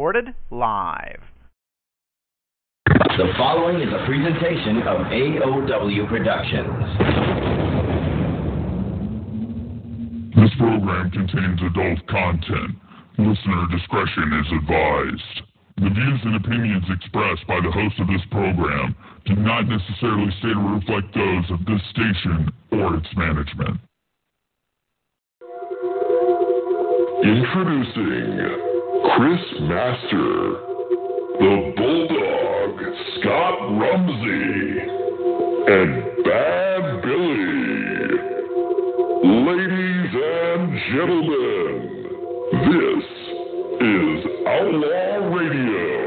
Recorded live. The following is a presentation of AOW Productions. This program contains adult content. Listener discretion is advised. The views and opinions expressed by the host of this program do not necessarily state or reflect those of this station or its management. Introducing Chris Master, the Bulldog, Scott Rumsey, and Bad Billy. Ladies and gentlemen, this is Outlaw Radio.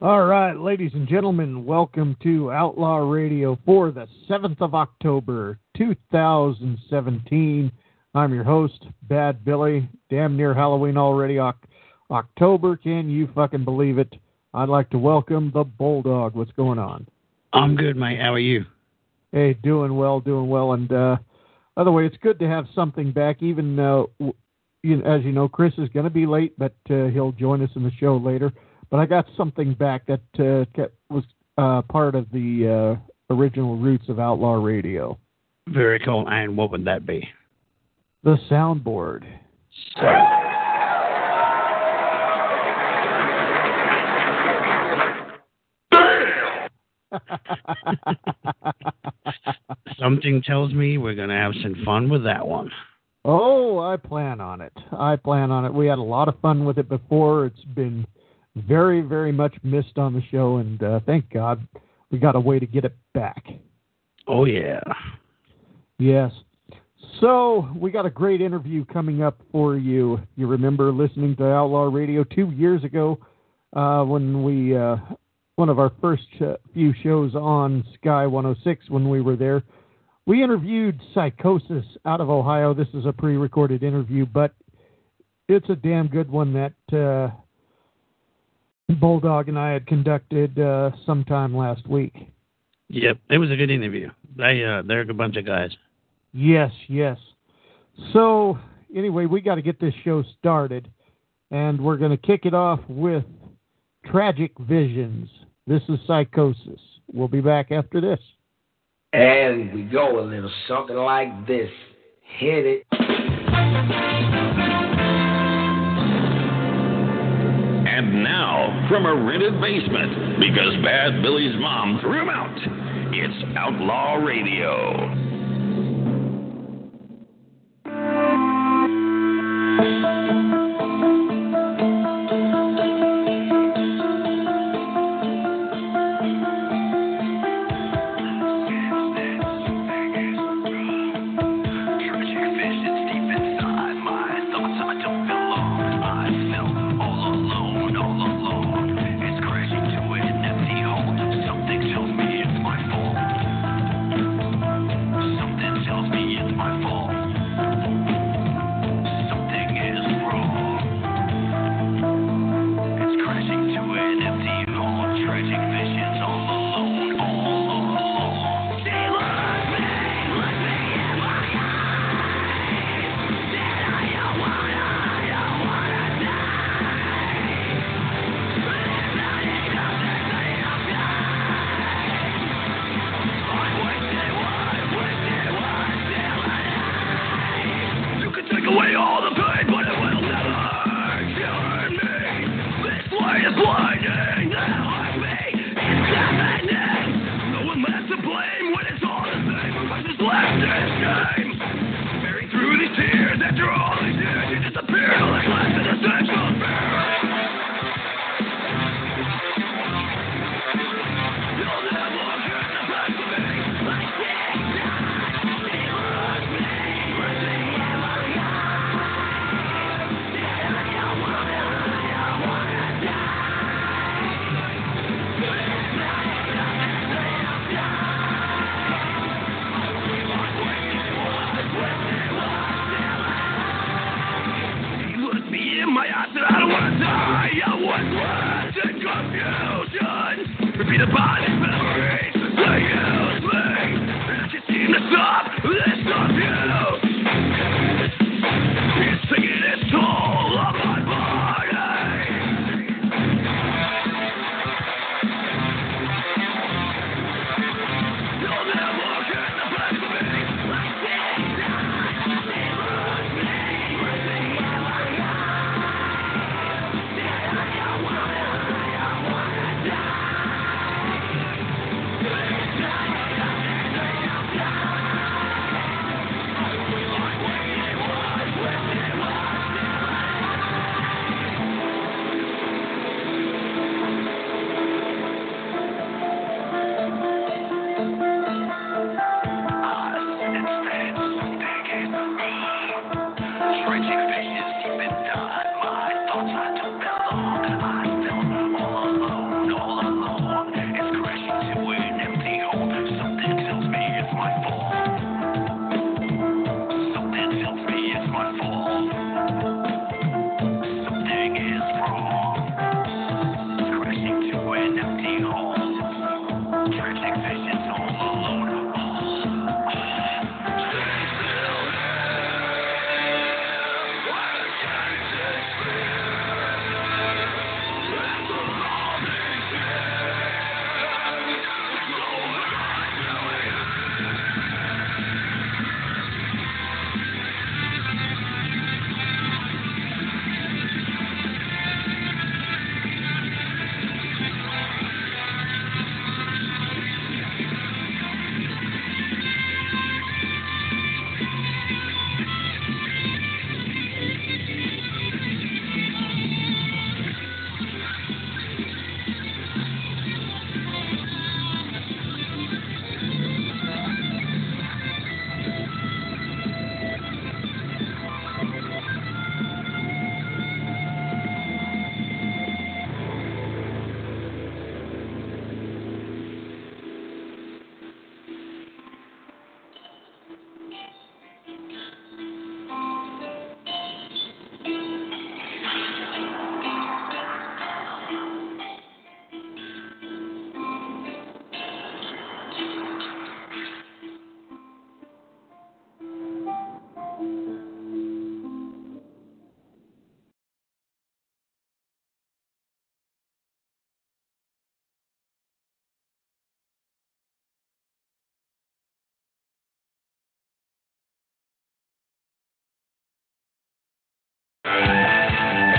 All right, ladies and gentlemen, welcome to Outlaw Radio for the 7th of October, 2017. I'm your host, Bad Billy. Damn near Halloween already. Oc- October, can you fucking believe it? I'd like to welcome the Bulldog. What's going on? I'm good, mate. How are you? Hey, doing well, doing well. And uh, by the way, it's good to have something back. Even uh, w- as you know, Chris is going to be late, but uh, he'll join us in the show later. But I got something back that uh, kept, was uh, part of the uh, original roots of Outlaw Radio. Very cool. And what would that be? The soundboard. Something tells me we're going to have some fun with that one. Oh, I plan on it. I plan on it. We had a lot of fun with it before. It's been very, very much missed on the show, and uh, thank God we got a way to get it back. Oh, yeah. Yes. So we got a great interview coming up for you. You remember listening to Outlaw Radio two years ago uh, when we uh, one of our first few shows on Sky 106 when we were there. We interviewed Sykosis out of Ohio. This is a pre-recorded interview, but it's a damn good one that uh, Bulldog and I had conducted uh, sometime last week. Yep, it was a good interview. They uh, they're a good bunch of guys. Yes, yes. So, anyway, we got to get this show started, and we're going to kick it off with Tragic Visions. This is Sykosis. We'll be back after this. And we go a little something like this. Hit it. And now, from a rented basement, because Bad Billy's mom threw him out, it's Outlaw Radio.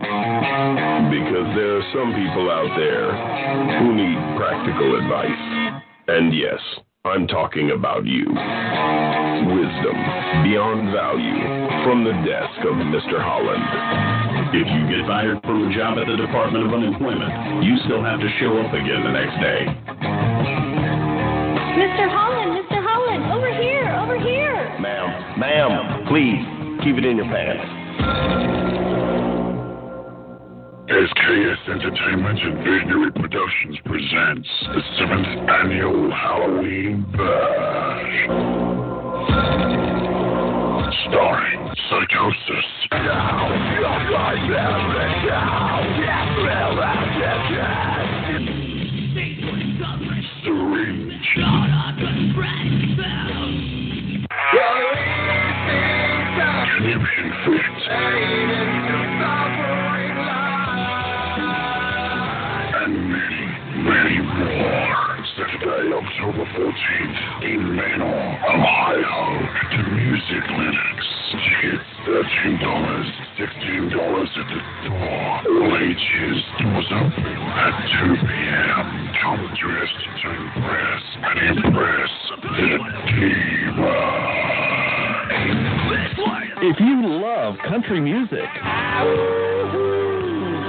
Because there are some people out there who need practical advice. And yes, I'm talking about you. Wisdom beyond value from the desk of Mr. Holland. If you get fired from a job at the Department of Unemployment, you still have to show up again the next day. Mr. Holland, Mr. Holland, over here, over here. Ma'am, ma'am, please keep it in your pants. SKS Entertainment and Visionary Productions presents the seventh annual Halloween Bash. Starring Sykosis. Syringe. Conniption Fits. Saturday, October 14th in Manor, Ohio, to Music Links. Tickets $13, $16 at the door. All ages, doors open at 2 p.m. Come dressed to impress and impress the diva. If you love country music,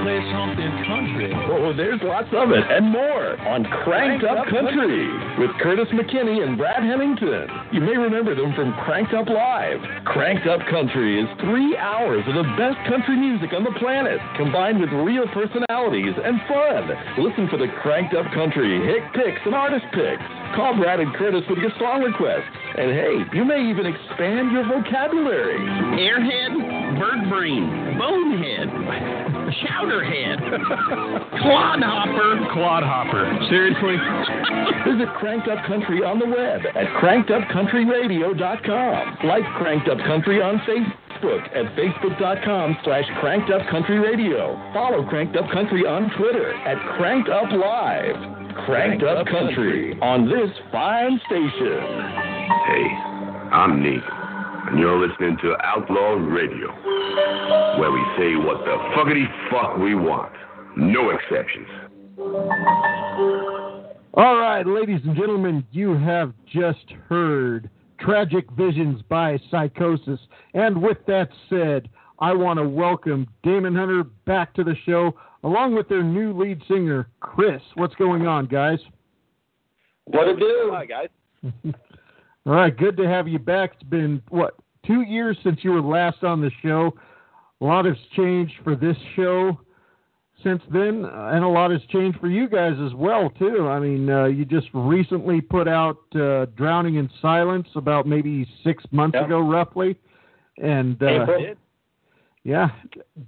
Play something country. oh, there's lots of it and more on Cranked Up Country with Curtis McKinney and Brad Hennington. You may remember them from Cranked Up Live. Cranked Up Country is three hours of the best country music on the planet, combined with real personalities and fun. Listen for the Cranked Up Country hit picks and artist picks. Call Brad and Curtis with your song requests. And hey, you may even expand your vocabulary. Airhead, bird brain, bonehead, chowderhead, clodhopper. Clodhopper. Seriously? Visit Cranked Up Country on the web at crankedupcountryradio.com. Like Cranked Up Country on Facebook at facebook.com slash cranked up country radio. Follow Cranked Up Country on Twitter at Cranked Up Live. Cranked Up Country on this fine station. Hey, I'm Neek, and you're listening to Outlaw Radio, where we say what the fuckity fuck we want. No exceptions. All right, ladies and gentlemen, you have just heard Tragic Visions by Sykosis. And with that said, I want to welcome Damon Hunter back to the show, along with their new lead singer, Chris. What's going on, guys? What to do? Hi, guys. All right, good to have you back. It's been, what, two years since you were last on the show. A lot has changed for this show since then, and a lot has changed for you guys as well, too. I mean, uh, you just recently put out uh, Drowning in Silence about maybe six months Yeah. ago, roughly. And, uh, April. yeah,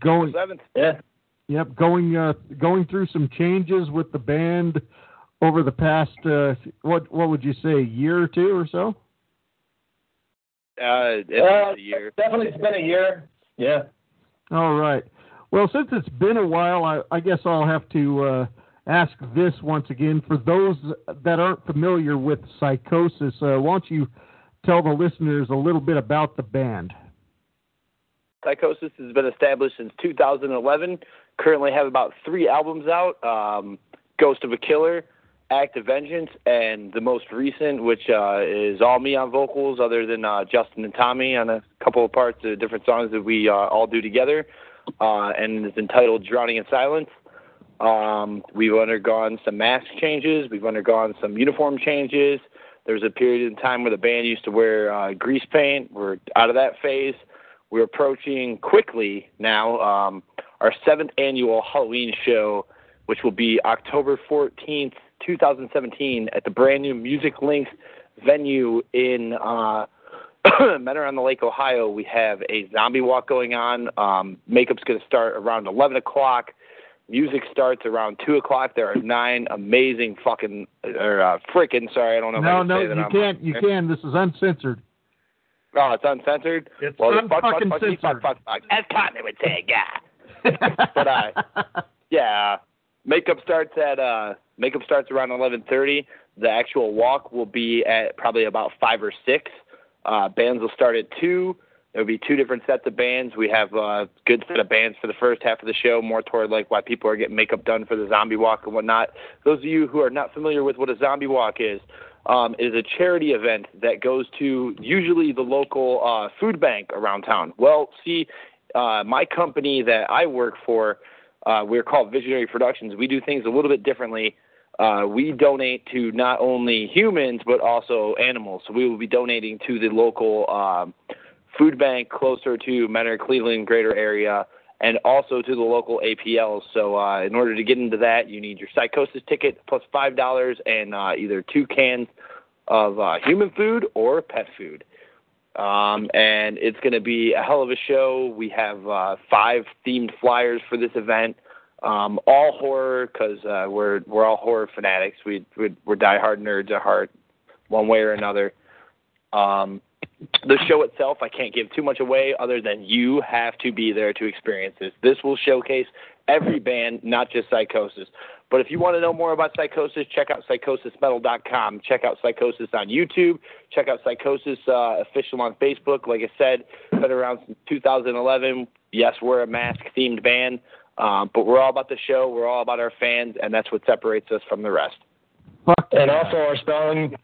going, Seventh. Yeah. Yep, going uh, going through some changes with the band over the past uh, what what would you say year or two or so? Uh, it's Uh, a year. Definitely it's been a year. Yeah. All right. Well, since it's been a while, I, I guess I'll have to uh, ask this once again. For those that aren't familiar with Sykosis, uh, why don't you tell the listeners a little bit about the band? Sykosis has been established since 2011. Currently have about three albums out: um, Ghost of a Killer, Act of Vengeance, and the most recent, which uh, is all me on vocals, other than uh, Justin and Tommy on a couple of parts of different songs that we uh, all do together, uh, and it's entitled "Drowning in Silence." Um, we've undergone some mask changes. We've undergone some uniform changes. There was a period in time where the band used to wear uh, grease paint. We're out of that phase. We're approaching quickly now um, our seventh annual Halloween show, which will be October 14th, 2017, at the brand new Music Links venue in uh, Mentor on the Lake, Ohio. We have a zombie walk going on. Um, makeup's going to start around 11 o'clock. Music starts around 2 o'clock. There are nine amazing fucking, or uh, frickin', sorry, I don't know No, no, say that you on- can't. You can. This is uncensored. Oh, it's uncensored. It's well, fuck, fuck, unfucking fuck, fuck, fuck, fuck, fuck. As Cotton would say, yeah. but uh, yeah, makeup starts at uh, makeup starts around eleven thirty. The actual walk will be at probably about five or six. Uh, bands will start at two. There'll be two different sets of bands. We have a good set of bands for the first half of the show, more toward like why people are getting makeup done for the zombie walk and whatnot. Those of you who are not familiar with what a zombie walk is, um, it is a charity event that goes to usually the local uh, food bank around town. Well, see, uh, my company that I work for, uh, we're called Visionary Productions. We do things a little bit differently. Uh, we donate to not only humans but also animals. So we will be donating to the local um, food bank closer to Mentor, Cleveland, greater area, and also to the local APLs. So uh, in order to get into that, you need your Sykosis ticket plus five dollars and uh, either two cans of uh, human food or pet food. Um, and it's going to be a hell of a show. We have uh, five themed flyers for this event, um, all horror because uh, we're we're all horror fanatics. We we're, diehard nerds at heart, one way or another. Um, the show itself, I can't give too much away other than you have to be there to experience this. This will showcase every band, not just Sykosis. But if you want to know more about Sykosis, check out sykosismetal.com. Check out Sykosis on YouTube. Check out Sykosis uh, official on Facebook. Like I said, been around since 2011. Yes, we're a mask themed band, um, but we're all about the show. We're all about our fans, and that's what separates us from the rest. And also our spelling,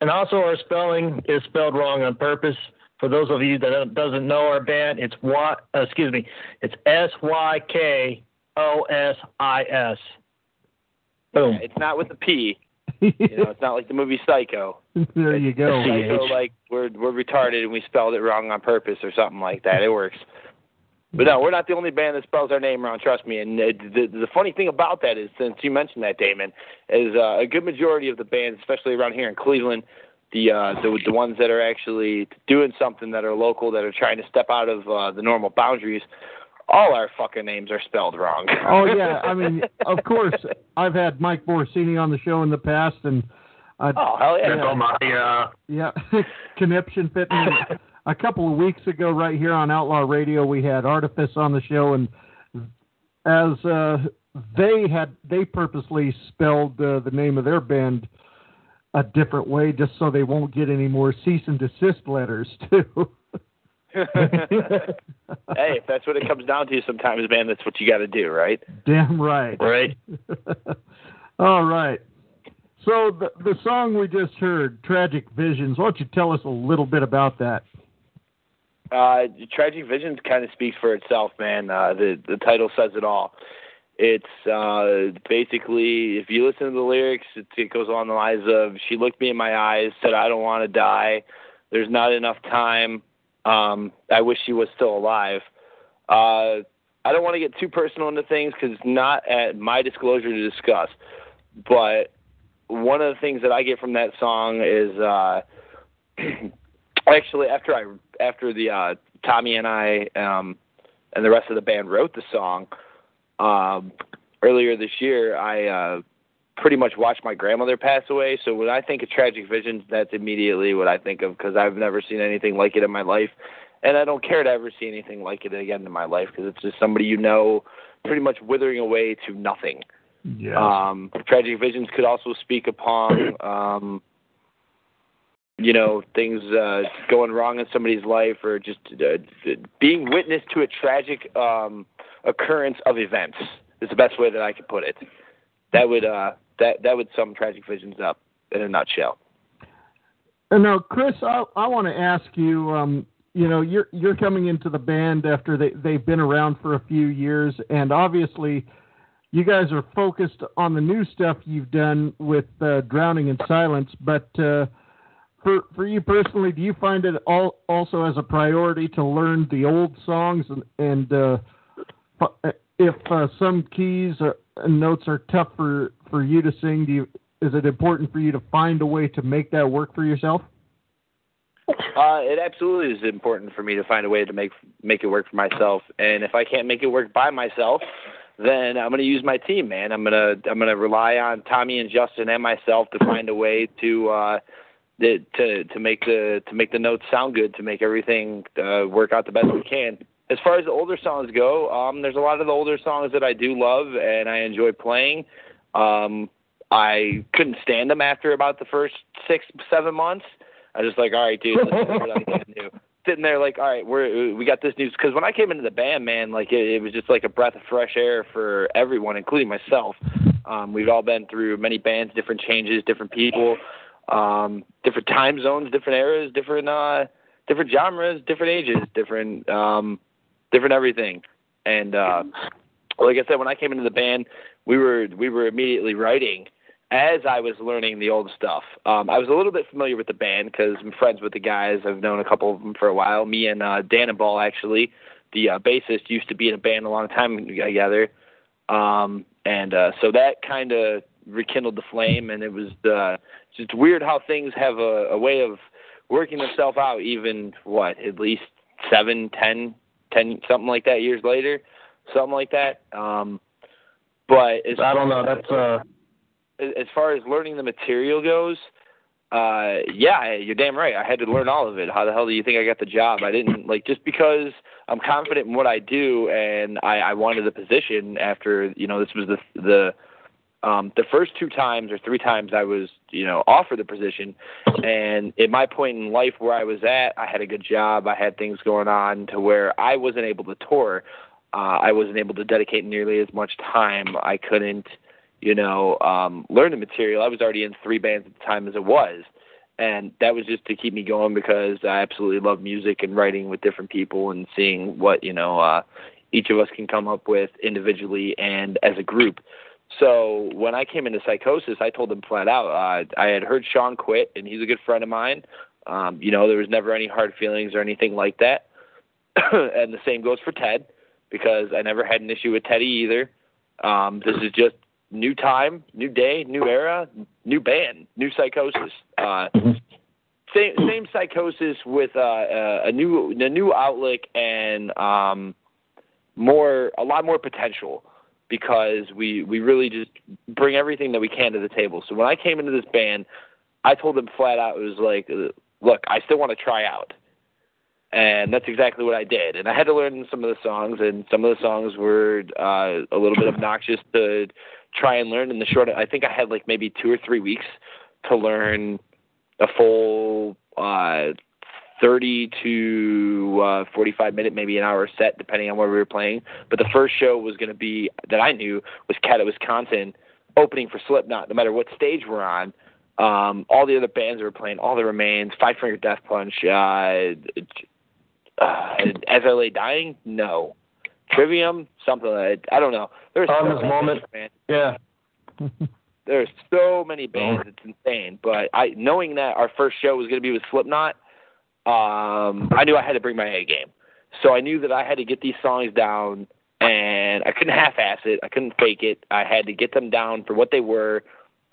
and also our spelling is spelled wrong on purpose. For those of you that doesn't know our band, it's Y. Uh, excuse me, it's S Y K O S I S. Boom. It's not with a P. you know, it's not like the movie Psycho. there you go. Psycho, like we're we're retarded and we spelled it wrong on purpose or something like that. It works. But no, we're not the only band that spells our name wrong. Trust me. And uh, the the funny thing about that is, since you mentioned that, Damon, is uh, a good majority of the bands, especially around here in Cleveland, the uh, the the ones that are actually doing something that are local, that are trying to step out of uh, the normal boundaries, all our fucking names are spelled wrong. oh yeah, I mean, of course, I've had Mike Borsini on the show in the past, and uh, oh hell yeah, yeah, my, uh... yeah, conniption fitting. a couple of weeks ago, right here on Outlaw Radio, we had Artifice on the show, and as uh, they had, they purposely spelled uh, the name of their band a different way, just so they won't get any more cease and desist letters too. hey, if that's what it comes down to, sometimes, man, that's what you got to do, right? Damn right. Right. All right. So the the song we just heard, "Tragic Visions." Why don't you tell us a little bit about that? Uh, Tragic Visions kind of speaks for itself, man. Uh, the the title says it all. It's uh, basically, if you listen to the lyrics, it, it goes along the lines of, "She looked me in my eyes, said I don't want to die. There's not enough time. Um, I wish she was still alive." Uh, I don't want to get too personal into things because it's not at my disclosure to discuss. But one of the things that I get from that song is. Uh, actually after I after the uh, Tommy and I um, and the rest of the band wrote the song um, earlier this year, I uh, pretty much watched my grandmother pass away. So when I think of tragic visions, that's immediately what I think of because I've never seen anything like it in my life, and I don't care to ever see anything like it again in my life because it's just somebody you know pretty much withering away to nothing. Yes. Um, tragic visions could also speak upon. Um, you know things uh, going wrong in somebody's life or just uh, being witness to a tragic um, occurrence of events is the best way that I could put it. That would uh, that that would sum tragic visions up in a nutshell. And now, Chris, I, I want to ask you. Um, you know, you're you're coming into the band after they they've been around for a few years, and obviously, you guys are focused on the new stuff you've done with uh, Drowning in Silence. But uh, for for you personally, do you find it all also as a priority to learn the old songs and, and uh, if uh, some keys and notes are tough for for you to sing, do you is it important for you to find a way to make that work for yourself? Uh, it absolutely is important for me to find a way to make make it work for myself. And if I can't make it work by myself, then I'm going to use my team, man. I'm going to I'm going to rely on Tommy and Justin and myself to find a way to uh, to to make the to make the notes sound good, to make everything uh, work out the best we can. As far as the older songs go, um, there's a lot of the older songs that I do love and I enjoy playing. Um, I couldn't stand them after about the first six seven months. I was just like, all right, dude, let's see what I can do. Sitting there like, all right, we're we got this news because when I came into the band, man, like it, it was just like a breath of fresh air for everyone, including myself. Um, we've all been through many bands, different changes, different people, um, different time zones, different eras, different uh, different genres, different ages, different um, different everything. And uh, like I said, when I came into the band, we were we were immediately writing as I was learning the old stuff. Um, I was a little bit familiar with the band because I'm friends with the guys. I've known a couple of them for a while. Me and uh, Dan and Ball, actually, the uh, bassist, used to be in a band a long time together. Um, and uh, so that kind of rekindled the flame, and it was uh, just weird how things have a, a way of working themselves out. Even what, at least seven, ten, ten, something like that years later, something like that. Um, but as I don't know. That's uh as far as learning the material goes, uh, yeah, you're damn right. I had to learn all of it. How the hell do you think I got the job? I didn't like just because I'm confident in what I do and I, I wanted the position after you know this was the the um the first two times or three times I was you know offered the position and at my point in life where I was at I had a good job I had things going on to where I wasn't able to tour uh I wasn't able to dedicate nearly as much time I couldn't you know, um, learn the material. I was already in three bands at the time as it was. And that was just to keep me going because I absolutely love music and writing with different people and seeing what, you know, uh, each of us can come up with individually and as a group. So when I came into Sykosis, I told them flat out, uh, I had heard Sean quit and he's a good friend of mine. Um, you know, there was never any hard feelings or anything like that. and the same goes for Ted because I never had an issue with Teddy either. Um, this is just new time, new day, new era, new band, new Sykosis. Uh, same same Sykosis with uh, uh, a new a new outlook and um, more a lot more potential because we we really just bring everything that we can to the table. So when I came into this band, I told them flat out it was like, look, I still want to try out. And that's exactly what I did. And I had to learn some of the songs, and some of the songs were uh, a little bit obnoxious to try and learn in the short. I think I had like maybe two or three weeks to learn a full uh, 30 to uh, 45 minute, maybe an hour set, depending on where we were playing. But the first show was going to be that I knew was Cat Wisconsin, opening for Slipknot. No matter what stage we're on, um, all the other bands that were playing, all the remains, Five Finger Death Punch, uh, uh, As I Lay Dying, no. Trivium, something like I don't know. There's On so this moment, bands. yeah. There's so many bands, it's insane. But I, knowing that our first show was going to be with Slipknot, um, I knew I had to bring my A game. So I knew that I had to get these songs down, and I couldn't half-ass it. I couldn't fake it. I had to get them down for what they were.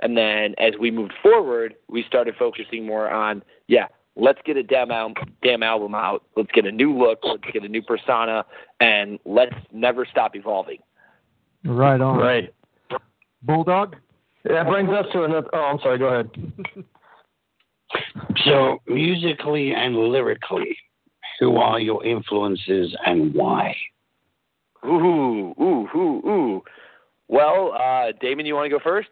And then as we moved forward, we started focusing more on, yeah, let's get a damn, al- damn album out. Let's get a new look. Let's get a new persona, and let's never stop evolving. Right on. Right. Bulldog? That brings us to another. Oh, I'm sorry. Go ahead. So, musically and lyrically, who are your influences and why? Ooh, ooh, ooh, ooh. Well, uh, Damon, you want to go first?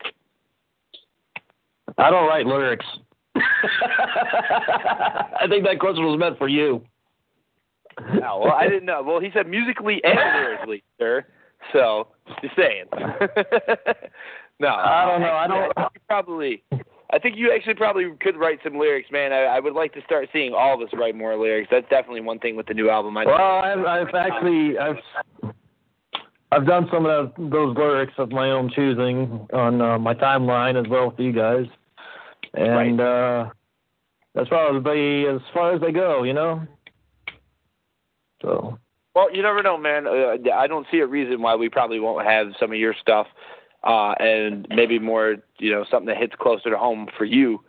I don't write lyrics. I think that question was meant for you. No, well, I didn't know. Well, he said musically and lyrically, sir. So, just saying. no, I don't know. I don't- you probably. I think you actually probably could write some lyrics, man. I, I would like to start seeing all of us write more lyrics. That's definitely one thing with the new album. I Well, I've, I've actually I've I've done some of those lyrics of my own choosing on uh, my timeline as well with you guys, and uh, that's probably as far as they go, you know. So Well, you never know, man. Uh, I don't see a reason why we probably won't have some of your stuff, uh, and maybe more, you know, something that hits closer to home for you,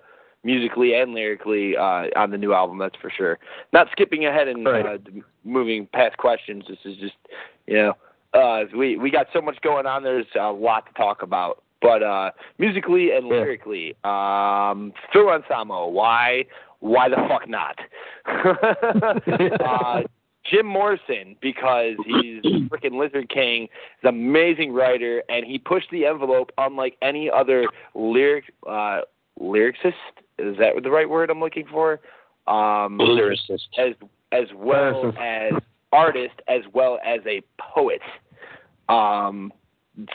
musically and lyrically, uh, on the new album. That's for sure. Not skipping ahead and uh, moving past questions. This is just, you know, uh, we we got so much going on. There's a lot to talk about. But uh, musically and lyrically, um, Phil Anselmo, why why the fuck not? uh, Jim Morrison because he's freaking Lizard King, he's an amazing writer, and he pushed the envelope unlike any other lyric uh, lyricist. Is that the right word I'm looking for? Um, Lyricist. as as well as artist, as well as a poet. Um,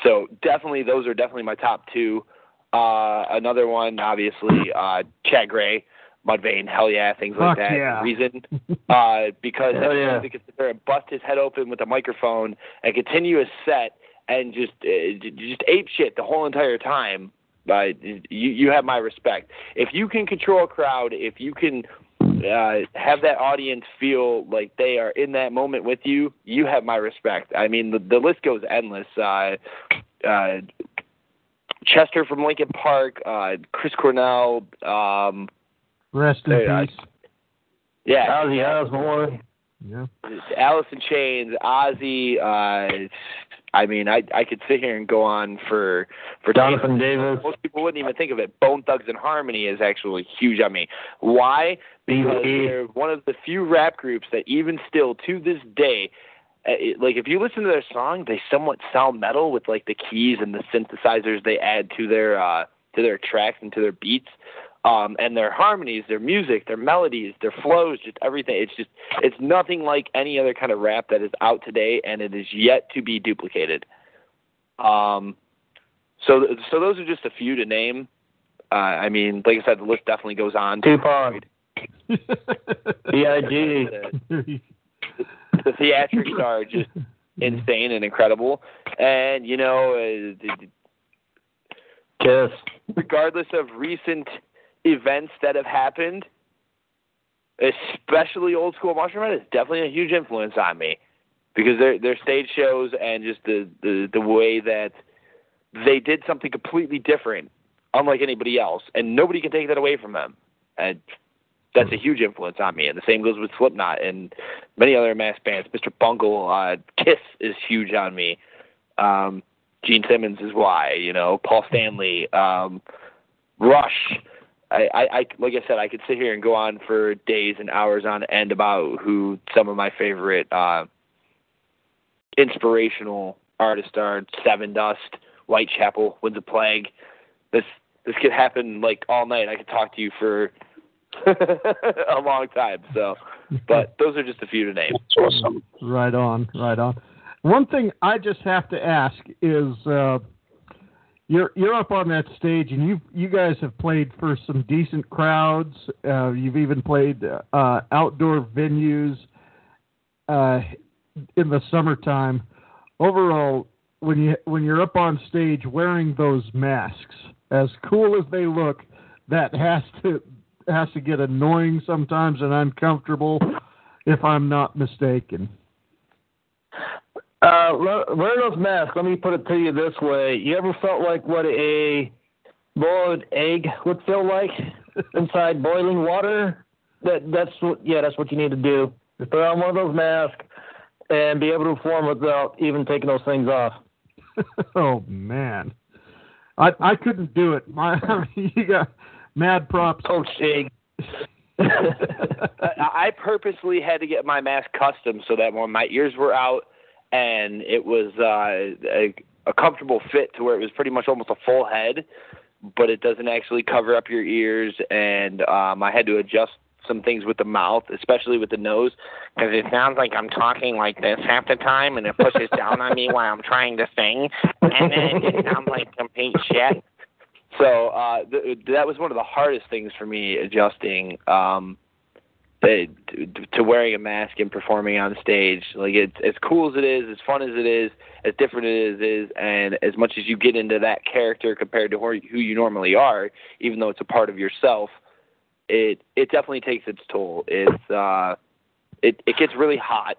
so definitely, those are definitely my top two. Uh, another one, obviously, uh, Chad Gray, Mudvayne, hell yeah, things like Fuck that. yeah. Reason, uh, because Hell yeah. music can sit there and bust his head open with a microphone and continue a set and just uh, just ape shit the whole entire time. Uh, you you have my respect. If you can control a crowd, if you can uh, have that audience feel like they are in that moment with you, you have my respect. I mean, the, the list goes endless. Uh, uh, Chester from Linkin Park, uh, Chris Cornell, um, Rest in Hey, I- peace. yeah, Ozzy Osbourne. Yeah. Alice in Chains, Ozzy, uh, I mean, I I could sit here and go on for for Jonathan Davis. Most people wouldn't even think of it. Bone Thugs-n-Harmony is actually huge on me. Why? Because they're one of the few rap groups that even still to this day uh, it, like if you listen to their song, they somewhat sound metal with like the keys and the synthesizers they add to their uh to their tracks and to their beats. Um and their harmonies, their music, their melodies, their flows, just everything. It's just it's nothing like any other kind of rap that is out today and it is yet to be duplicated. Um so so those are just a few to name. Uh I mean, like I said, the list definitely goes on. Tupac. B.I.G. the, the theatrics are just insane and incredible. And you know, uh, Kiss. regardless of recent events that have happened, especially old school Mushroomhead, is definitely a huge influence on me because their their stage shows and just the the the way that they did something completely different, unlike anybody else, and nobody can take that away from them. And that's a huge influence on me. And the same goes with Slipknot and many other mass bands. Mr. Bungle, uh, Kiss is huge on me. Um, Gene Simmons is why, you know, Paul Stanley, um, Rush. I, I, I, like I said, I could sit here and go on for days and hours on end about who some of my favorite uh, inspirational artists are. Sevendust, Whitechapel, Winds of Plague. This this could happen like all night. I could talk to you for a long time. So, but those are just a few to name. awesome. Right on, right on. One thing I just have to ask is, uh, you're you're up on that stage, and you you guys have played for some decent crowds. Uh, you've even played uh, outdoor venues uh, in the summertime. Overall, when you when you're up on stage wearing those masks, as cool as they look, that has to has to get annoying sometimes and uncomfortable, if I'm not mistaken. Uh, le- wear those masks. Let me put it to you this way: You ever felt like what a boiled egg would feel like inside boiling water? That that's what. Yeah, that's what you need to do. Just put on one of those masks and be able to perform without even taking those things off. oh man, I I couldn't do it. My I mean, you got mad props. Coach Egg. I I purposely had to get my mask custom so that when my ears were out and it was uh, a, a comfortable fit to where it was pretty much almost a full head, but it doesn't actually cover up your ears. And um, I had to adjust some things with the mouth, especially with the nose, because it sounds like I'm talking like this half the time, and it pushes down on me while I'm trying to sing, and then it sounds like complete shit. So uh, th- that was one of the hardest things for me adjusting um, to, wearing a mask and performing on stage. Like it's as cool as it is, as fun as it is, as different as it is, and as much as you get into that character compared to who who you normally are, even though it's a part of yourself, it it definitely takes its toll. It's uh, it it gets really hot,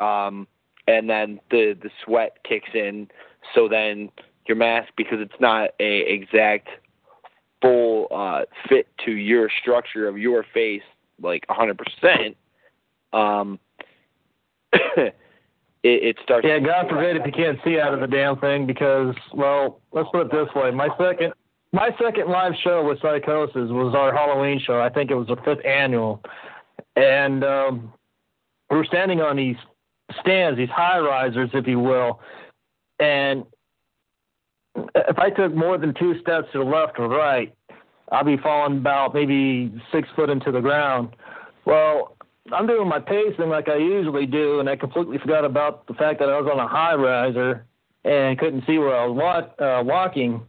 um, and then the the sweat kicks in. So then your mask, because it's not a exact full uh, fit to your structure of your face, like a hundred percent. Um, it, it starts. Yeah, God forbid if you can't see out of the damn thing because, well, let's put it this way: my second, my second live show with Sykosis was our Halloween show. I think it was the fifth annual, and um, we were standing on these stands, these high risers, if you will, and if I took more than two steps to the left or right, I'd be falling about maybe six foot into the ground. Well, I'm doing my pacing like I usually do, and I completely forgot about the fact that I was on a high riser and couldn't see where I was walk, uh, walking.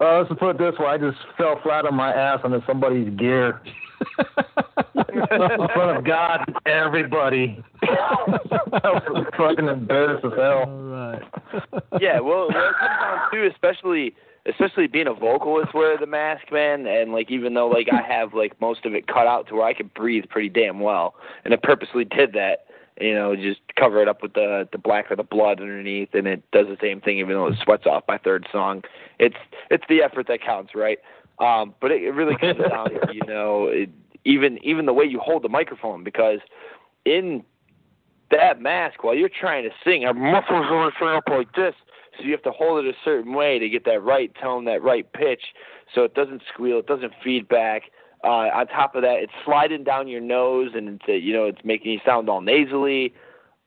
Uh, let's put it this way: I just fell flat on my ass onto somebody's gear in front of God everybody. I was fucking embarrassed as hell. All right. yeah, well, well, it comes down to especially especially being a vocalist wear the mask, man, and like even though like I have like most of it cut out to where I can breathe pretty damn well, and I purposely did that, you know, just cover it up with the the black or the blood underneath, and it does the same thing even though it sweats off my third song. It's it's the effort that counts, right? Um, but it, it really comes down to you know it, even even the way you hold the microphone because in that mask while you're trying to sing, our muscles are set up like this, so you have to hold it a certain way to get that right tone, that right pitch, so it doesn't squeal, it doesn't feed back. Uh, on top of that, it's sliding down your nose, and it's uh, you know it's making you sound all nasally.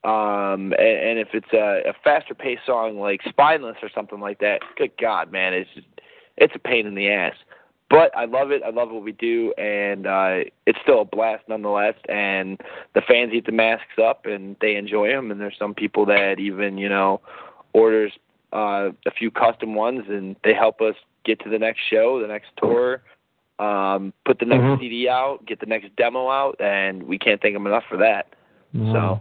Um, and, and if it's a, a faster paced song like Spineless or something like that, good God, man, it's just, it's a pain in the ass. But I love it. I love what we do, and uh, it's still a blast nonetheless. And the fans eat the masks up, and they enjoy them. And there's some people that even you know orders uh, a few custom ones, and they help us get to the next show, the next tour, um, put the next Mhm. CD out, get the next demo out, and we can't thank them enough for that. So.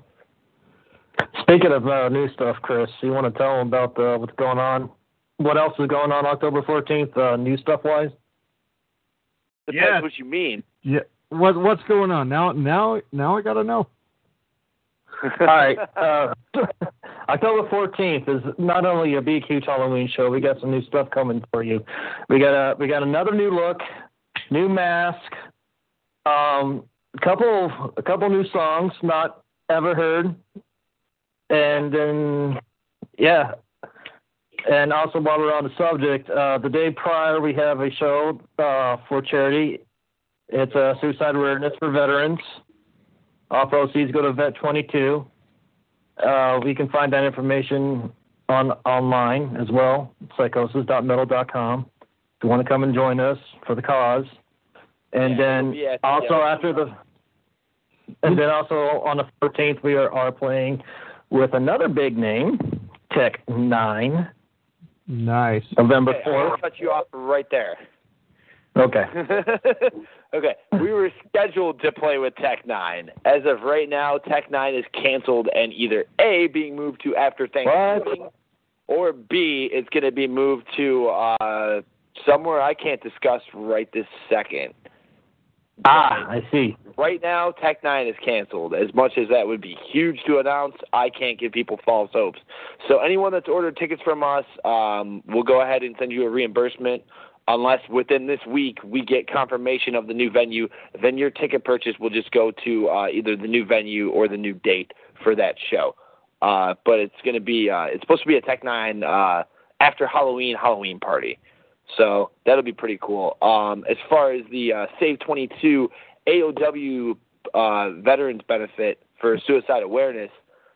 Speaking of uh, new stuff, Chris, you want to tell them about uh, what's going on? What else is going on October 14th, uh, new stuff wise? Depends Yeah. what you mean. Yeah. What what's going on now? Now now I gotta know. All right. Uh, October 14th is not only a big huge Halloween show. We got some new stuff coming for you. We got a we got another new look, new mask, um, a couple a couple new songs not ever heard, and then yeah. And also, while we're on the subject, uh, the day prior we have a show uh, for charity. It's a suicide awareness for veterans. All proceeds go to Vet 22. Uh, we can find that information on online as well, sykosismetal.com. If you want to come and join us for the cause, and then yeah, also yeah. after the, and then also on the 14th we are, are playing with another big name, Tech N9ne, Nice. November Okay, I'm gonna 4th. cut you off right there. Okay. okay, we were scheduled to play with Tech N9ne. As of right now, Tech N9ne is canceled and either A being moved to after Thanksgiving, or B it's going to be moved to uh, somewhere I can't discuss right this second. Ah, I see. Right now, Tech N9ne is canceled. As much as that would be huge to announce, I can't give people false hopes. So anyone that's ordered tickets from us, um, we'll go ahead and send you a reimbursement. Unless within this week we get confirmation of the new venue, then your ticket purchase will just go to uh, either the new venue or the new date for that show. Uh, but it's going to be uh, it's supposed to be a Tech N9ne uh, after Halloween Halloween party. So that'll be pretty cool. Um, as far as the uh, Save 22 AOW uh, veterans benefit for suicide awareness,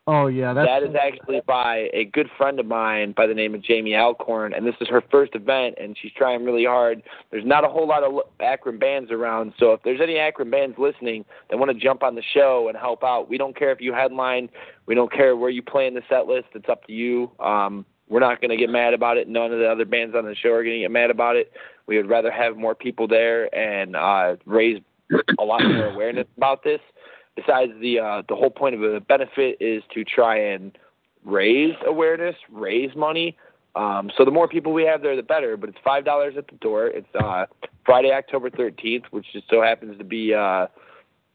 Oh yeah, that's that is actually by a good friend of mine by the name of Jamie Alcorn, and this is her first event, and she's trying really hard. There's not a whole lot of Akron bands around, so if there's any Akron bands listening that want to jump on the show and help out, we don't care if you headline, we don't care where you play in the set list. It's up to you. Um, we're not going to get mad about it. None of the other bands on the show are going to get mad about it. We would rather have more people there and uh, raise a lot more awareness about this. Besides, the uh, the whole point of the benefit is to try and raise awareness, raise money. Um, so the more people we have there, the better. But it's five dollars at the door. It's uh, Friday, October thirteenth, which just so happens to be uh,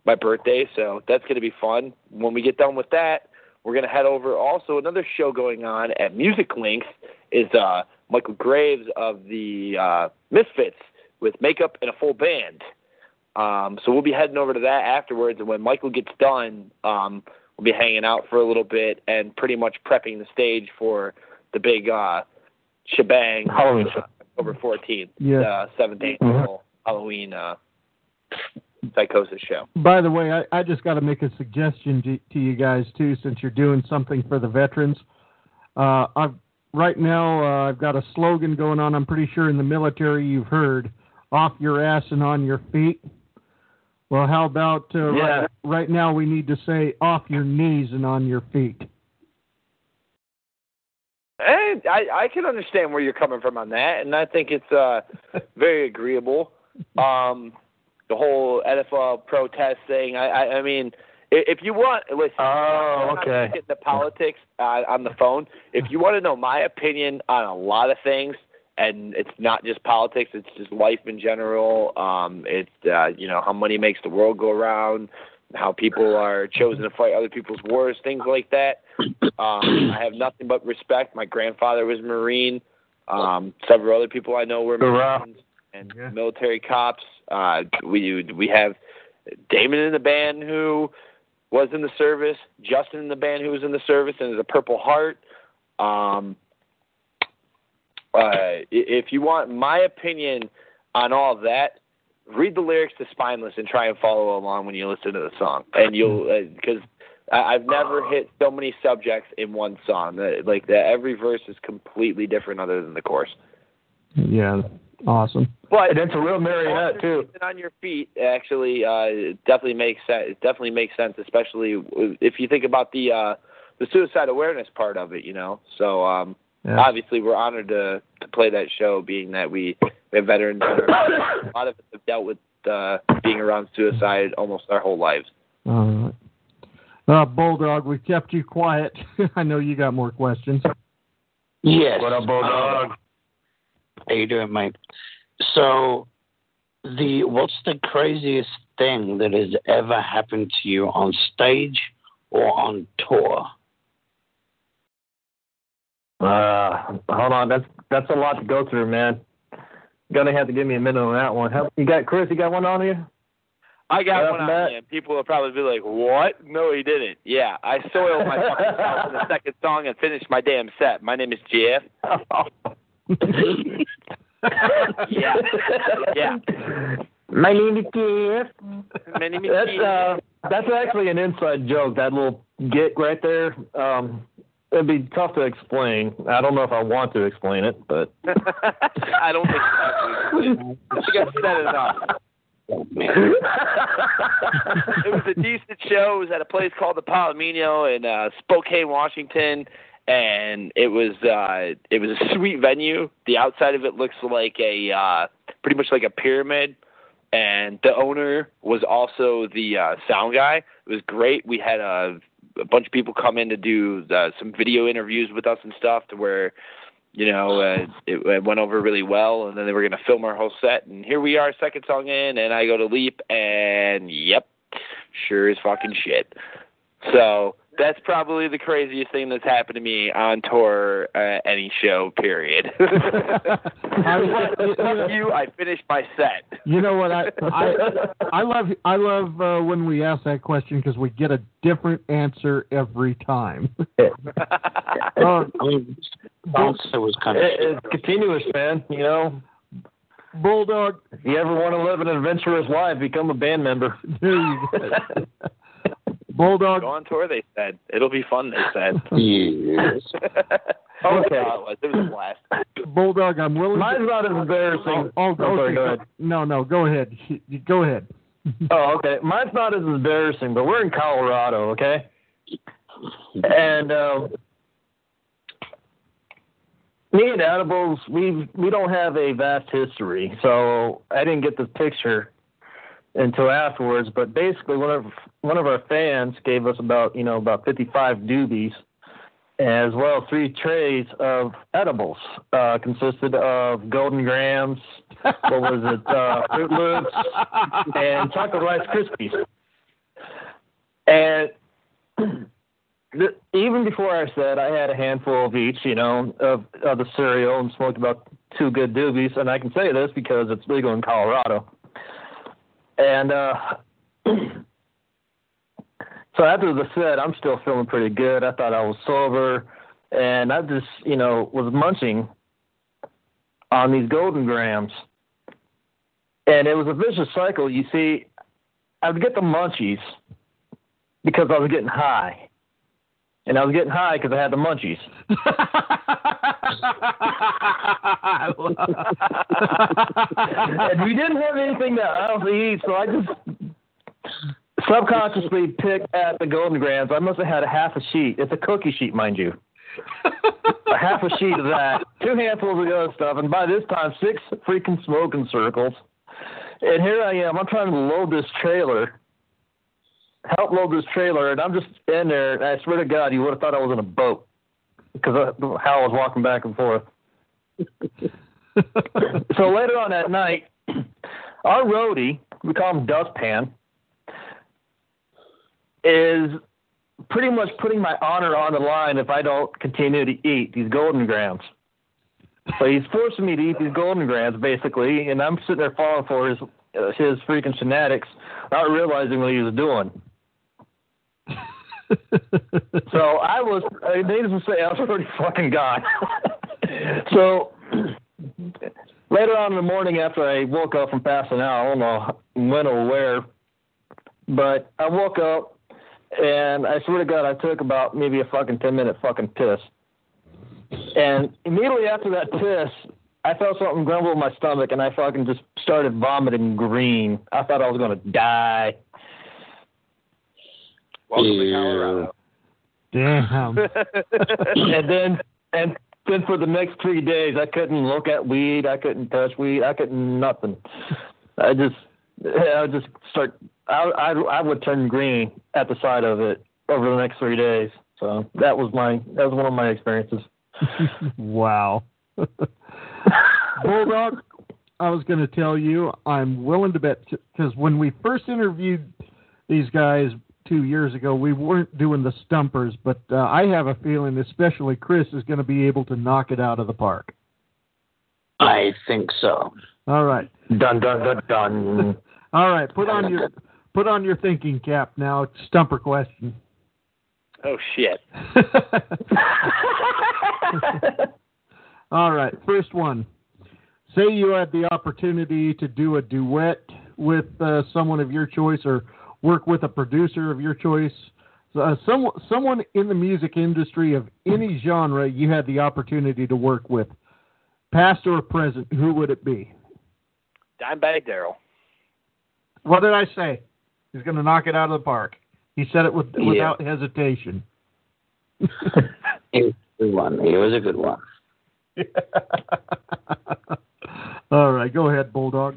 my birthday. So that's going to be fun. When we get done with that, we're going to head over. Also, another show going on at Music Links is uh, Michael Graves of the uh, Misfits with makeup and a full band. Um, so we'll be heading over to that afterwards, and when Michael gets done, um, we'll be hanging out for a little bit and pretty much prepping the stage for the big uh, shebang Halloween uh, October 14th, Yeah. uh, seventh annual Halloween uh, Sykosis show. By the way, I, I just got to make a suggestion to, to you guys too, since you're doing something for the veterans. Uh, I've right now uh, I've got a slogan going on. I'm pretty sure in the military you've heard "off your ass and on your feet." Well, how about uh, Yeah. right, right now we need to say "off your knees and on your feet." And I, I can understand where you're coming from on that, and I think it's uh, very agreeable. Um, the whole NFL protest thing. I, I, I mean, if you want, listen. Oh, okay. Get into politics uh, on the phone. If you want to know my opinion on a lot of things, and it's not just politics; it's just life in general. Um, it's uh, you know how money makes the world go around, how people are chosen to fight other people's wars, things like that. Um, I have nothing but respect. My grandfather was a Marine. Um, several other people I know were. Marines and military cops. Uh, we we have Damon in the band who was in the service, Justin in the band who was in the service, and is a Purple Heart. Um, uh, i- if you want my opinion on all of that, read the lyrics to Spineless and try and follow along when you listen to the song, and you'll because I I've never hit so many subjects in one song. That- Like that, every verse is completely different other than the chorus. Yeah, awesome. But And it's a real marionette too. On your feet actually uh, it definitely makes sense. It definitely makes sense, especially if you think about the uh, the suicide awareness part of it. You know, so um, Yeah. obviously we're honored to to play that show, being that we, we have veterans. That are, a lot of us have dealt with uh, being around suicide almost our whole lives. All right. Uh, Bulldog, we kept you quiet. I know you got more questions. Yes. What up, Bulldog? Uh, how you doing, mate? So, the what's the craziest thing that has ever happened to you on stage or on tour? Uh, hold on. That's that's a lot to go through, man. Gonna have to give me a minute on that one. How, you got Chris? You got one on you? I got What one on Matt? me, and people will probably be like, "What? No, he didn't." Yeah, I soiled my fucking self in the second song and finished my damn set. My name is Jeff. yeah, yeah. My name is Jeff. My name is That's Jeff. uh, that's actually an inside joke. That little get right there. Um, it'd be tough to explain. I don't know if I want to explain it, but I don't think so. I think I've said it enough. it was a decent show. It was at a place called the Palomino in uh, Spokane, Washington, and it was uh, it was a sweet venue. The outside of it looks like a uh, pretty much like a pyramid, and the owner was also the uh, sound guy. It was great. We had a, a bunch of people come in to do uh, some video interviews with us and stuff, to where you know, uh, it, it went over really well, and then they were going to film our whole set, and here we are, second song in, and I go to leap, and yep, sure as fucking shit. So that's probably the craziest thing that's happened to me on tour, uh, any show, period. Fuck you, I finished my set. You know what? I I, I love I love uh, when we ask that question because we get a different answer every time. uh, I mean, the answer was kind of. it, it's continuous, man. You know, Bulldog. if you ever want to live an adventurous life, become a band member. There you go. Bulldog. Go on tour, they said. It'll be fun, they said. Yes. Okay. Yeah, it was. It was a blast. Bulldog, I'm willing. Mine's to, not as embarrassing. Oh, oh, Oh, sorry, okay. go ahead. No, no, go ahead. Go ahead. Oh, okay. Mine's not as embarrassing, but we're in Colorado, okay? And um, me and Edibles, we we don't have a vast history, so I didn't get the picture until afterwards. But basically, one of one of our fans gave us about you know about 55 doobies, as well three trays of edibles. Uh, consisted of Golden Grahams, what was it, uh, Froot Loops, and Chocolate Rice Krispies. And even before I said I had a handful of each, you know, of, of the cereal and smoked about two good doobies, and I can say this because it's legal in Colorado. And uh, so after the set, I'm still feeling pretty good. I thought I was sober, and I just, you know, was munching on these Golden Grahams. And it was a vicious cycle. You see, I would get the munchies because I was getting high. And I was getting high because I had the munchies. and we didn't have anything to eat, so I just subconsciously picked at the Golden Grahams. I must have had a half a sheet. It's a cookie sheet, mind you. a half a sheet of that, two handfuls of the other stuff, and by this time, six freaking smoking circles. And here I am. I'm trying to load this trailer, help load this trailer, and I'm just in there. And I swear to God, you would have thought I was in a boat because how I was walking back and forth. so later on that night, our roadie, we call him Dustpan, is pretty much putting my honor on the line if I don't continue to eat these Golden Grahams. So he's forcing me to eat these Golden Grahams, basically, and I'm sitting there falling for his uh, his freaking shenanigans, not realizing what he was doing. So I was, needless to say, I was pretty fucking gone. so later on in the morning, after I woke up from passing out, I don't know when or where, but I woke up and I swear to God, I took about maybe a fucking ten minute fucking piss. And immediately after that piss, I felt something grumble in my stomach, and I fucking just started vomiting green. I thought I was gonna die. Welcome to Colorado. Damn. and then and then for the next three days, I couldn't look at weed. I couldn't touch weed. I couldn't nothing. I just I would just start. I I I would turn green at the sight of it over the next three days. So that was my that was one of my experiences. wow. Bulldog, I was going to tell you, I'm willing to bet, because when we first interviewed these guys two years ago, we weren't doing the stumpers, but uh, I have a feeling, especially Chris, is going to be able to knock it out of the park. I think so. All right. Dun dun dun dun. All right, put on your put on your thinking cap now. It's stumper question. Oh shit. All right, first one. Say you had the opportunity to do a duet with uh, someone of your choice or work with a producer of your choice. Uh, some, someone in the music industry of any genre you had the opportunity to work with, past or present, who would it be? Dimebag Darrell. What did I say? He's going to knock it out of the park. He said it with, Yeah. without hesitation. It was a good one. It was a good one. All right, go ahead, Bulldog.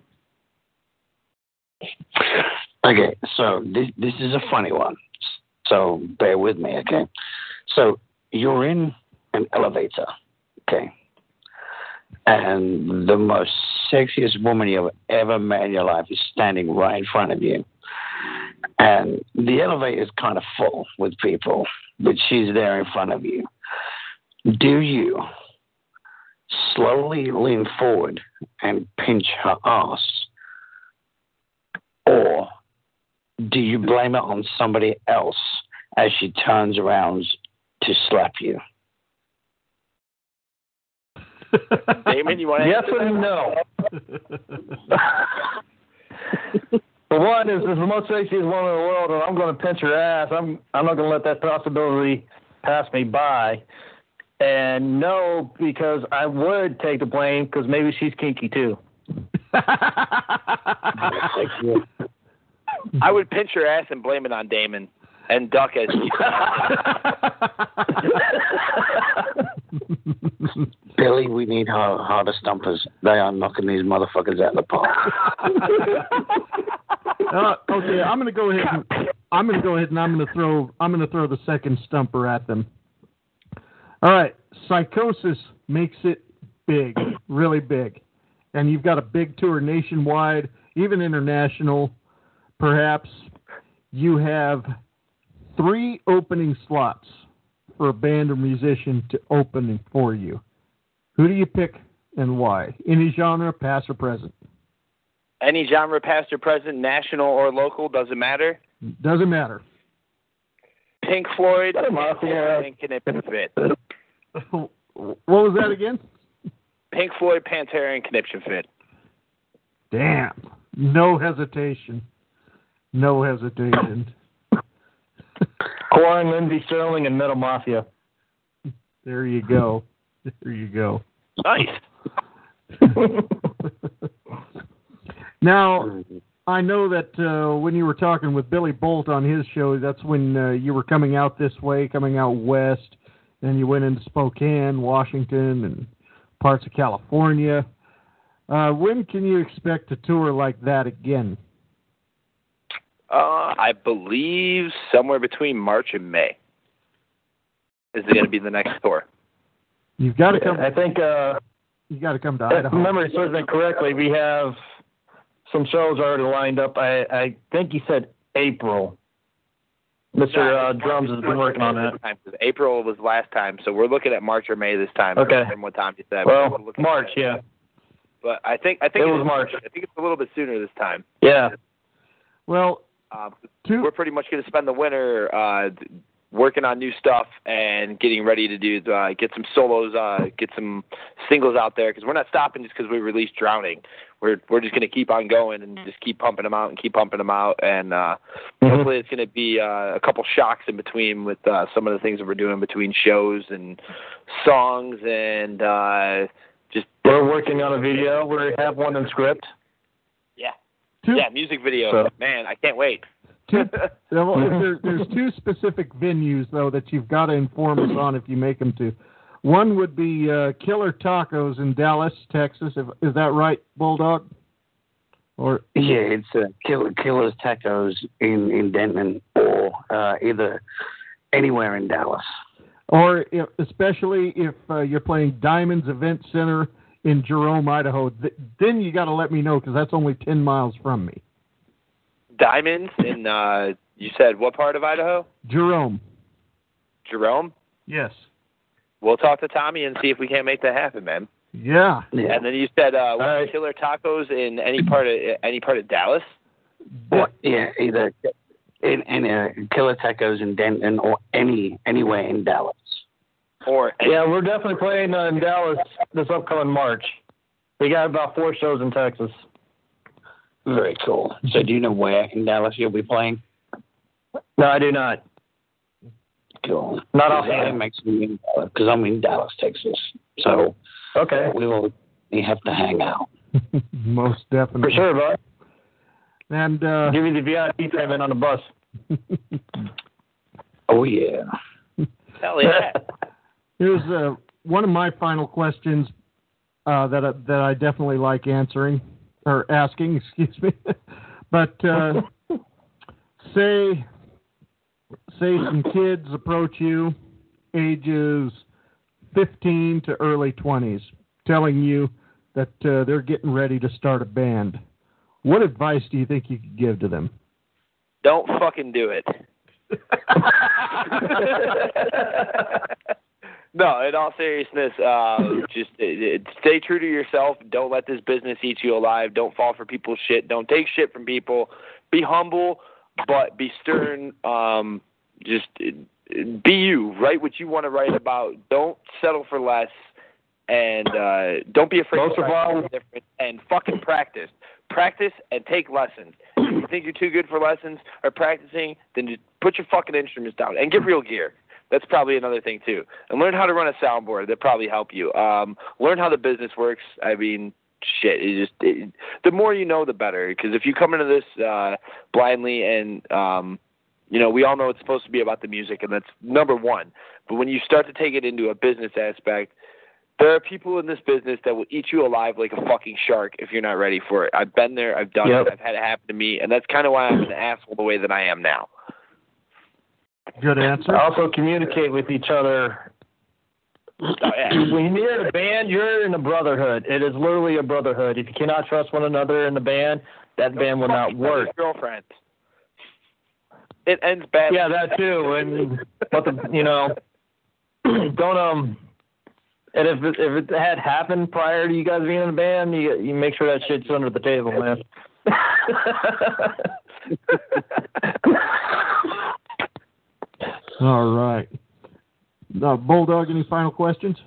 Okay, so this this is a funny one. So bear with me, okay? So you're in an elevator, okay? And the most sexiest woman you've ever met in your life is standing right in front of you. And the elevator is kind of full with people, but she's there in front of you. Do you slowly lean forward and pinch her ass? Or do you blame it on somebody else as she turns around to slap you? Damon, you want to Yes and no. For one, is is the most sexiest woman in the world, and I'm going to pinch her ass. I'm I'm not going to let that possibility pass me by. And no, because I would take the blame because maybe she's kinky too. I would pinch your ass and blame it on Damon and duck as Billy, we need hard, harder stumpers. They are knocking these motherfuckers out of the park. Uh, okay, I'm going to go ahead. And, I'm going to go ahead and I'm going to throw. I'm going to throw the second stumper at them. All right, Sykosis makes it big, really big, and you've got a big tour nationwide, even international. Perhaps you have three opening slots for a band or musician to open for you. Who do you pick and why? Any genre, past or present? Any genre, past or present, national or local, doesn't matter. Doesn't matter. Pink Floyd, Pantera, and Conniption Fit. What was that again? Pink Floyd, Pantera, and Conniption Fit. Damn. No hesitation. No hesitation. Korn, Lindsey Stirling, and Metal Mafia. There you go. There you go. Nice. Now, I know that uh, when you were talking with Billy Bolt on his show, that's when uh, you were coming out this way, coming out west, and you went into Spokane, Washington, and parts of California. Uh, when can you expect a tour like that again? Uh, I believe somewhere between March and May is it going to be the next tour. You've got to come. I think uh, you got to come to if Idaho. memory serves me correctly, we have some shows already lined up. I I think he said April. Mister uh, Drums has been working on that. April was last time, so we're looking at March or May this time. Okay. And what time you said? Well, March, yeah, But I think I think It was is- March. I think it's a little bit sooner this time. yeah. Well, Um, we're pretty much going to spend the winter uh, working on new stuff and getting ready to do uh, get some solos, uh, get some singles out there because we're not stopping just because we released Drowning. We're we're just gonna keep on going and just keep pumping them out and keep pumping them out and uh, Mm-hmm. hopefully it's gonna be uh, a couple shocks in between with uh, some of the things that we're doing between shows and songs and uh, just We're working on a video. We have one in script. Yeah Two- yeah music video So- man I can't wait. Two, well, there, there's two specific venues though that you've got to inform us on if you make them to. One would be uh, Killer Tacos in Dallas, Texas. If, is that right, Bulldog? Or Yeah, it's uh, Kill, Killer's Tacos in, in Denton or uh, either anywhere in Dallas. or if, especially if uh, you're playing Diamonds Event Center in Jerome, Idaho, th- then you got to let me know because that's only ten miles from me. Diamonds in uh, you said what part of Idaho? Jerome. Jerome. Yes. We'll talk to Tommy and see if we can't make that happen, man. Yeah. And then you said uh, what, killer tacos in any part of any part of Dallas. Or, yeah, either in, in uh, Killer Tacos in Denton or any anywhere in Dallas. Or Yeah, we're definitely playing uh, in Dallas this upcoming March. We got about four shows in Texas. Very cool. So do you know where in Dallas you'll be playing? No, I do not. Cool. Not Because offhand. Makes me in because I'm in Dallas, Texas. So Okay. we will we have to hang out. Most definitely. For sure, bud. And uh, Give me the VIP payment on the bus. Oh yeah. Hell yeah. Here's uh, one of my final questions uh, that I, that I definitely like answering or asking. Excuse me. but uh, say say some kids approach you, ages 15 to early 20s, telling you that uh, they're getting ready to start a band. What advice do you think you could give to them? Don't fucking do it. no, in all seriousness, uh, just uh, uh, stay true to yourself. Don't let this business eat you alive. Don't fall for people's shit. Don't take shit from people. Be humble, but be stern. Um, just uh, be you. Write what you want to write about. Don't settle for less, and uh, don't be afraid Most to all- different. And fucking practice. Practice and take lessons. If you think you're too good for lessons or practicing, then just put your fucking instruments down and get real gear. That's probably another thing too. And learn how to run a soundboard. That probably help you. Um, learn how the business works. I mean, shit. It just it, the more you know, the better. Because if you come into this uh, blindly and um, you know, we all know it's supposed to be about the music, and that's number one. But when you start to take it into a business aspect, there are people in this business that will eat you alive like a fucking shark if you're not ready for it. I've been there. I've done Yep. it. I've had it happen to me, and that's kind of why I'm an asshole the way that I am now. Good answer. Also communicate with each other. When you're in a band, you're in a brotherhood. It is literally a brotherhood. If you cannot trust one another in the band, that band will not work. your Girlfriend. It ends badly. Yeah, that too. And but the you know, don't um. And if it, if it had happened prior to you guys being in the band, you you make sure that shit's under the table, man. All right. Uh, Bulldog, any final questions?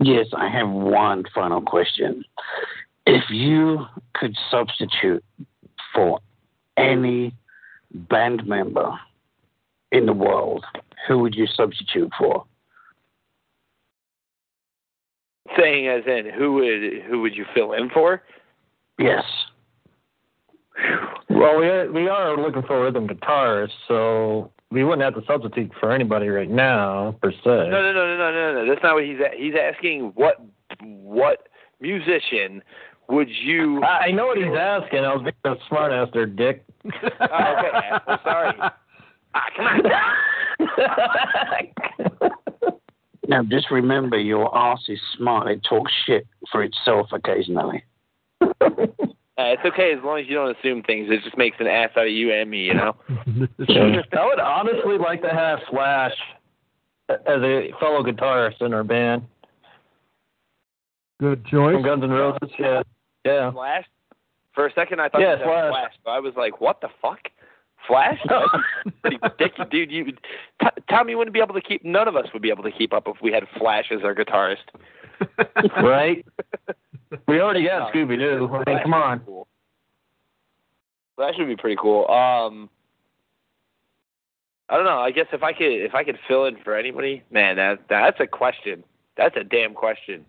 Yes, I have one final question. If you could substitute for any band member in the world, who would you substitute for? Saying as in, who would who would you fill in for? Yes. Well, we are, we are looking for a rhythm guitarist, so we wouldn't have to substitute for anybody right now per se. No, no, no, no, no, no, no. That's not what he's a- he's asking. What what musician would you? I I know what he's asking. I was being a smart ass there, Dick. Oh, okay, asshole, sorry. Ah, come on. Now, just remember your ass is smart. It talks shit for itself occasionally. Uh, it's okay as long as you don't assume things. It just makes an ass out of you and me, you know. I would honestly like to have Slash as a fellow guitarist in our band. Good choice. From Guns N' Roses, yeah. Yeah. Slash. For a second, I thought Yeah, you said Slash. Slash. So I was like, what the fuck? Flash? That's pretty ridiculous, dude. You, t- Tommy wouldn't be able to keep. None of us would be able to keep up if we had Flash as our guitarist. right? We already got Scooby Doo. I mean, come on. That should be pretty cool. Um, I don't know. I guess if I could, if I could fill in for anybody, man, that that's a question. That's a damn question.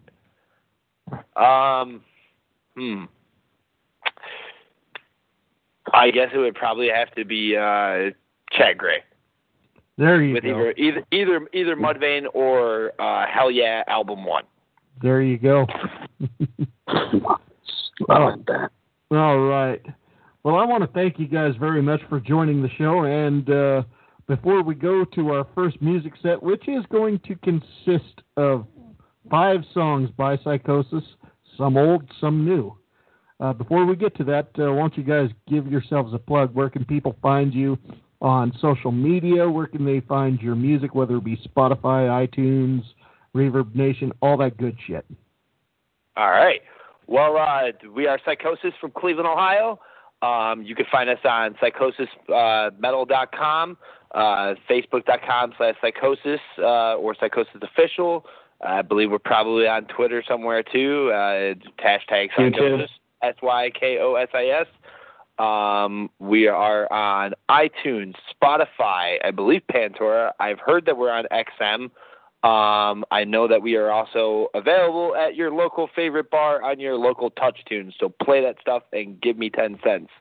Um, hmm. I guess it would probably have to be uh, Chad Gray. There you with go. either either either either Mudvayne or uh, Hellyeah album one. There you go. I like that. All right. Well, I want to thank you guys very much for joining the show. And uh, before we go to our first music set, which is going to consist of five songs by Sykosis, some old, some new. Uh, before we get to that, uh, why don't you guys give yourselves a plug? Where can people find you on social media? Where can they find your music, whether it be Spotify, iTunes, Reverb Nation, all that good shit? All right. Well, uh, we are Sykosis from Cleveland, Ohio. Um, you can find us on sykosismetal.com, uh, facebook.com slash sykosis, uh, or sykosis official. I believe we're probably on Twitter somewhere too. Uh, hashtag sykosis, S Y K O S I S. Um, we are on iTunes, Spotify, I believe Pandora. I've heard that we're on XM. Um, I know that we are also available at your local favorite bar on your local touch tune. So play that stuff and give me 10 cents.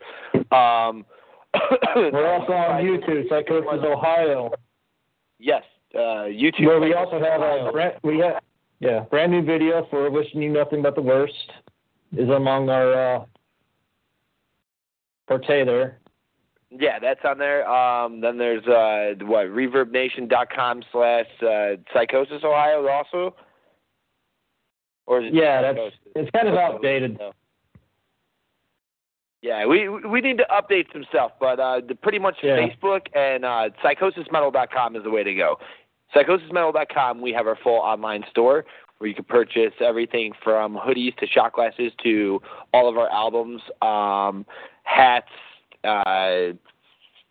Um, We're also on YouTube, Sykosis Ohio. Yes, uh, YouTube. Where we also have a brand, we have yeah brand new video for wishing you nothing but the worst is among our uh, forte there. Yeah, that's on there. Um, then there's uh, what ReverbNation.com slash uh, Sykosis Ohio also. Or is it Yeah, that's it's kind of outdated. Though. Yeah, we we need to update some stuff, but uh, the, pretty much Yeah. Facebook and uh, sykosismetal.com is the way to go. Sykosismetal.com, we have our full online store where you can purchase everything from hoodies to shot glasses to all of our albums, um, hats, uh,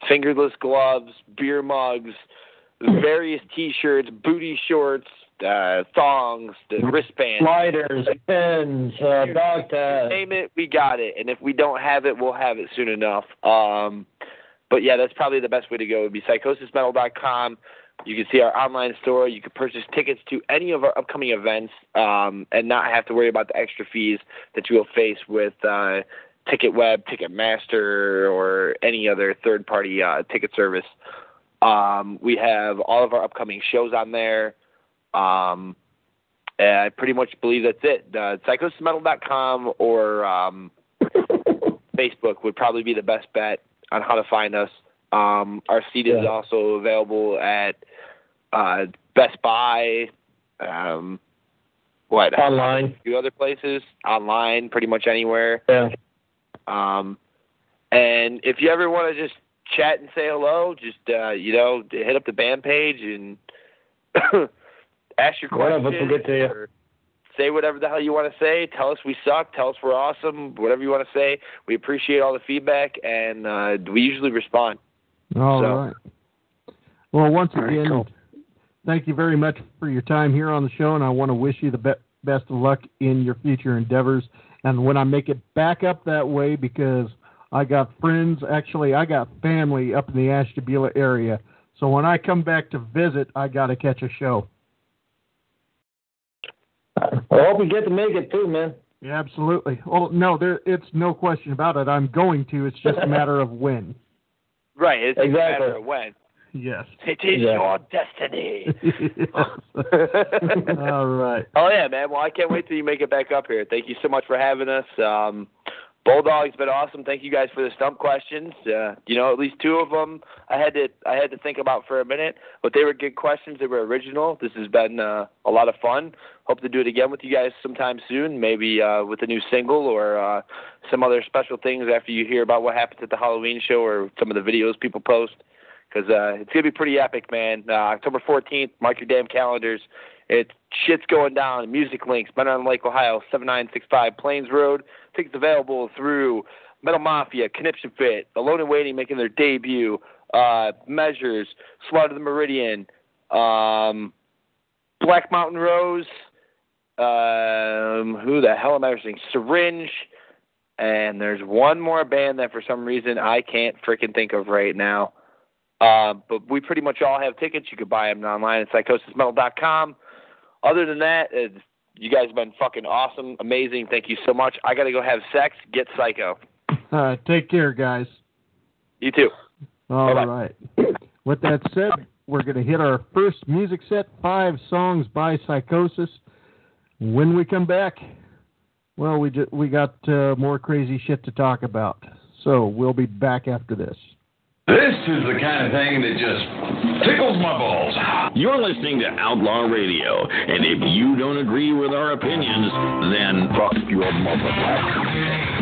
fingerless gloves, beer mugs, various T-shirts, booty shorts, uh, thongs, the wristbands, Sliders, pins, uh, dog tags. name it, we got it. And if we don't have it, we'll have it soon enough. Um, but yeah, that's probably the best way to go. It would be sykosismetal.com. You can see our online store. You can purchase tickets to any of our upcoming events um, and not have to worry about the extra fees that you will face with uh, TicketWeb, Ticketmaster, or any other third-party uh, ticket service. Um, we have all of our upcoming shows on there. Um, and I pretty much believe that's it. Uh, sykosismetal.com or um, Facebook would probably be the best bet on how to find us. Um, our seat is also available at uh, Best Buy. Um, what Online. A few other places online, pretty much anywhere. Yeah. Um, and if you ever want to just chat and say hello, just uh, you know, hit up the band page and ask your One of questions. us will get to you. Say whatever the hell you want to say. Tell us we suck. Tell us we're awesome. Whatever you want to say. We appreciate all the feedback, and uh, we usually respond. All So- right. Well, once All right, again, cool. thank you very much for your time here on the show, and I want to wish you the be- best of luck in your future endeavors. And when I make it back up that way, because I got friends, actually, I got family up in the Ashtabula area. So when I come back to visit, I got to catch a show. I hope you get to make it too, man. Yeah, absolutely. Well, no, there, it's no question about it. I'm going to. It's just a matter of when. Right. It's just a Exactly. matter of when. Yes. It is Yeah. your destiny. All right. Oh yeah, man. Well, I can't wait till you make it back up here. Thank you so much for having us. Um, Bulldog's been awesome. Thank you guys for the stump questions. Uh, you know, at least two of them I had to I had to think about for a minute, but they were good questions. They were original. This has been uh, a lot of fun. Hope to do it again with you guys sometime soon. Maybe uh, with a new single or uh, some other special things after you hear about what happens at the Halloween show or some of the videos people post. Because uh, it's gonna be pretty epic, man. Uh, October 14th. Mark your damn calendars. It's shit's going down. Music links. Men on Lake, Ohio, 7965 Plains Road. Tickets available through Metal Mafia, Conniption Fit, Alone and Waiting making their debut, uh, Measures, Slaughter the Meridian, um, Black Mountain Rose, um, who the hell am I missing? Syringe, and there's one more band that for some reason I can't freaking think of right now. Uh, but we pretty much all have tickets. You could buy them online at sykosismetal.com. Other than that, it's, you guys have been fucking awesome, amazing. Thank you so much. I got to go have sex. Get psycho. Uh, take care, guys. You too. All Bye-bye. right. With that said, we're going to hit our first music set, five songs by Sykosis. When we come back, well, we ju- we got uh, more crazy shit to talk about. So we'll be back after this. This is the kind of thing that just tickles my balls. You're listening to Outlaw Radio, and if you don't agree with our opinions, then fuck your mother.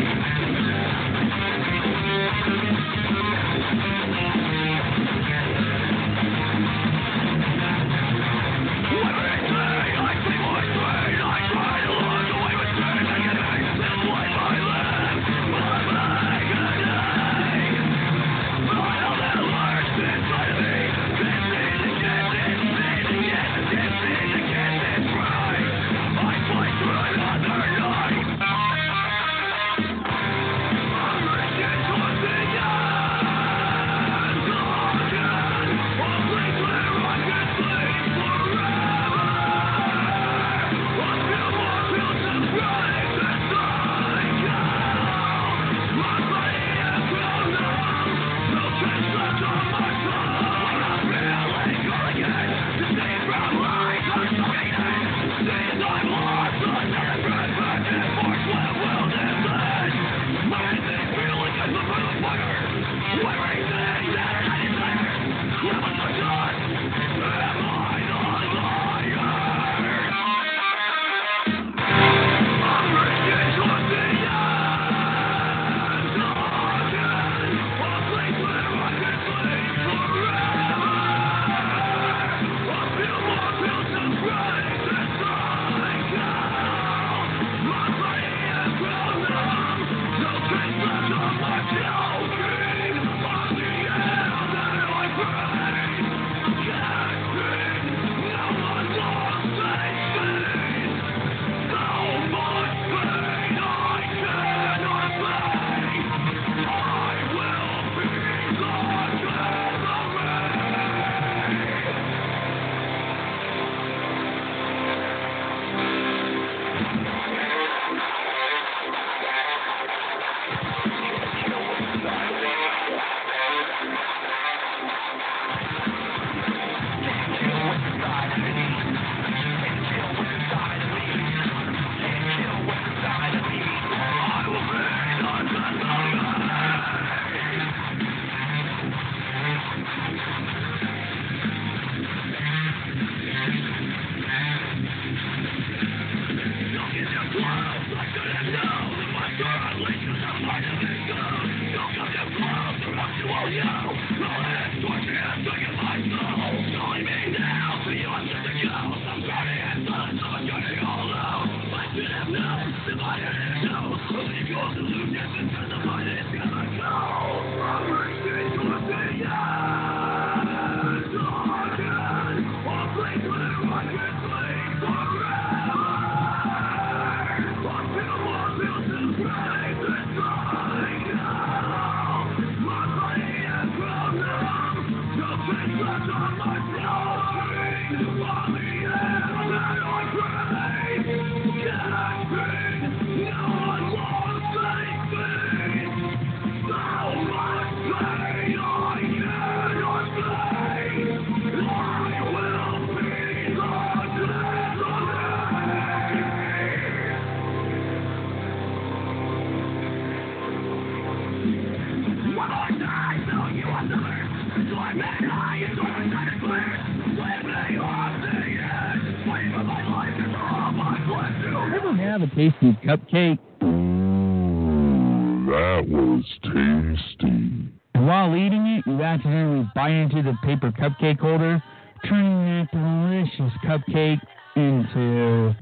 Paper cupcake holder, turning that delicious cupcake into.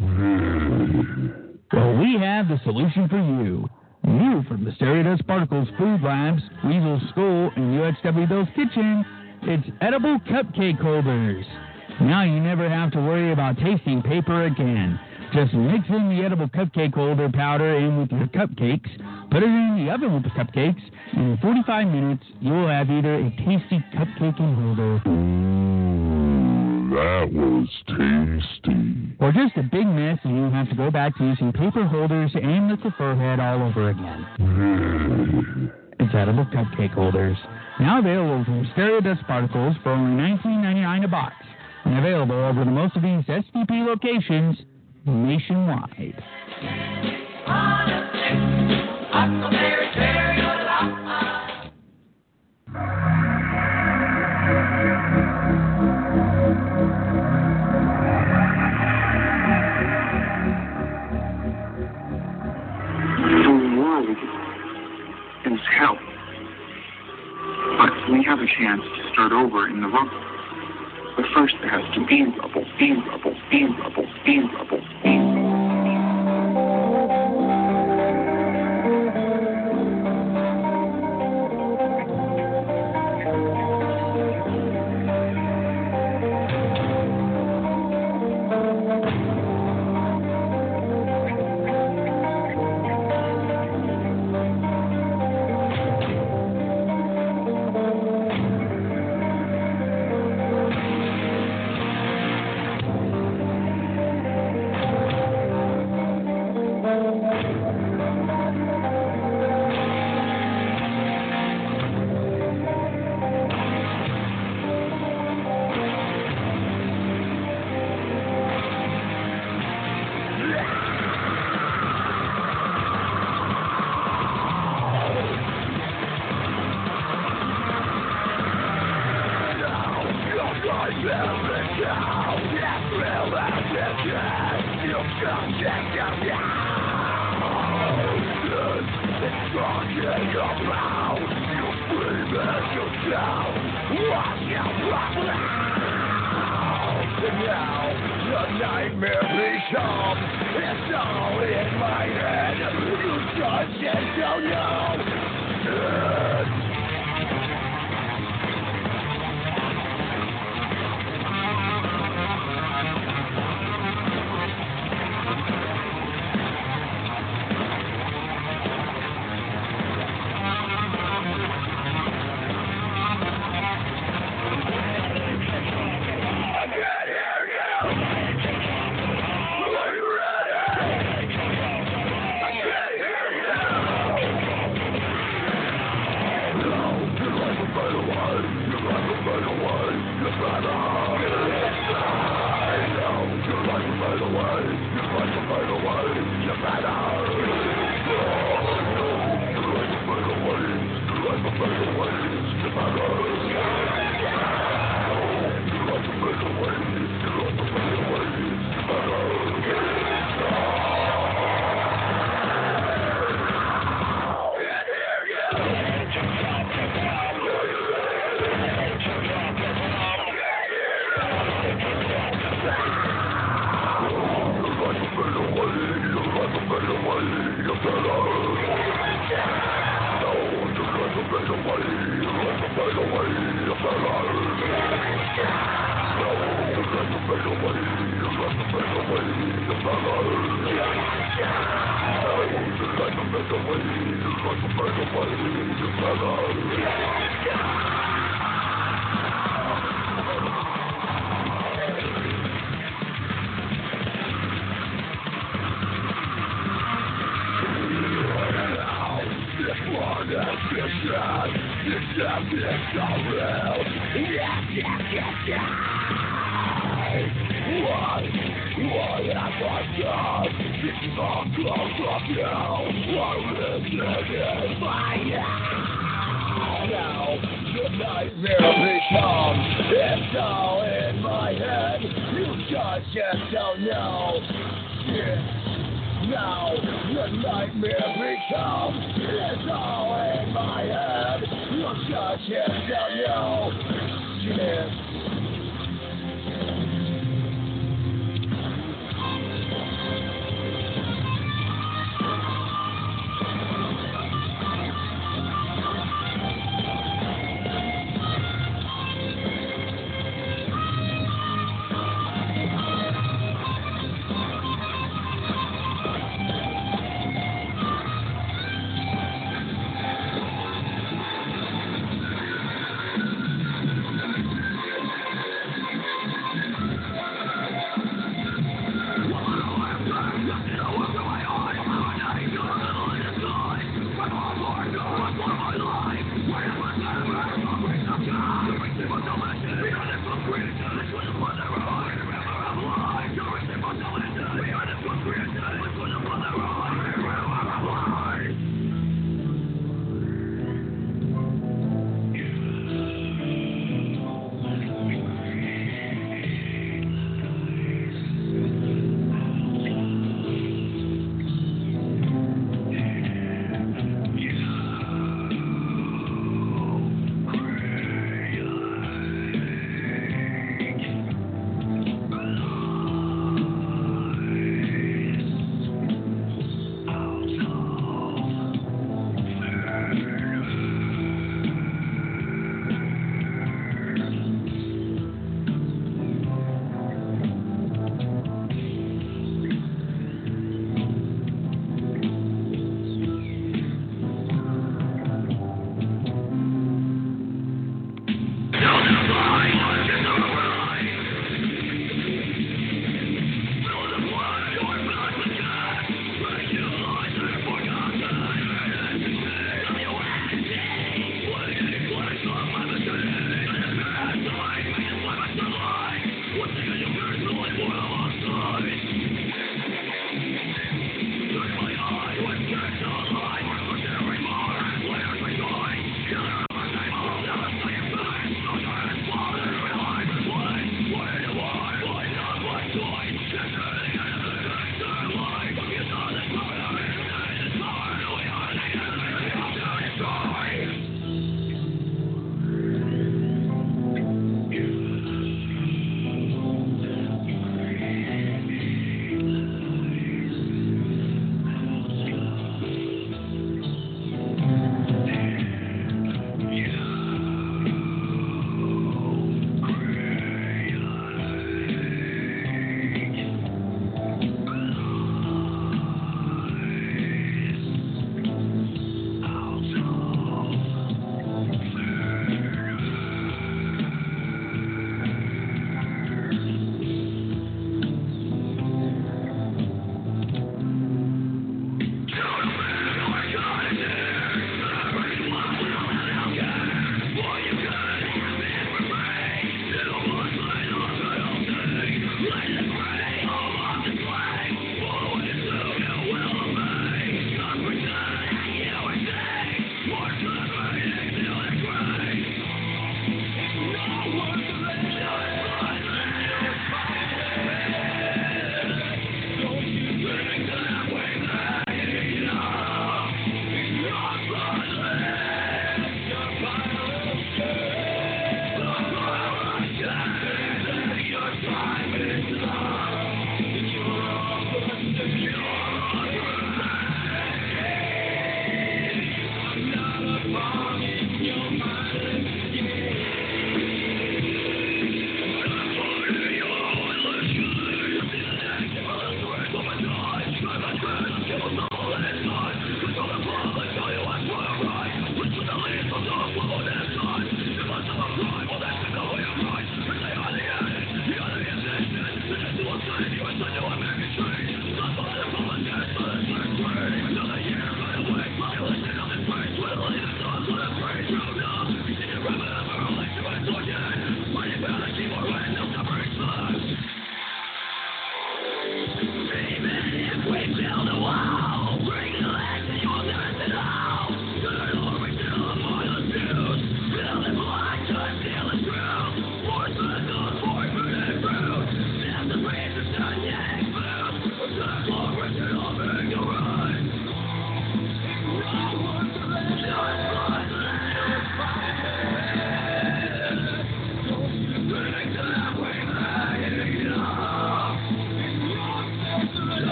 Well, we have the solution for you. New from the Dust Particles Food Labs, Weasel School, and UXW Bill's Kitchen, it's edible cupcake holders. Now you never have to worry about tasting paper again. Just mix in the edible cupcake holder powder in with your cupcakes, put it in the oven with the cupcakes, and in 45 minutes you'll have either a tasty cupcake holder. That was tasty. Or just a big mess and you'll have to go back to using paper holders and the fur head all over again. it's edible cupcake holders. Now available from Stereo Dust Particles for only $19.99 a box. And available over the most of these STP locations nationwide. Is hell. But we have a chance to start over in the rubble. But first there has to be rubble, be rubble, be rubble, be rubble,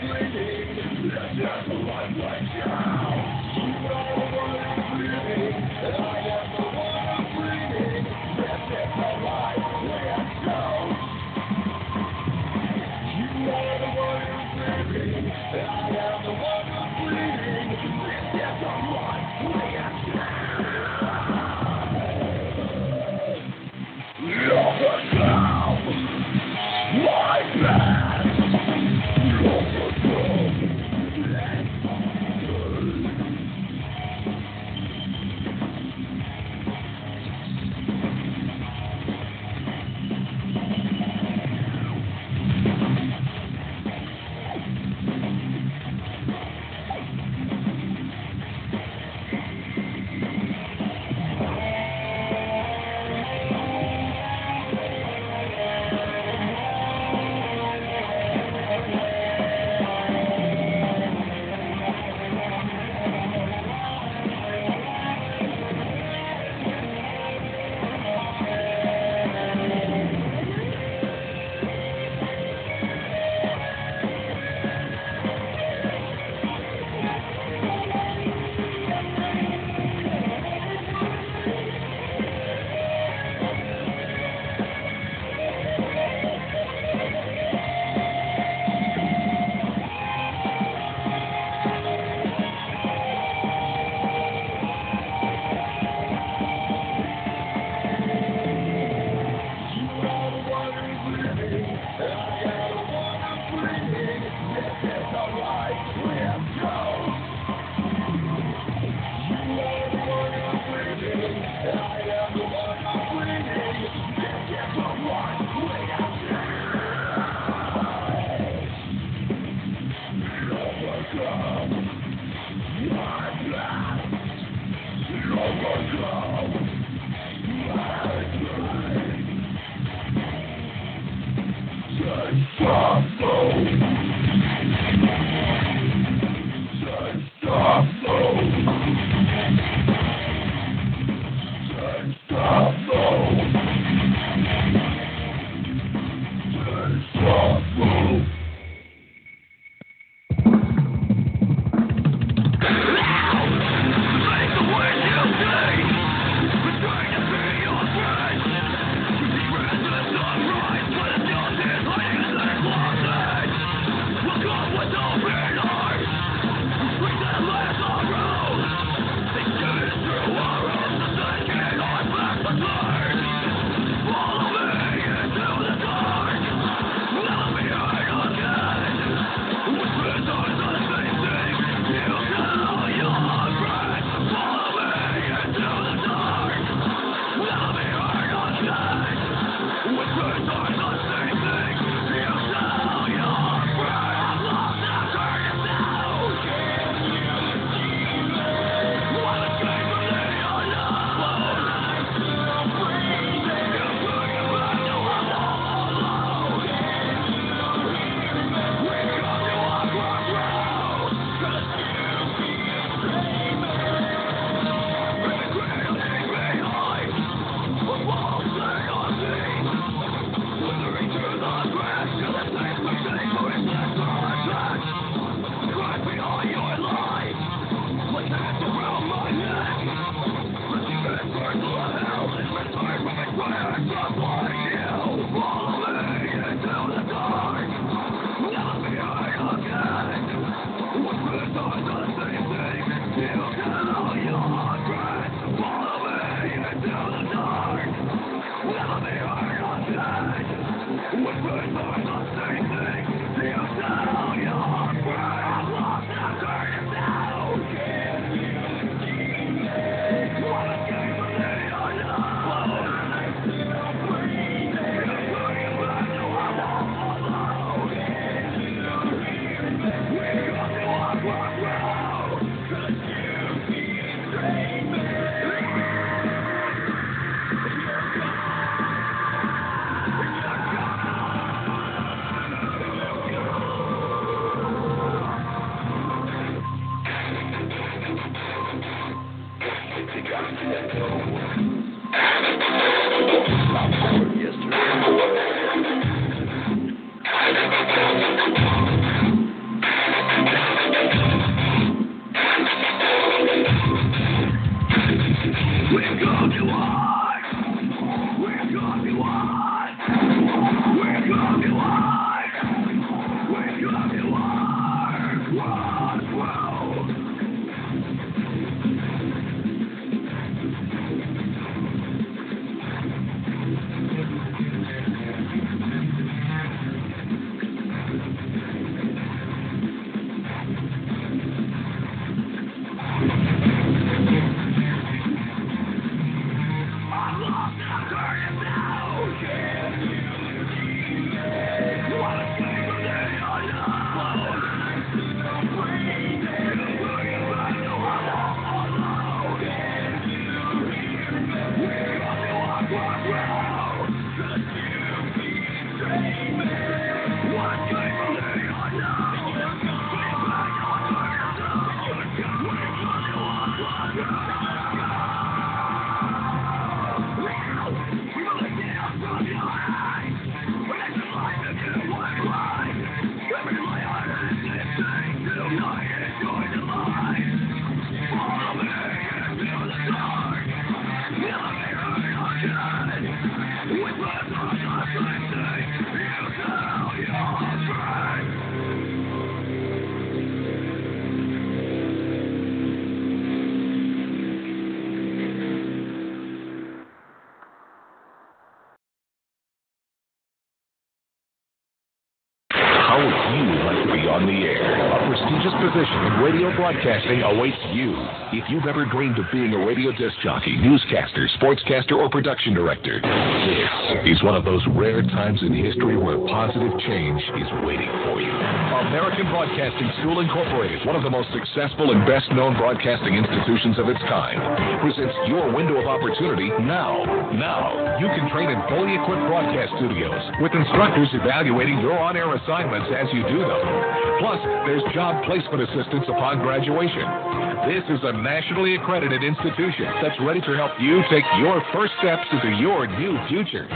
Thank you. Broadcasting awaits you. If you've ever dreamed of being a radio disc jockey, newscaster, sportscaster, or production director, this is one of those rare times in history where positive change is waiting for you. American Broadcasting School Incorporated, one of the most successful and best known broadcasting institutions of its kind, presents your window of opportunity now. Now, you can train in fully equipped broadcast studios with instructors evaluating your on air assignments as you do them. Plus, there's job placement assistance upon graduation. This is a nationally accredited institution that's ready to help you take your first steps into your new future.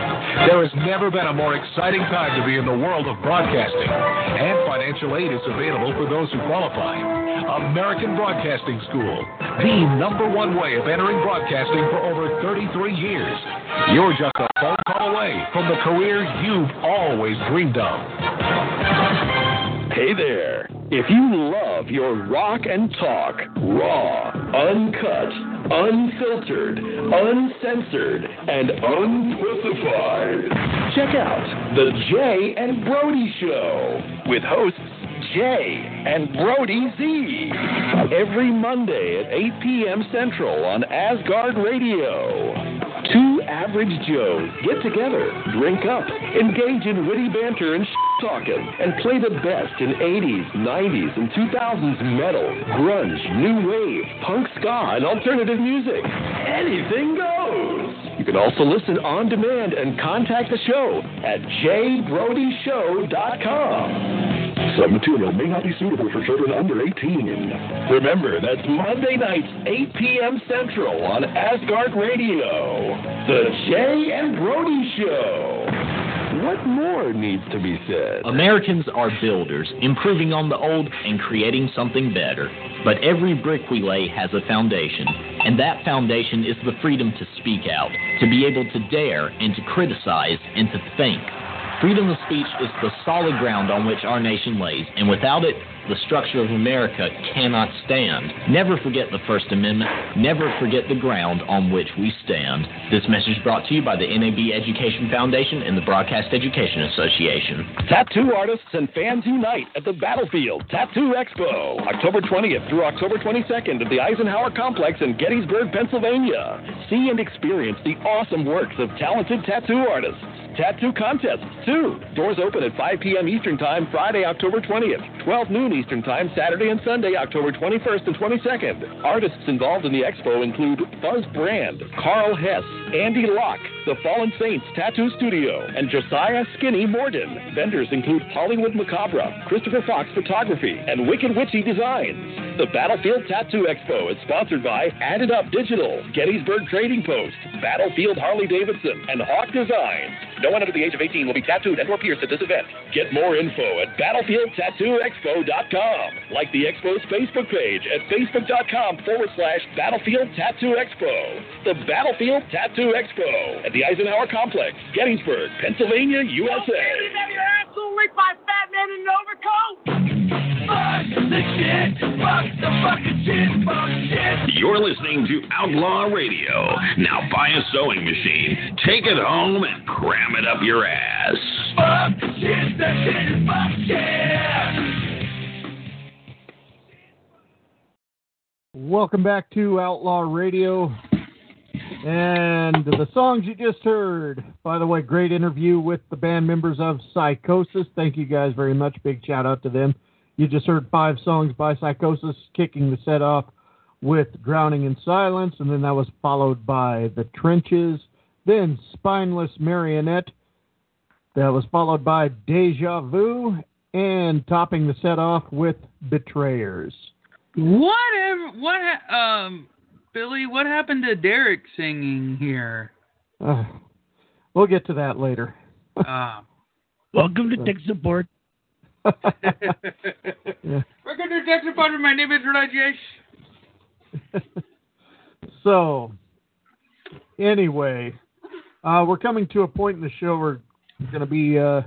There has never been a more exciting time to be in the world of broadcasting, and financial aid is available for those who qualify. American Broadcasting School, the number one way of entering broadcasting for over 33 years. You're just a phone call away from the career you've always dreamed of. Hey there. If you love your rock and talk, raw, uncut, unfiltered, uncensored, and unpussified, check out The Jay and Brody Show with hosts Jay and Brody Z. Every Monday at 8 p.m. Central on Asgard Radio. Two average Joes get together, drink up, engage in witty banter and sh- talking, and play the best in 80s, 90s, and 2000s metal, grunge, new wave, punk ska, and alternative music. Anything goes. You can also listen on demand and contact the show at jbrodyshow.com. Some material may not be suitable for children under 18. Remember, that's Monday nights, 8 p.m. Central on Asgard Radio. The Jay and Brody Show. What more needs to be said? Americans are builders, improving on the old and creating something better. But every brick we lay has a foundation, and that foundation is the freedom to speak out, to be able to dare and to criticize and to think. Freedom of speech is the solid ground on which our nation lays, and without it, the structure of America cannot stand. Never forget the First Amendment. Never forget the ground on which we stand. This message brought to you by the NAB Education Foundation and the Broadcast Education Association. Tattoo artists and fans unite at the Battlefield Tattoo Expo, October 20th through October 22nd at the Eisenhower Complex in Gettysburg, Pennsylvania. See and experience the awesome works of talented tattoo artists. Tattoo contests, too. Doors open at 5 p.m. Eastern Time, Friday, October 20th, 12 noon Eastern Time, Saturday and Sunday, October 21st and 22nd. Artists involved in the expo include Buzz Brand, Carl Hess, Andy Locke, The Fallen Saints Tattoo Studio, and Josiah Skinny Morden. Vendors include Hollywood Macabre, Christopher Fox Photography, and Wicked Witchy Designs. The Battlefield Tattoo Expo is sponsored by Added Up Digital, Gettysburg Trading Post, Battlefield Harley Davidson, and Hawk Designs. No one under the age of 18 will be tattooed and or pierced at this event. Get more info at battlefieldtattooexpo.com. Like the Expo's Facebook page at facebook.com forward slash Battlefield Tattoo Expo. The Battlefield Tattoo Expo at the Eisenhower Complex, Gettysburg, Pennsylvania, USA. your absolutely by fat man in an overcoat. Fuck the shit. Fuck the fucking shit. Fuck shit. You're listening to Outlaw Radio. Now buy a sewing machine, take it home, and cram it up your ass. Fuck shit. Shit fuck shit. Welcome back to Outlaw Radio. And the songs you just heard, by the way, great interview with the band members of Sykosis. Thank you guys very much. Big shout out to them. You just heard five songs by Sykosis, kicking the set off with Drowning in Silence, and then that was followed by The Trenches, then Spineless Marionette, that was followed by Deja Vu, and topping the set off with Betrayers. Whatever. What? Um, Billy, what happened to Derek singing here? Uh, we'll get to that later. Uh, Welcome to tech support. Yeah. we're to tech support. My name is Rajesh. So, anyway, uh, we're coming to a point in the show where we're going to be. Uh,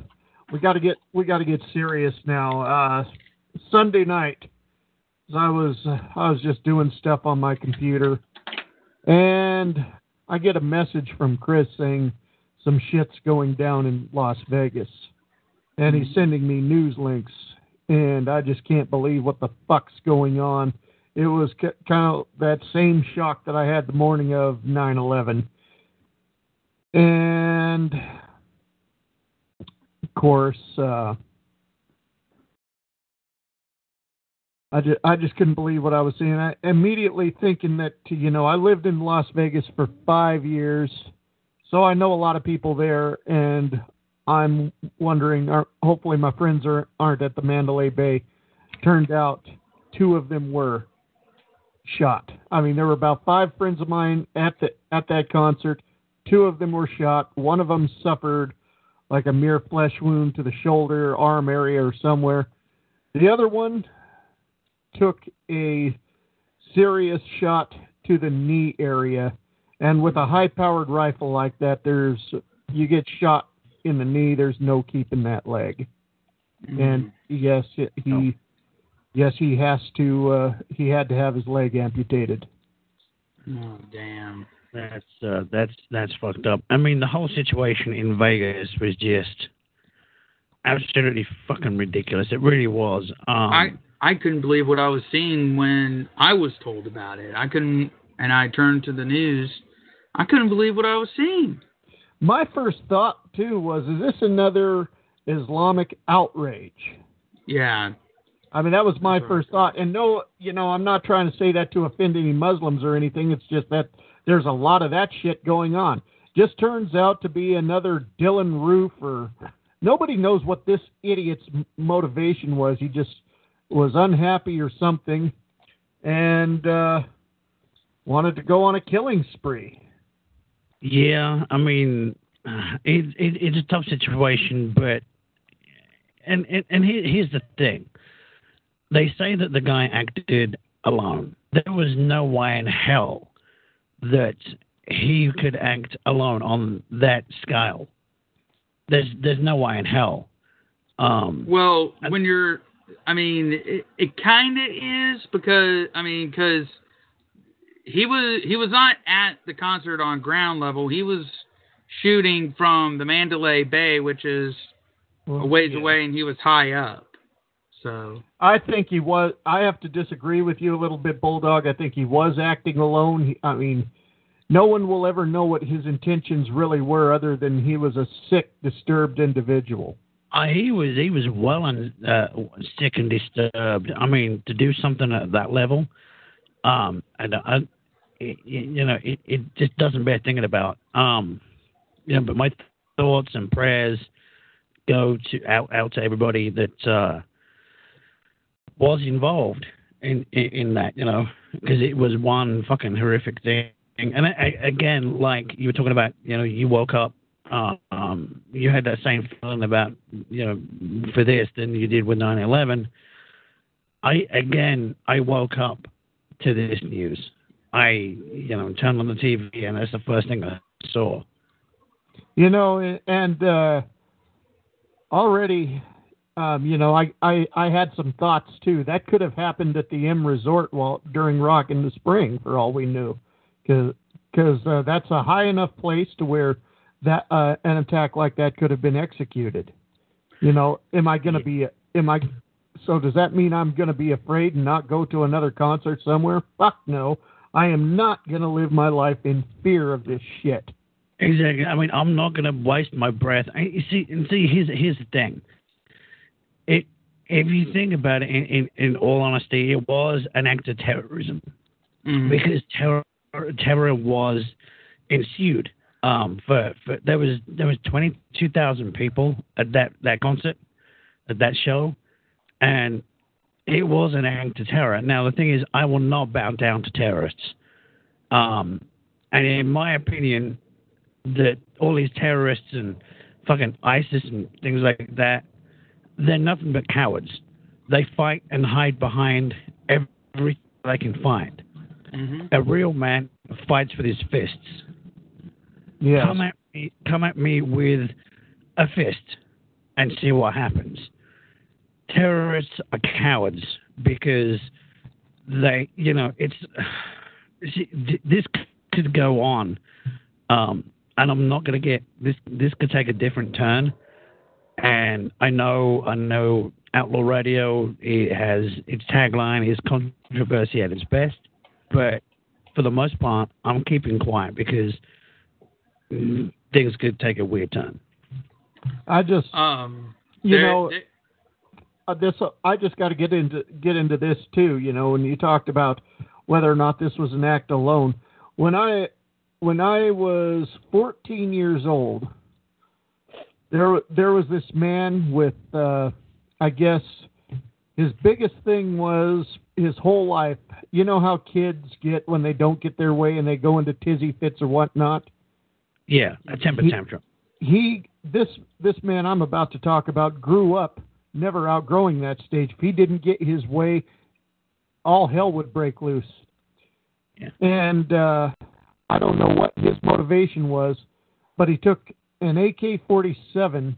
we got to get. We got to get serious now. Uh, Sunday night, I was. I was just doing stuff on my computer, and I get a message from Chris saying some shit's going down in Las Vegas, and he's sending me news links, and I just can't believe what the fuck's going on it was kind of that same shock that I had the morning of 9/11, and of course, uh, I just I just couldn't believe what I was seeing. I immediately thinking that you know I lived in Las Vegas for five years, so I know a lot of people there, and I'm wondering. Are, hopefully, my friends are aren't at the Mandalay Bay. Turned out, two of them were shot. I mean, there were about five friends of mine at the at that concert. Two of them were shot. One of them suffered like a mere flesh wound to the shoulder, arm area, or somewhere. The other one took a serious shot to the knee area, and with a high-powered rifle like that, there's you get shot in the knee. There's no keeping that leg. And yes, it, he yes he has to uh, he had to have his leg amputated. Oh, damn. That's uh, that's that's fucked up. I mean, the whole situation in Vegas was just absolutely fucking ridiculous. It really was. Um, I I couldn't believe what I was seeing when I was told about it. I couldn't, and I turned to the news. I couldn't believe what I was seeing. My first thought too was, is this another Islamic outrage? Yeah. I mean, that was my first thought. And no, you know, I'm not trying to say that to offend any Muslims or anything. It's just that there's a lot of that shit going on. Just turns out to be another Dylann Roof or nobody knows what this idiot's motivation was. He just was unhappy or something and uh, wanted to go on a killing spree. Yeah, I mean, it, it, it's a tough situation, but and and, and here, here's the thing: they say that the guy acted alone. There was no way in hell that he could act alone on that scale. There's there's no way in hell. Um, Well, when you're I mean, it, it kind of is because I mean, because he was he was not at the concert on ground level. He was shooting from the Mandalay Bay, which is a ways yeah. away, and he was high up. So I think he was. I have to disagree with you a little bit, Bulldog. I think he was acting alone. He, I mean, no one will ever know what his intentions really were, other than he was a sick, disturbed individual. Uh, he was he was well and uh, sick and disturbed. I mean, to do something at that level, um, and I, it, you know, it, it just doesn't bear thinking about. Um, you know, but my thoughts and prayers go to out out to everybody that uh, was involved in, in in that. You know, because it was one fucking horrific thing. And I, I, again, like you were talking about, you know, you woke up uh, um, you had that same feeling about you know for this than you did with 9/11. I again I woke up to this news. I you know turned on the TV and that's the first thing I saw. You know, and uh, already, um, you know, I, I I had some thoughts too. That could have happened at the M Resort while during Rock in the Spring, for all we knew, because uh, that's a high enough place to where that uh, an attack like that could have been executed. You know, am I going to be? Am I? So does that mean I'm going to be afraid and not go to another concert somewhere? Fuck no. I am not going to live my life in fear of this shit. Exactly. I mean, I'm not going to waste my breath. You see, and see, here's here's the thing. If you think about it, in, in, in all honesty, it was an act of terrorism mm-hmm. because terror terror was ensued. Um, for, for there was there was twenty two thousand people at that that concert, at that show, and it was an act of terror. Now the thing is, I will not bow down to terrorists. Um, and in my opinion, that all these terrorists and fucking ISIS and things like that, they're nothing but cowards. They fight and hide behind everything they can find. Mm-hmm. A real man fights with his fists. Yes. Come at me, come at me with a fist and see what happens. Terrorists are cowards because they, you know, it's this could go on, um, and I'm not going to get this. This could take a different turn, and I know, I know, Outlaw Radio it has its tagline is controversy at its best, but for the most part, I'm keeping quiet because things could take a weird turn. I just, um, you there- know, there- uh, this uh, I just got to get into get into this too. You know, when you talked about whether or not this was an act alone, when I when I was 14 years old, there there was this man with, uh, I guess, his biggest thing was his whole life. You know how kids get when they don't get their way and they go into tizzy fits or whatnot. Yeah, a temper He- tantrum. he this this man I'm about to talk about grew up never outgrowing that stage. If he didn't get his way, all hell would break loose. Yeah. And uh, I don't know what his motivation was, but he took an AK-47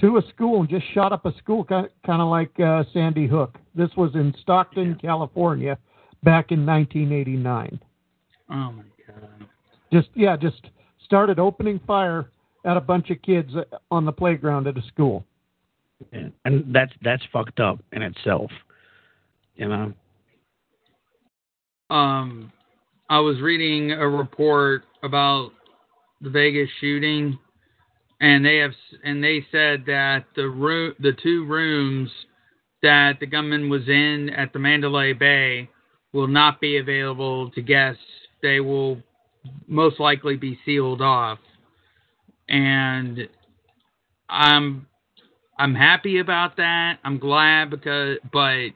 to a school and just shot up a school, kind of like uh, Sandy Hook. This was in Stockton, California, back in 1989. Oh my god. Just yeah, just started opening fire at a bunch of kids uh, on the playground at a school. Yeah. And that's that's fucked up in itself. You know. Um, I was reading a report about the Vegas shooting, and they have and they said that the room, the two rooms that the gunman was in at the Mandalay Bay will not be available to guests. They will most likely be sealed off, and I'm I'm happy about that. I'm glad because, but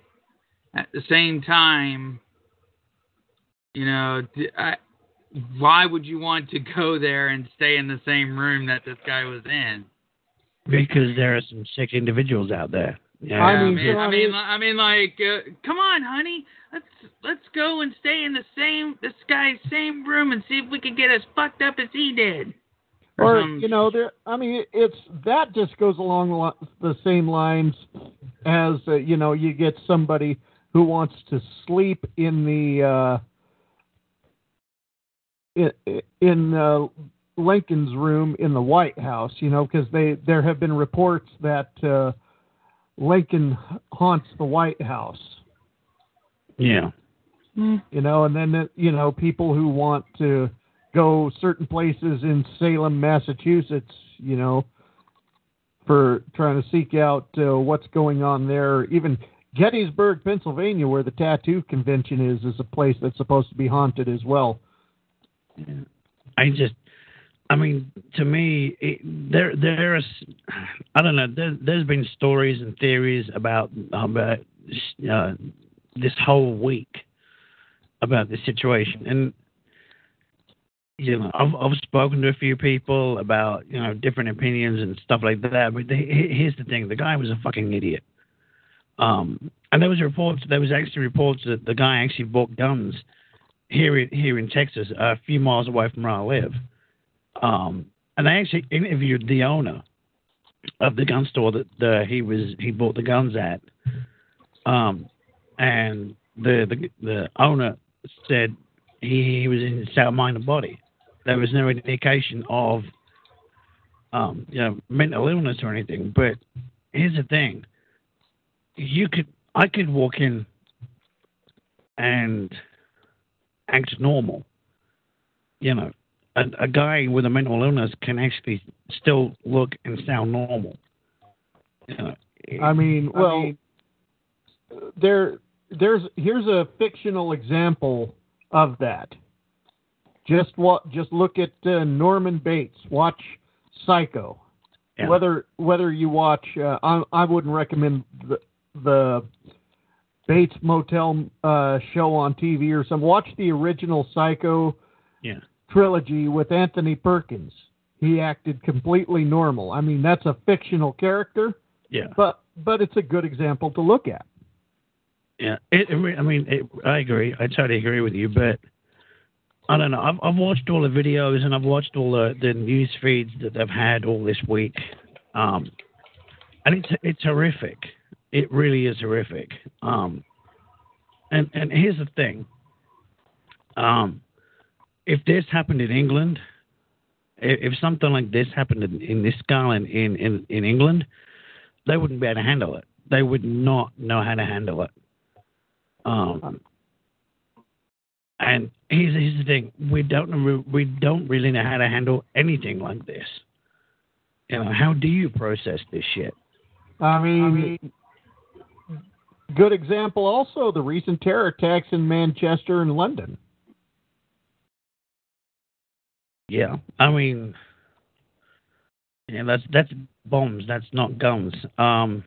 at the same time, you know, I, why would you want to go there and stay in the same room that this guy was in? Because there are some sick individuals out there. Yeah. I mean, I mean, I mean, like, uh, come on, honey, let's let's go and stay in the same this guy's same room and see if we can get as fucked up as he did. Or Um, you know, there. I mean, it's that just goes along the the same lines as uh, you know, you get somebody who wants to sleep in the uh, in, in uh, Lincoln's room in the White House, you know, because they there have been reports that uh, Lincoln haunts the White House. Yeah. You know, and then you know people who want to go certain places in Salem, Massachusetts, you know, for trying to seek out uh, what's going on there. Even Gettysburg, Pennsylvania, where the tattoo convention is, is a place that's supposed to be haunted as well. I just, I mean, to me, it, there there's, I don't know. There, there's been stories and theories about about uh, this whole week about this situation, and you know, I've I've spoken to a few people about you know different opinions and stuff like that. But here's the thing: the guy was a fucking idiot. Um, and there was reports. There was actually reports that the guy actually bought guns here here in Texas, a few miles away from where I live. Um, and I actually interviewed the owner of the gun store that the, he was he bought the guns at. Um, and the the the owner said he, he was in sound mind and body. There was no indication of um, you know mental illness or anything. But here's the thing: you could I could walk in and act normal. You know, a, a guy with a mental illness can actually still look and sound normal. You know, I mean, well, I mean, there, there's here's a fictional example of that. Just what? Just look at uh, Norman Bates. Watch Psycho. Yeah. Whether whether you watch, uh, I, I wouldn't recommend the the Bates Motel uh, show on TV or some. Watch the original Psycho yeah. trilogy with Anthony Perkins. He acted completely normal. I mean, that's a fictional character, Yeah. but but it's a good example to look at. Yeah, it, I mean, it, I agree. I totally agree with you, but I don't know. I've, I've watched all the videos and I've watched all the, the news feeds that they've had all this week, um, and it's it's horrific. It really is horrific. Um, and and here's the thing. Um, if this happened in England, if, if something like this happened in, in this scale in, in, in, in England, they wouldn't be able to handle it. They would not know how to handle it. Um, and here's, here's the thing: we don't know, we don't really know how to handle anything like this. You know, how do you process this shit? I mean, good example also the recent terror attacks in Manchester and London. Yeah, I mean, yeah, that's that's bombs. That's not guns. Um,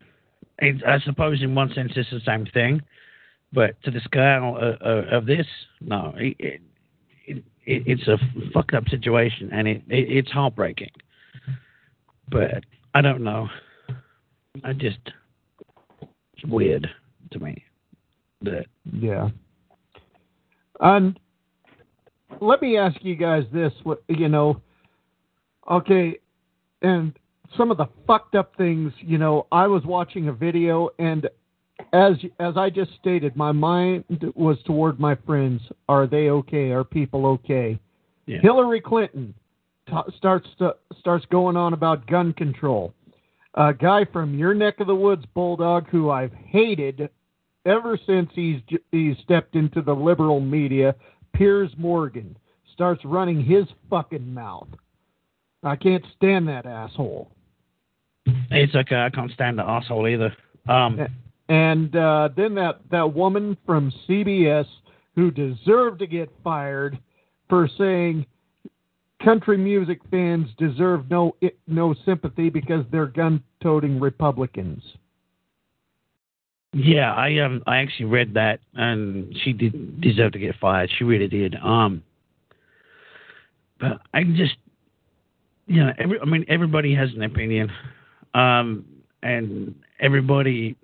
it, I suppose in one sense it's the same thing, but to the scale of, of, of this, no, it, it, it, it's a fucked up situation, and it it's heartbreaking. But I don't know. I just it's weird to me that Yeah. And let me ask you guys this: what you know? Okay, and some of the fucked up things. You know, I was watching a video, and as as I just stated, my mind was toward my friends. Are they okay? Are people okay? Yeah. Hillary Clinton t- starts to, starts going on about gun control. A guy from your neck of the woods, Bulldog, who I've hated ever since he's he's stepped into the liberal media, Piers Morgan starts running his fucking mouth. I can't stand that asshole. it's okay. I can't stand the asshole either. Um, And uh, then that, that woman from CBS who deserved to get fired for saying country music fans deserve no no sympathy because they're gun-toting Republicans. Yeah, I um I actually read that and she did deserve to get fired. She really did. Um but I just you know, every I mean everybody has an opinion. Um and everybody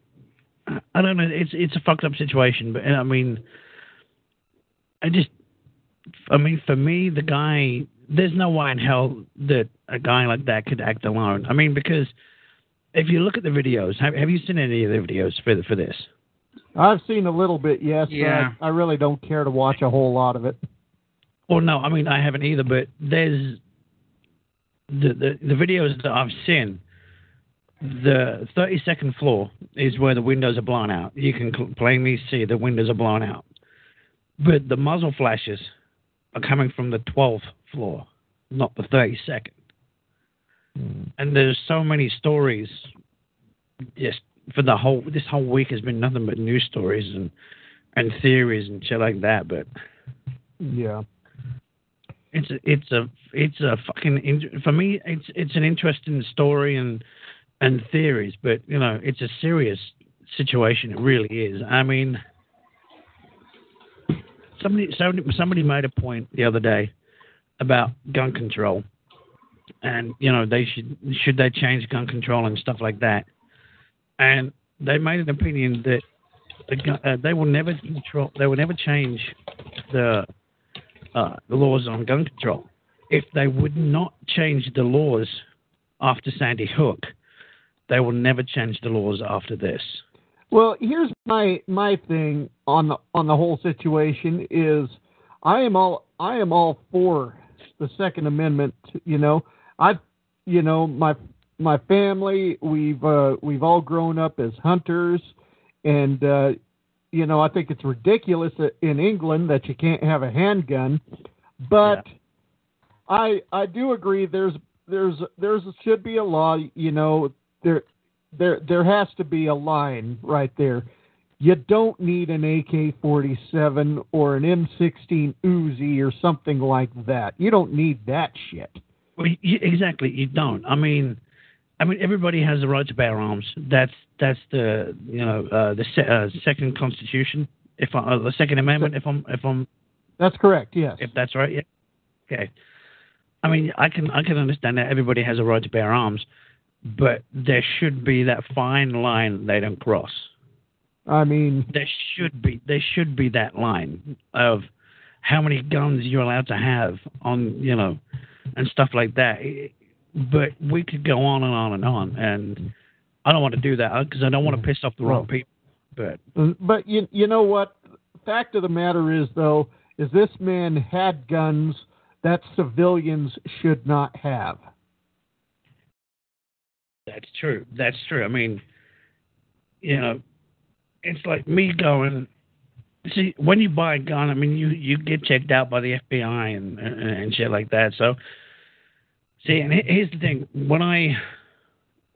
I don't know, it's it's a fucked up situation, but I mean I just I mean for me the guy there's no way in hell that a guy like that could act alone. I mean because if you look at the videos, have, have you seen any of the videos for for this? I've seen a little bit, yes. Yeah. I, I really don't care to watch a whole lot of it. Well, no, I mean I haven't either, but there's the the, the videos that I've seen. The 32nd floor is where the windows are blown out. You can plainly see the windows are blown out, but the muzzle flashes are coming from the 12th floor, not the 32nd. Mm. And there's so many stories. Just for the whole this whole week has been nothing but news stories and and theories and shit like that. But Yeah. it's a, it's a it's a fucking for me it's it's an interesting story and and theories, but you know it's a serious situation. It really is. I mean, somebody somebody somebody made a point the other day about gun control, and you know they should should they change gun control and stuff like that, and they made an opinion that the gun, uh, they will never control they will never change the uh, the laws on gun control if they would not change the laws after Sandy Hook, they will never change the laws after this. Well, here's my my thing on the on the whole situation is I am all I am all for the Second Amendment. You know, I you know my my family we've uh, we've all grown up as hunters, and uh, you know I think it's ridiculous in England that you can't have a handgun, but I I do agree there's there's there's should be a law. You know there there there has to be a line right there. You don't need an AK-47 or an M16 Uzi or something like that. You don't need that shit. Well, you, exactly, you don't. I mean, I mean, everybody has the right to bear arms. That's that's the you know uh, the se- uh, second Constitution, if I, uh, the Second Amendment, if I'm if I'm That's correct. Yes. if that's right. Yeah. Okay. I mean, I can I can understand that everybody has a right to bear arms, but there should be that fine line they don't cross. I mean, There should be there should be that line of how many guns you're allowed to have on you know and stuff like that. But we could go on and on and on, and I don't want to do that because I don't want to mm-hmm. piss off the wrong people. But mm, But you you know what? Fact of the matter is though, is this man had guns that civilians should not have. That's true. That's true. I mean, you know, it's like me going. See, when you buy a gun, I mean, you you get checked out by the FBI and and, shit like that. So, see, and here's the thing: when I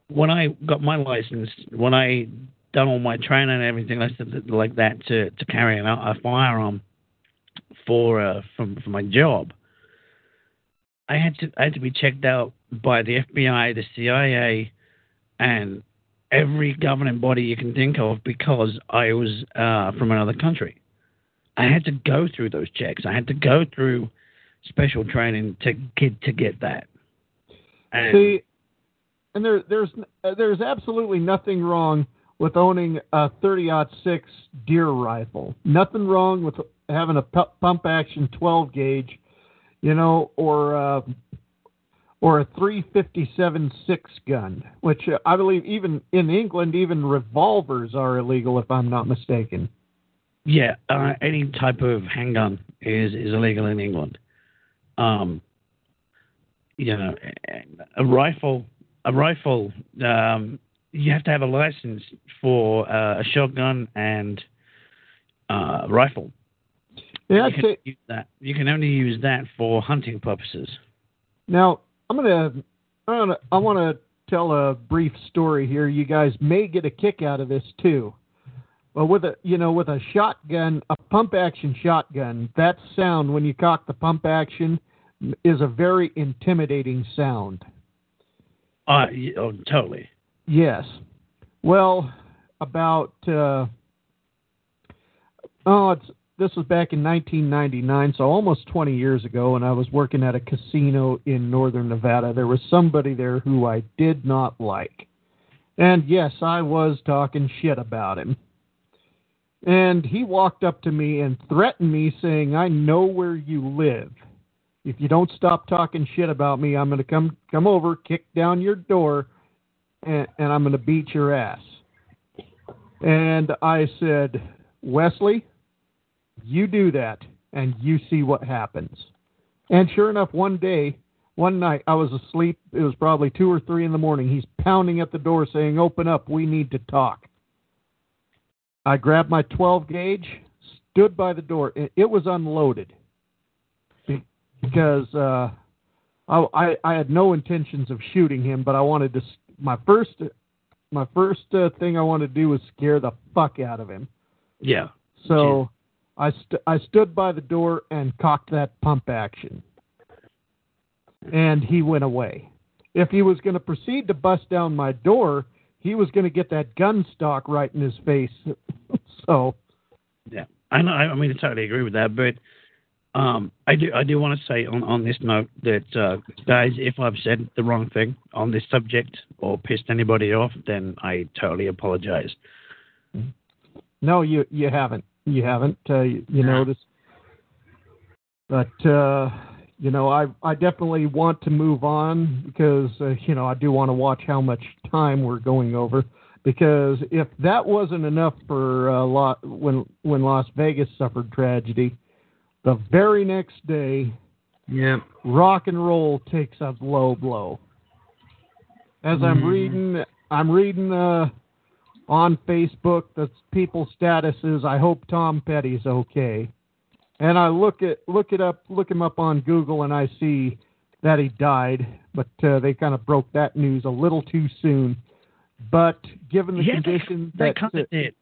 when I got my license, when I done all my training and everything like that, to to carry a firearm for uh, from for my job, I had to I had to be checked out by the FBI, the CIA, and every governing body you can think of because I was uh, from another country. I had to go through those checks. I had to go through special training to get to get that. And See, and there there's there's absolutely nothing wrong with owning a 30-06 deer rifle. Nothing wrong with having a pump action 12 gauge, you know, or uh, or a 357 six gun, which I believe even in England even revolvers are illegal if I'm not mistaken. yeah, uh, any type of handgun is is illegal in England. Um, you know, a rifle, a rifle, um, you have to have a license for uh, a shotgun and uh, rifle. Yeah, you can say use that. You can only use that for hunting purposes. Now, I'm gonna, gonna, I want to tell a brief story here. You guys may get a kick out of this too. Well, with a, you know, with a shotgun, a pump action shotgun, that sound when you cock the pump action is a very intimidating sound. Uh, oh, totally. Yes. Well, about uh, oh, it's this was back in 1999, so almost 20 years ago, and I was working at a casino in northern Nevada. There was somebody there who I did not like, and yes, I was talking shit about him. And he walked up to me and threatened me, saying, "I know where you live. If you don't stop talking shit about me, I'm going to come come over, kick down your door, and, and I'm going to beat your ass. And I said, Wesley, you do that, and you see what happens. And sure enough, one day, one night, I was asleep. It was probably two or three in the morning. He's pounding at the door saying, Open up, we need to talk. I grabbed my 12 gauge, stood by the door. It, was unloaded because uh, I, I had no intentions of shooting him, but I wanted to. My first my first uh, thing I wanted to do was scare the fuck out of him. Yeah. So I st- I stood by the door and cocked that pump action, and he went away. If he was going to proceed to bust down my door, he was going to get that gun stock right in his face. so. Yeah, I know. I mean, I totally agree with that, but um, I do I do want to say on, on this note that uh, guys, if I've said the wrong thing on this subject or pissed anybody off, then I totally apologize. No, you you haven't. You haven't. Uh, you, you notice. But uh, you know, I I definitely want to move on because uh, you know I do want to watch how much time we're going over. Because if that wasn't enough for uh, lot when when Las Vegas suffered tragedy, the very next day, yep. rock and roll takes a low blow. As I'm Mhm. reading, I'm reading uh, on Facebook the people's status is I hope Tom Petty's okay, and I look at look it up, look him up on Google, and I see that he died, but uh, they kind of broke that news a little too soon. But given the Yeah, they- condition they that kinda did.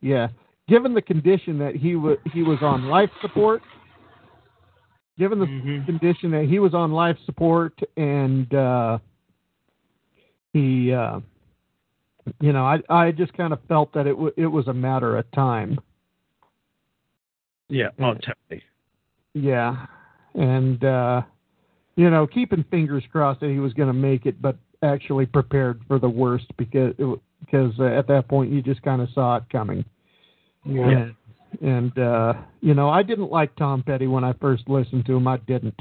yeah, given the condition that he was he was on life support, given the condition that he was on life support and uh, he, uh, you know, I I just kind of felt that it w- it was a matter of time. Yeah, oh, totally. Yeah, and uh, you know, keeping fingers crossed that he was going to make it, but actually prepared for the worst because it, because uh, at that point you just kind of saw it coming. Yeah. And, and uh, you know, I didn't like Tom Petty when I first listened to him. I didn't.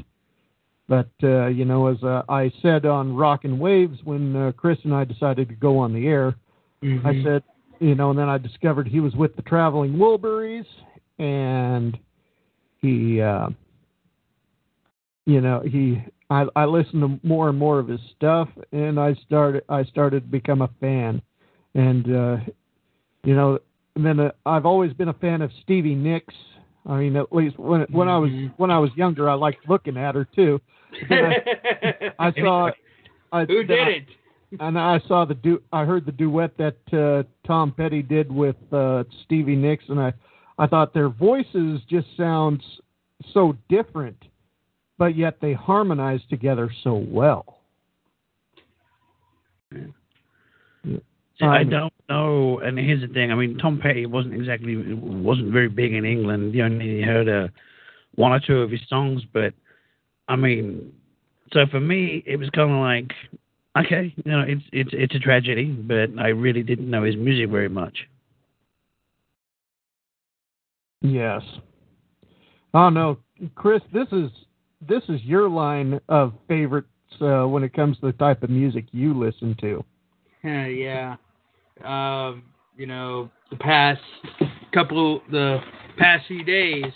But uh, you know, as uh, I said on Rock and Waves when uh, Chris and I decided to go on the air, I Mhm. said, you know, and then I discovered he was with the Traveling Wilburys, and he, uh, you know, he. I, I listened to more and more of his stuff, and I started. I started to become a fan, and uh, you know, and then uh, I've always been a fan of Stevie Nicks. I mean, at least when when I was when I was younger, I liked looking at her too. I, I saw. I, Who then I- did it? and I saw the du- I heard the duet that uh, Tom Petty did with uh, Stevie Nicks, and I I thought their voices just sound s- so different, but yet they harmonize together so well. See, I don't know. And here's the thing. I mean, Tom Petty wasn't exactly wasn't very big in England. You only heard uh, one or two of his songs, but I mean, so for me, it was kind of like, okay, you know, it's it's it's a tragedy, but I really didn't know his music very much. Yes. Oh no, Chris, this is this is your line of favorites uh, when it comes to the type of music you listen to. Uh, yeah. Um, you know, the past couple, the past few days,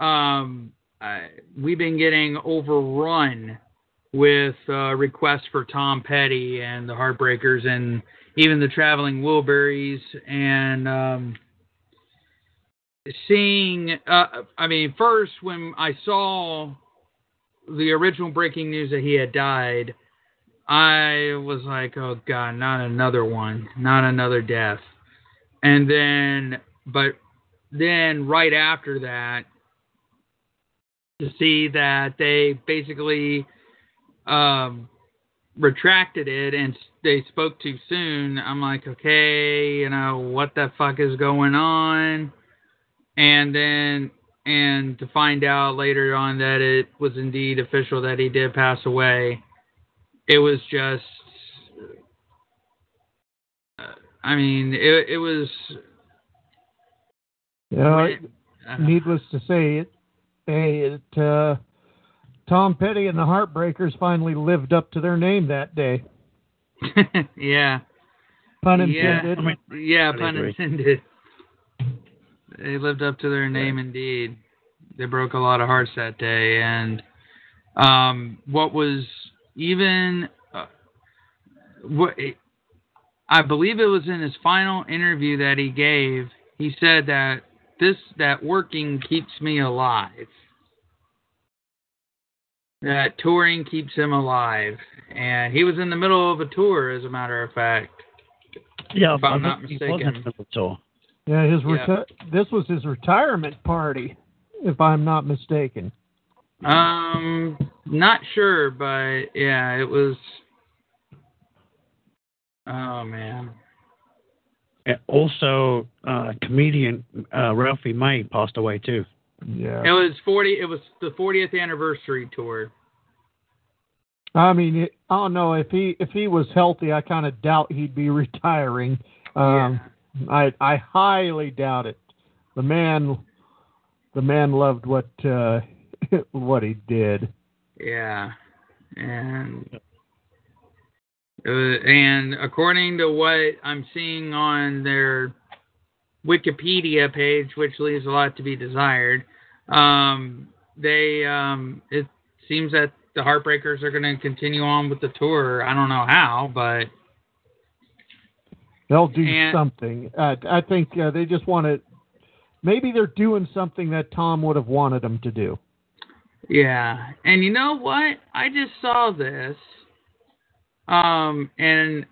um, I, we've been getting overrun with uh, requests for Tom Petty and the Heartbreakers and even the Traveling Wilburys and um, seeing. Uh, I mean, first when I saw the original breaking news that he had died. I was like, oh god, not another one, not another death. And then, but then right after that, to see that they basically um, retracted it and they spoke too soon, I'm like, okay, you know, what the fuck is going on? And then, and to find out later on that it was indeed official that he did pass away it was just uh, I mean it it was You know, When- uh, needless to say, it, hey, it, uh, Tom Petty and the Heartbreakers finally lived up to their name that day. yeah. Pun Yeah, intended. I mean, yeah, I pun agree. intended. They lived up to their name indeed. They broke a lot of hearts that day, and um, what was even uh, what I believe it was in his final interview that he gave. He said that this that working keeps me alive. That touring keeps him alive, and he was in the middle of a tour, as a matter of fact. Yeah, if I'm not think he was mistaken. in the tour. Yeah, his Yeah. this was his retirement party, if I'm not mistaken. Um, not sure, but yeah, it was. Oh man. And also, uh, comedian uh, Ralphie May passed away too. Yeah. It was forty. It was the 40th anniversary tour. I mean, I don't know if he if he was healthy. I kind of doubt he'd be retiring. Um, I I highly doubt it. The man, the man loved what uh, what he did. Yeah, and uh, and according to what I'm seeing on their Wikipedia page, which leaves a lot to be desired, um, they um, it seems that the Heartbreakers are going to continue on with the tour. I don't know how, but They'll do And- something. Uh, I think uh, they just want to. Maybe they're doing something that Tom would have wanted them to do. Yeah, and you know what? I just saw this, um, and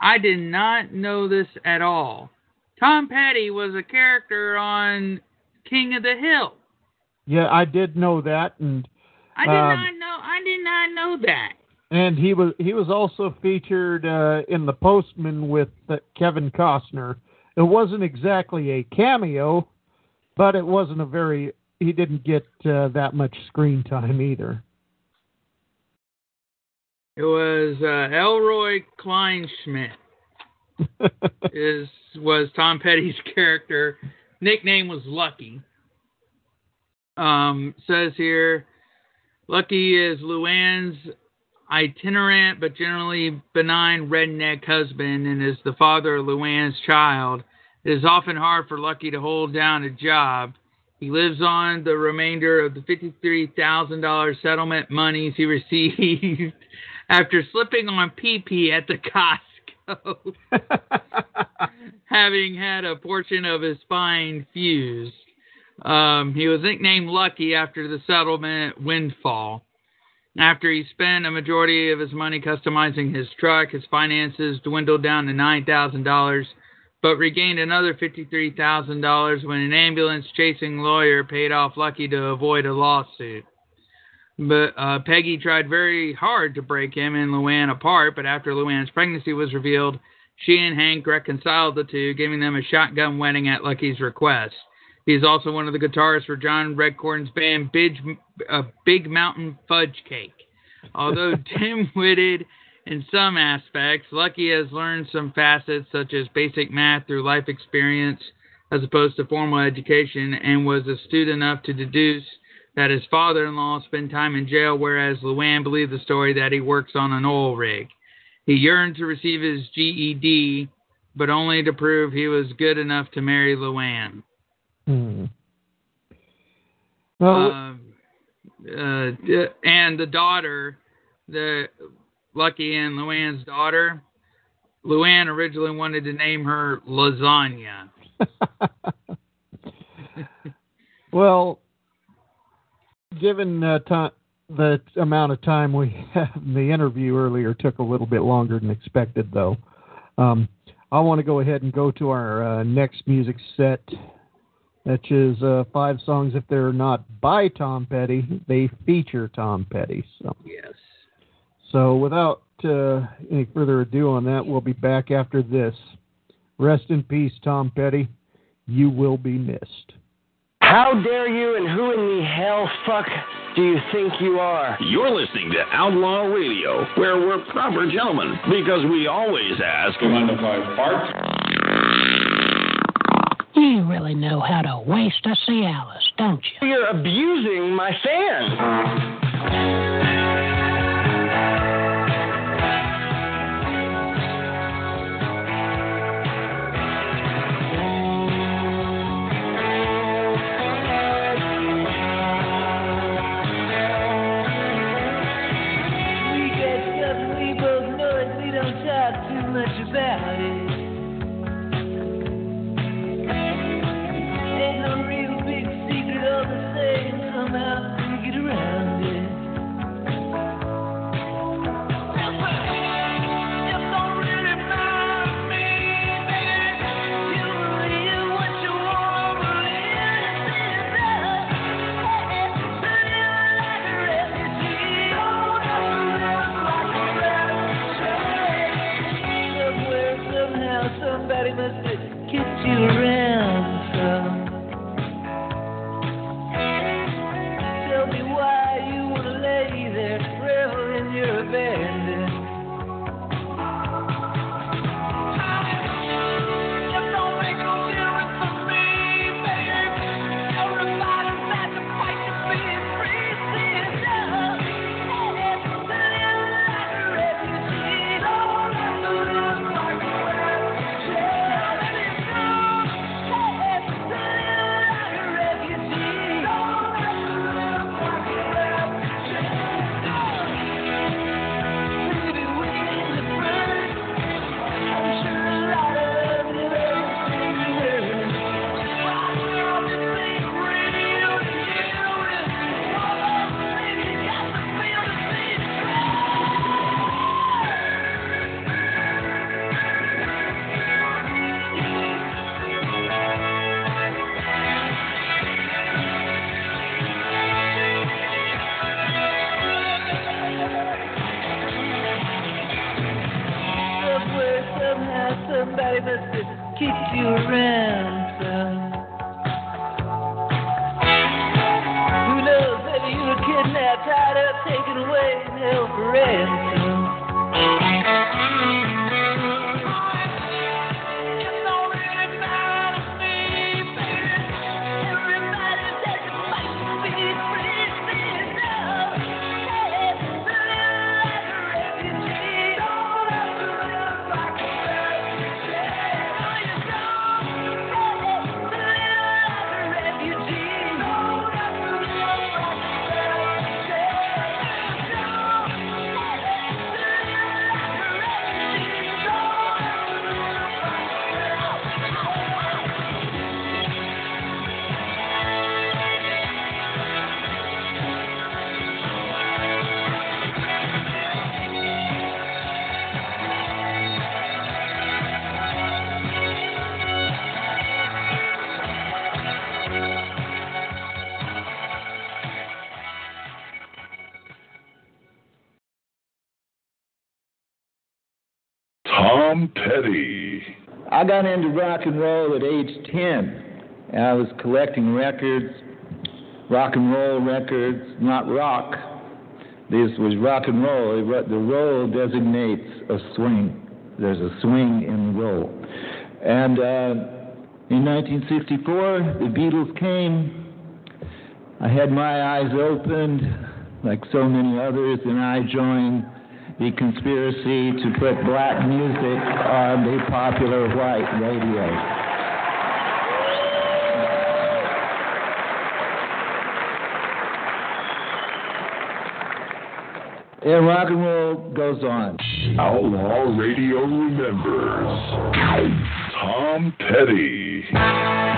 I did not know this at all. Tom Petty was a character on King of the Hill. Yeah, I did know that, and I did Um, not know. I did not know that. and he was he was also featured uh, in The Postman with uh, Kevin Costner. It wasn't exactly a cameo, but it wasn't a very. He didn't get uh, that much screen time either. It was uh, Elroy Kleinschmidt. is was Tom Petty's character. Nickname was Lucky. Um, says here, Lucky is Luann's itinerant but generally benign redneck husband and is the father of Luann's child. It is often hard for Lucky to hold down a job. He lives on the remainder of the $53,000 settlement monies he received after slipping on PP at the Costco, having had a portion of his spine fused. Um, he was nicknamed Lucky after the settlement windfall. After he spent a majority of his money customizing his truck, his finances dwindled down to $9,000, but regained another $53,000 when an ambulance chasing lawyer paid off Lucky to avoid a lawsuit. But uh, Peggy tried very hard to break him and Luann apart, but after Luann's pregnancy was revealed, she and Hank reconciled the two, giving them a shotgun wedding at Lucky's request. He is also one of the guitarists for John Redcorn's band Big, uh, Big Mountain Fudge Cake. Although dim-witted in some aspects, Lucky has learned some facets such as basic math through life experience as opposed to formal education and was astute enough to deduce that his father-in-law spent time in jail, whereas Luann believed the story that he works on an oil rig. He yearned to receive his GED, but only to prove he was good enough to marry Luann. Hmm. Well, Um, uh, and the daughter, the Lucky and Luann's daughter, Luann originally wanted to name her Lasagna. well, given uh, the amount of time we in the interview earlier, took a little bit longer than expected, though. Um, I want to go ahead and go to our uh, next music set, which is uh, five songs. If they're not by Tom Petty, they feature Tom Petty. So, Yes. So without uh, any further ado on that, we'll be back after this. Rest in peace, Tom Petty. You will be missed. How dare you and who in the hell fuck do you think you are? You're listening to Outlaw Radio, where we're proper gentlemen because we always ask. Come on the five parts. You really know how to waste a Cialis, don't you? You're abusing my fans. I got into rock and roll at age 10. And I was collecting records, rock and roll records, not rock. This was rock and roll. The roll designates a swing. There's a swing in the roll. And uh, in 1964, the Beatles came. I had my eyes opened, like so many others, and I joined the conspiracy to put black music on the popular white radio. And rock and roll goes on. Outlaw Radio remembers Tom Petty.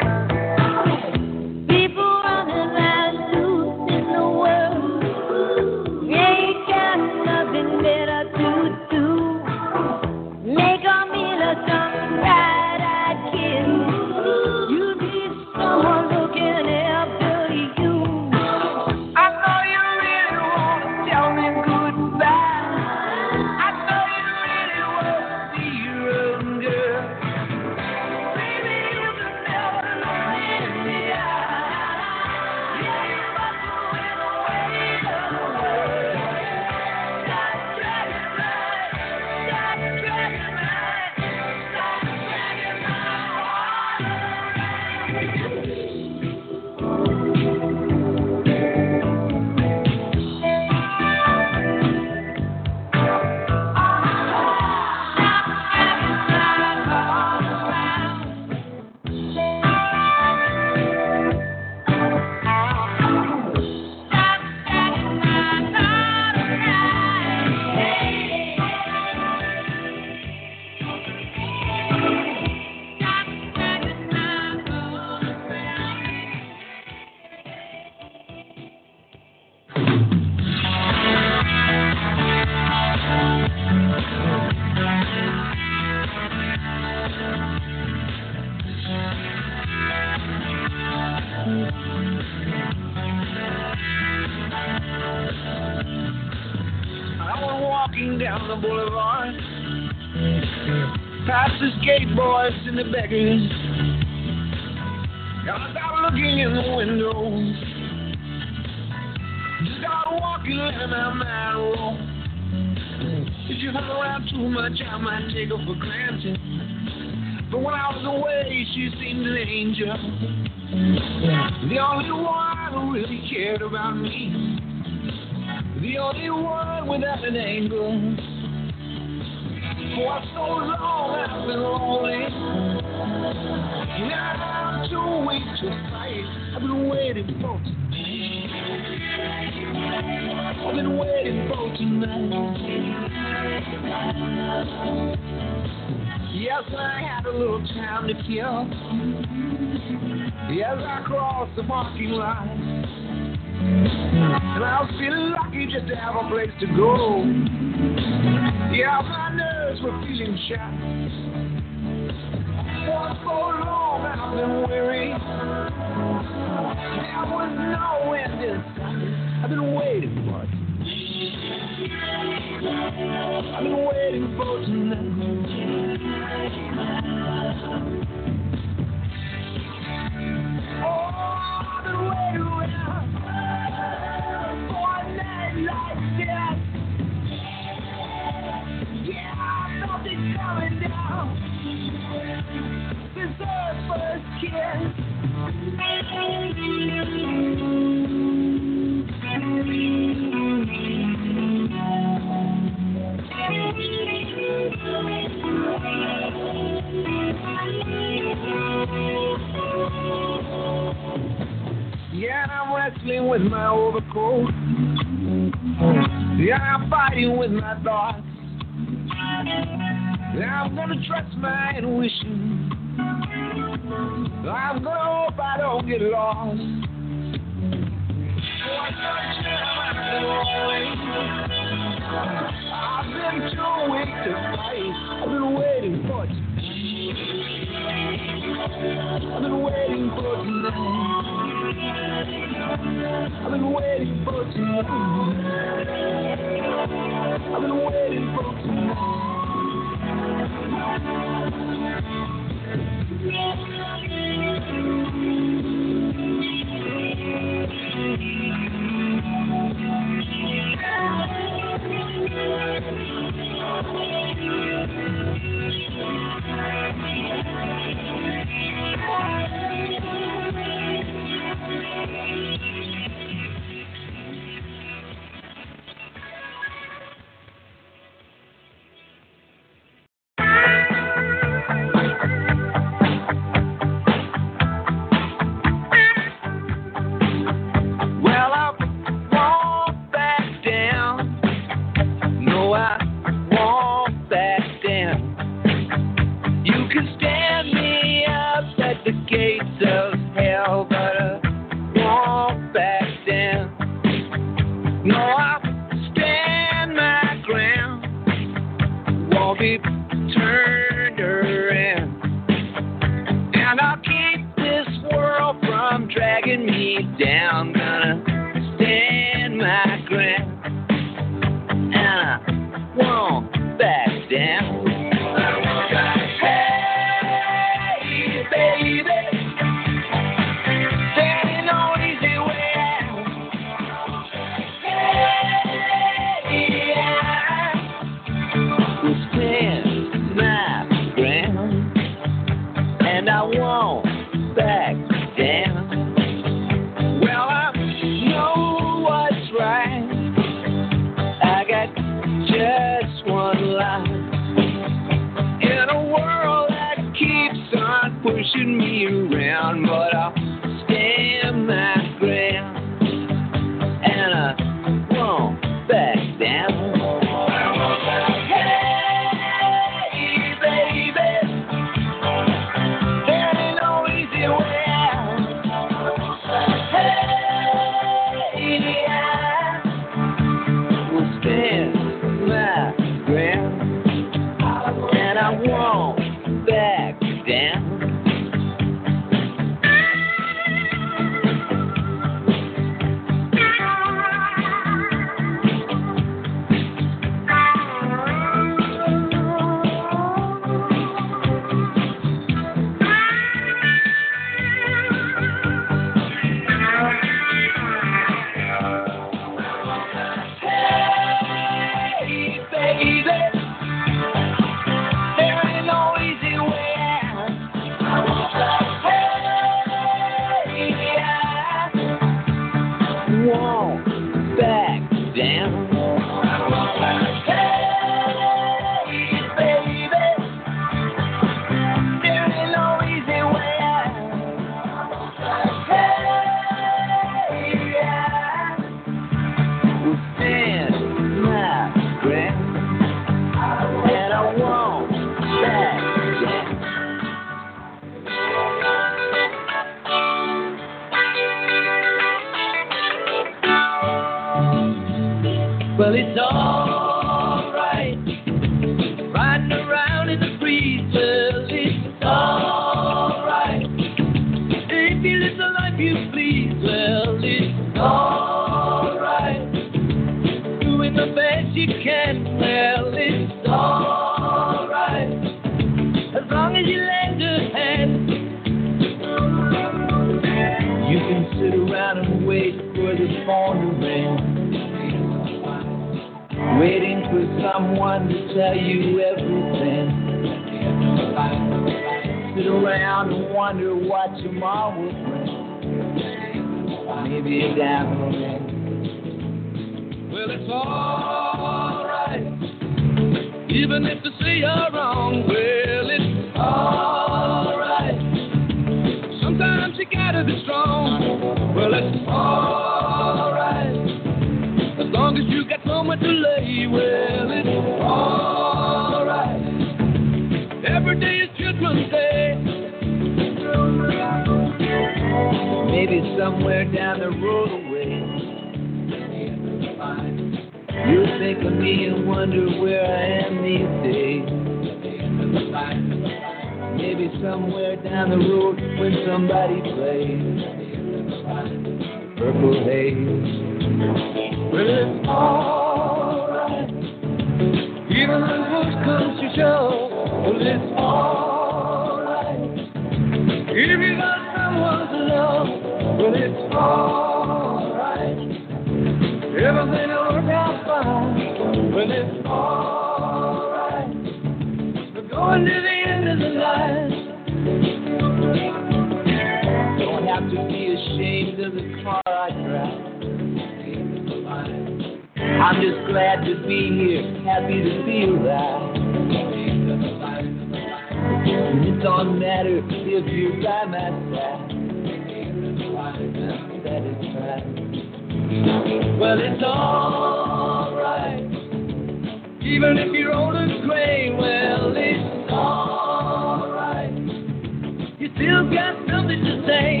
Still got something to say.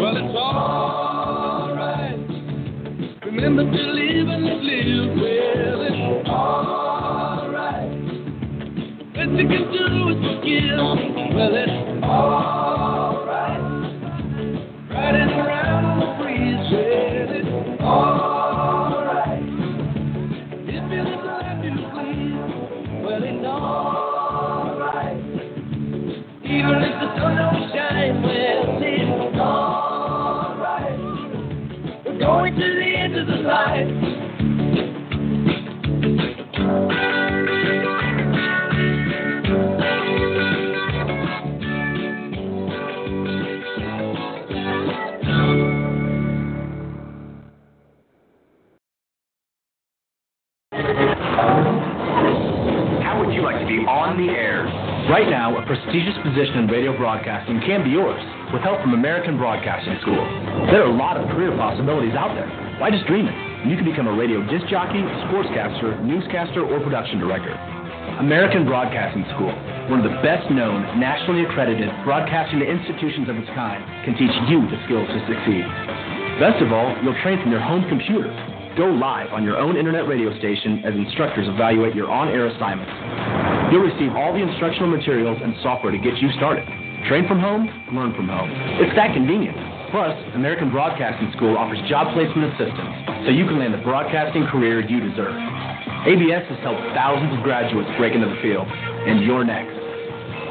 Well, it's alright. Remember to live and live. Well, it's alright. Best you can do is forgive. Well, it's alright. Even broadcasting can be yours with help from American Broadcasting School. There are a lot of career possibilities out there. Why just dream it? You can become a radio disc jockey, sportscaster, newscaster, or production director. American Broadcasting School, one of the best known, nationally accredited broadcasting institutions of its kind, can teach you the skills to succeed. Best of all, you'll train from your home computer. Go live on your own internet radio station as instructors evaluate your on-air assignments. You'll receive all the instructional materials and software to get you started. Train from home, learn from home. It's that convenient. Plus, American Broadcasting School offers job placement assistance, so you can land the broadcasting career you deserve. ABS has helped thousands of graduates break into the field, and you're next.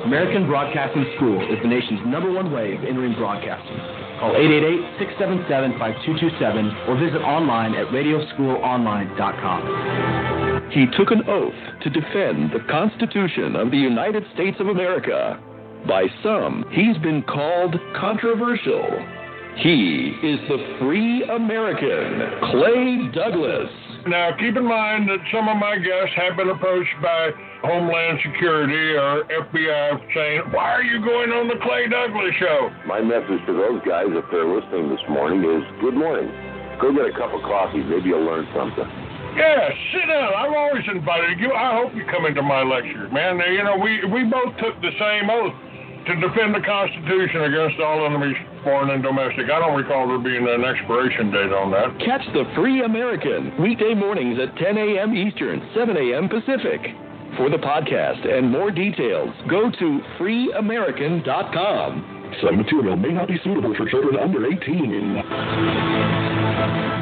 American Broadcasting School is the nation's number one way of entering broadcasting. Call 888-677-5227 or visit online at radioschoolonline.com. He took an oath to defend the Constitution of the United States of America. By some, he's been called controversial. He is the free American, Clay Douglas. Now, keep in mind that some of my guests have been approached by Homeland Security or FBI saying, Why are you going on the Clay Douglas show? My message to those guys, if they're listening this morning, is good morning. Go get a cup of coffee. Maybe you'll learn something. Yeah, sit down. I've always invited you. I hope you come into my lecture, man. You know, we we both took the same oath to defend the Constitution against all enemies, foreign and domestic. I don't recall there being an expiration date on that. Catch the free American weekday mornings at 10 a.m. Eastern, 7 a.m. Pacific. For the podcast and more details, go to freeamerican.com. Some material may not be suitable for children under 18.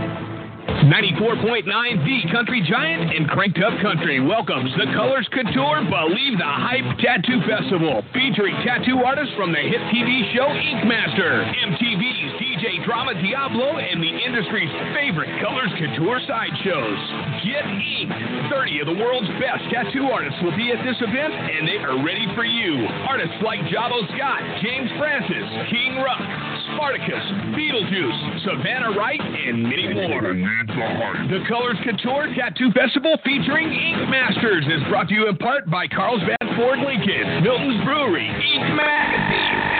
94.9 The Country Giant and Cranked Up Country welcomes the Colors Couture Believe the Hype Tattoo Festival featuring tattoo artists from the hit TV show Ink Master, MTV's DJ Drama Diablo, and the industry's favorite Colors Couture sideshows. Get inked. 30 of the world's best tattoo artists will be at this event and they are ready for you. Artists like Jabo Scott, James Francis, King Ruck, Spartacus, Beetlejuice, Savannah Wright, and many more. The Colors Couture Tattoo Festival featuring Ink Masters is brought to you in part by Carlsbad Ford Lincoln, Milton's Brewery, Ink Magazine,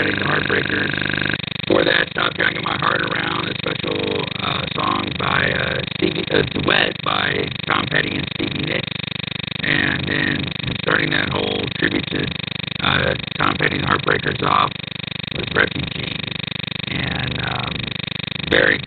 and the Heartbreakers. Before that, Stop Dragging My Heart Around, a special uh, song by uh, Stevie, a duet by Tom Petty and Stevie Nicks. And then starting that whole tribute to uh, Tom and Heartbreakers off was Refugee. And um, very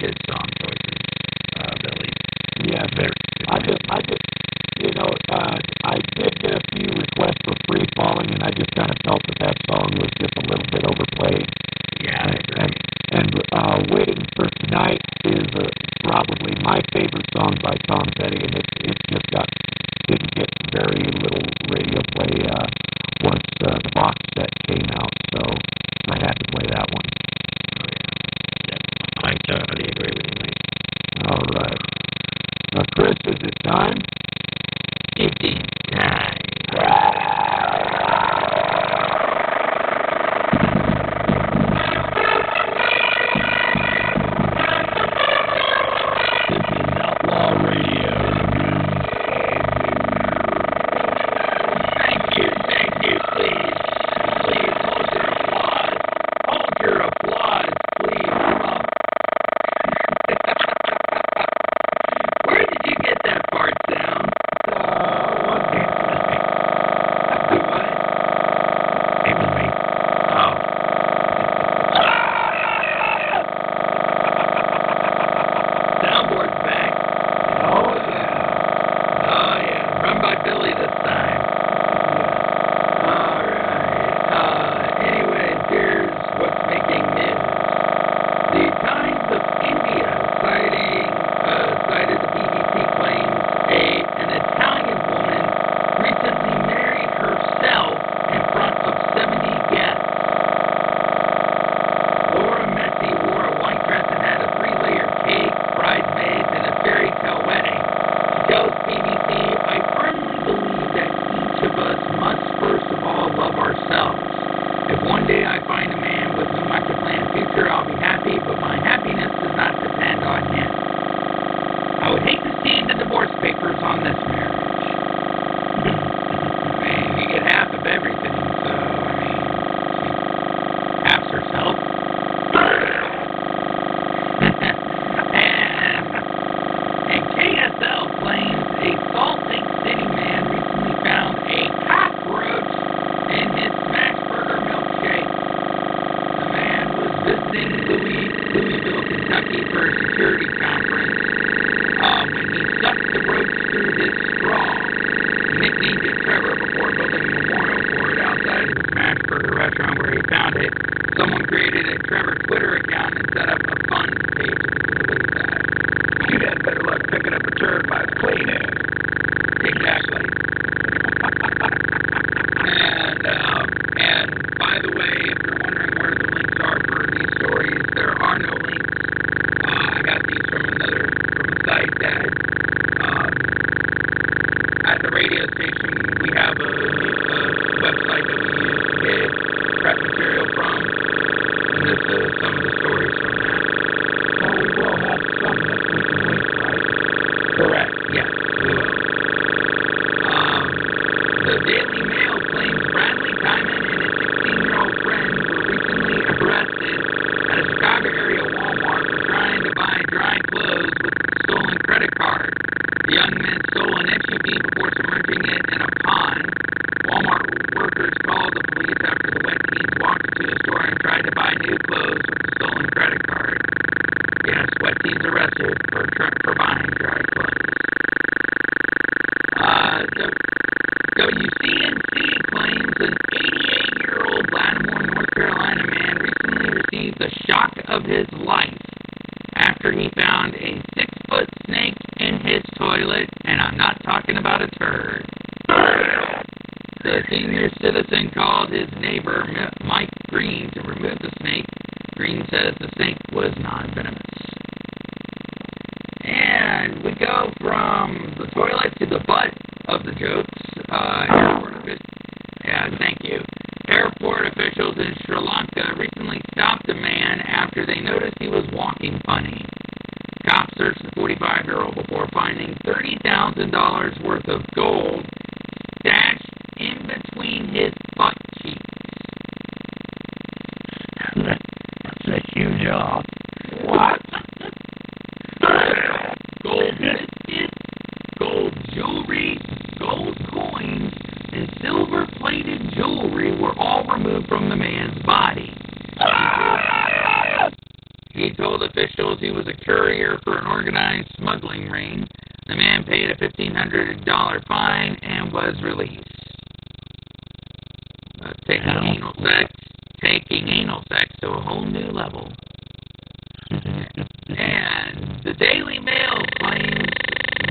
the Daily Mail claims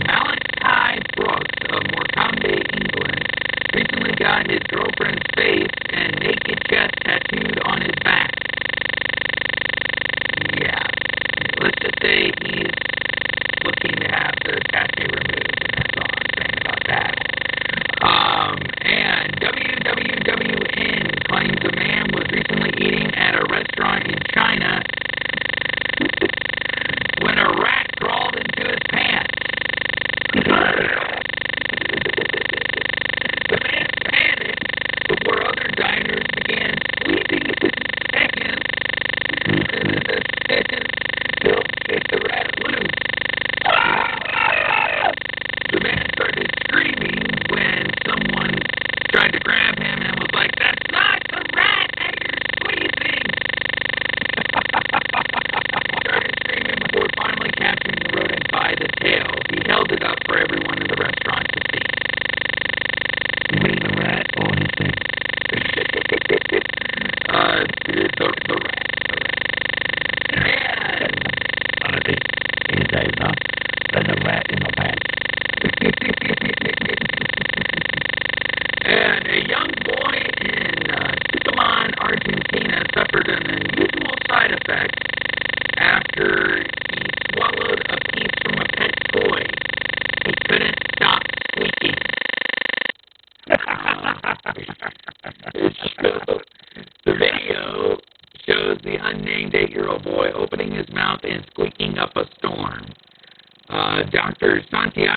Malachi Brooks of Morecambe, England, recently got his girlfriend's face and naked chest tattooed on his back. Yeah, let's just say he's looking to have the tattoo removed.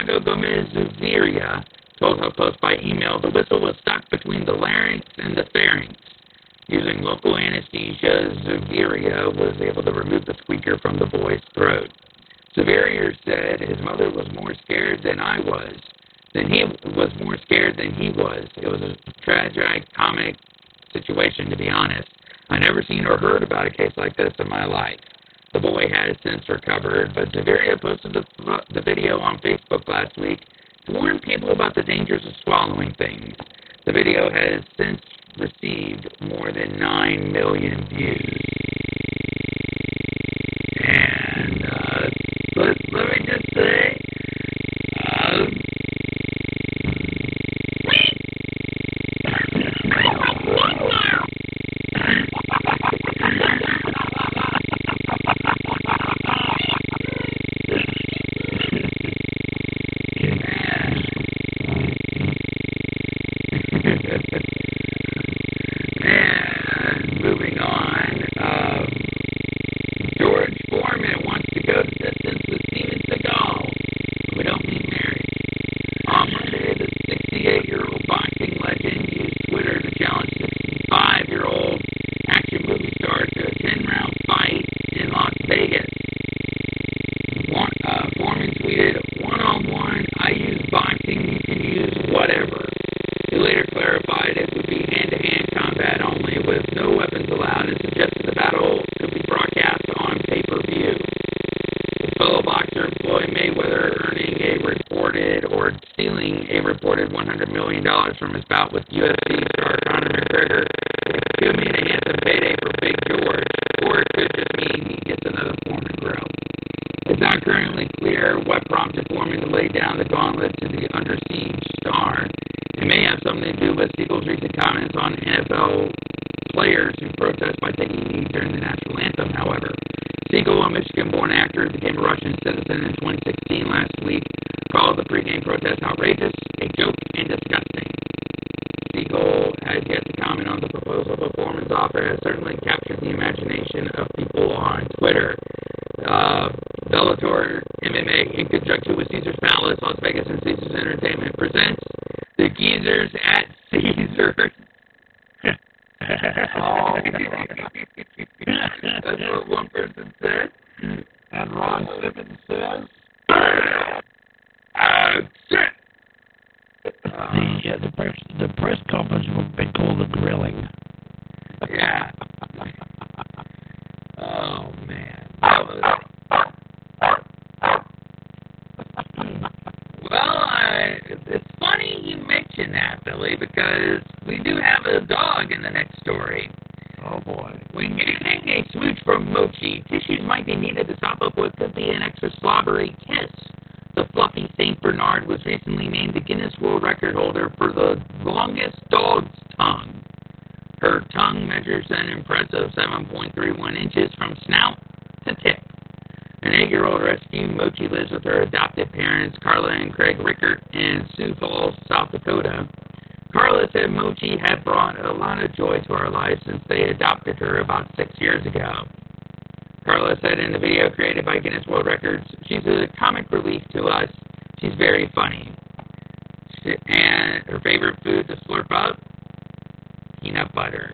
shadow the mesotheria told HuffPost by email the whistle was stuck between the larynx and the pharynx. Using local anesthesia, Zuviria was She's very funny. She, and her favorite food is slurp up peanut butter.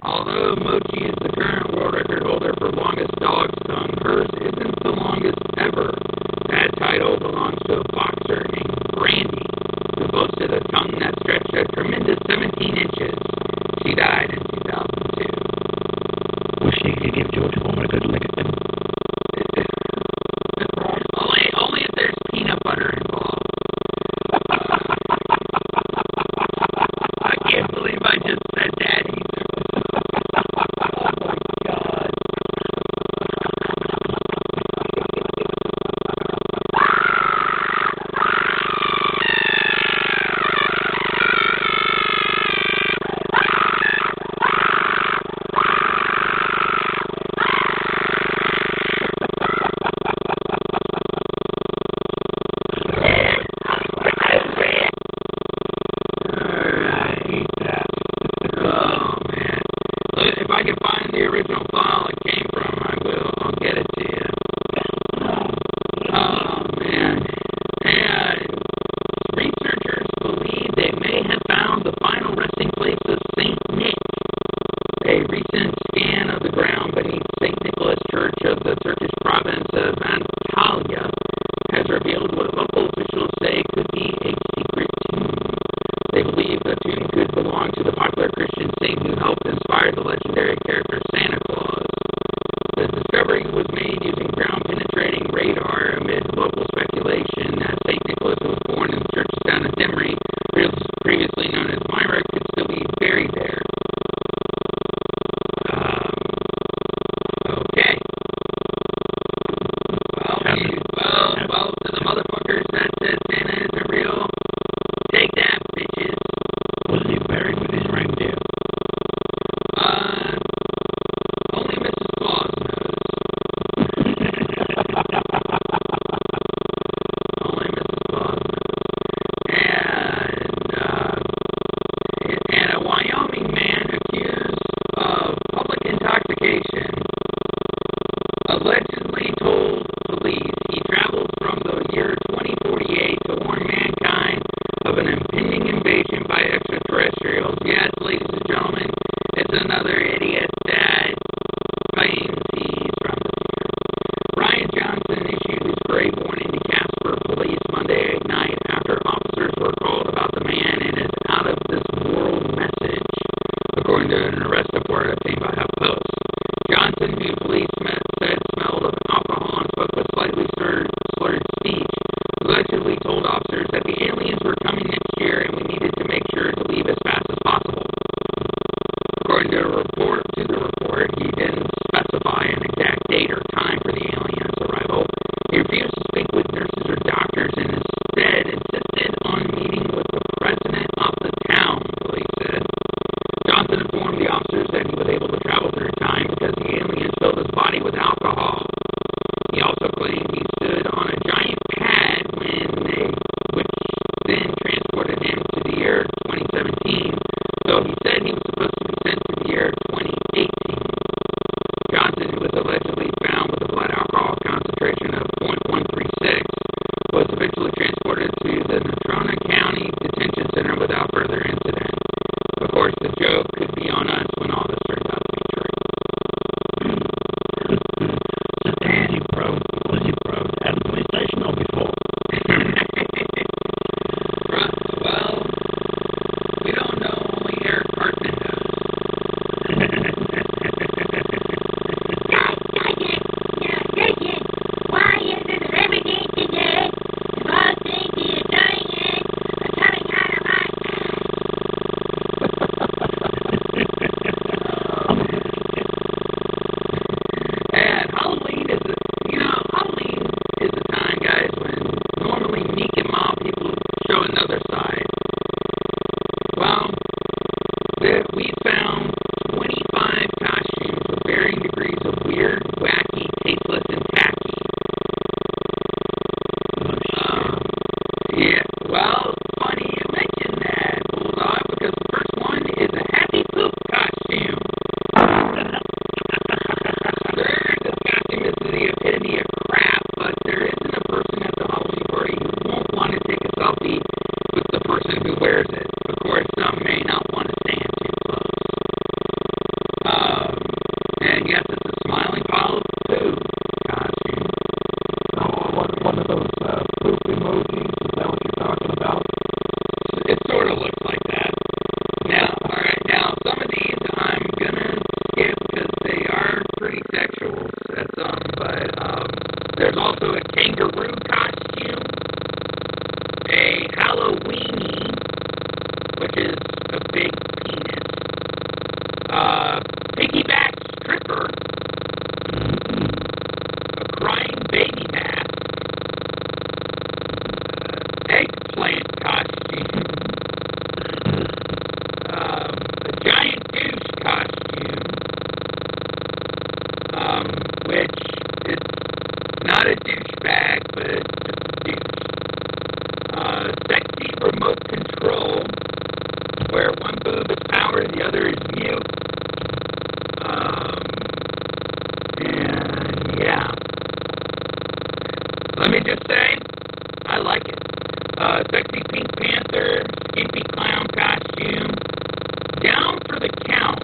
Although Mochi is the current world record holder for longest dog tongue, hers isn't the longest ever. That title belongs to a boxer named Brandy, who boasted a tongue that stretched a tremendous 17 inches. She died in which is the big penis. Uh, piggyback stripper. A crying baby mask. Uh, eggplant costume. Uh, a giant douche costume. Um, which is not a douchebag, but it's just a douche. Uh, sexy remote where one boob is power, the other is mute. Um, and yeah. Let me just say, I like it. Uh, sexy Pink Panther, skimpy clown costume, down for the count.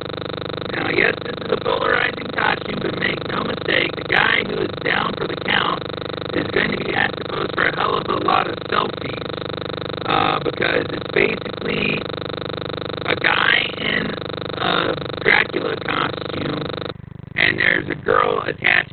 Now, yes, this is a polarizing costume, but make no mistake, the guy who is down for the count is going to be asked to pose for a hell of a lot of selfies uh, because it's basically a Dracula costume, and there's a girl attached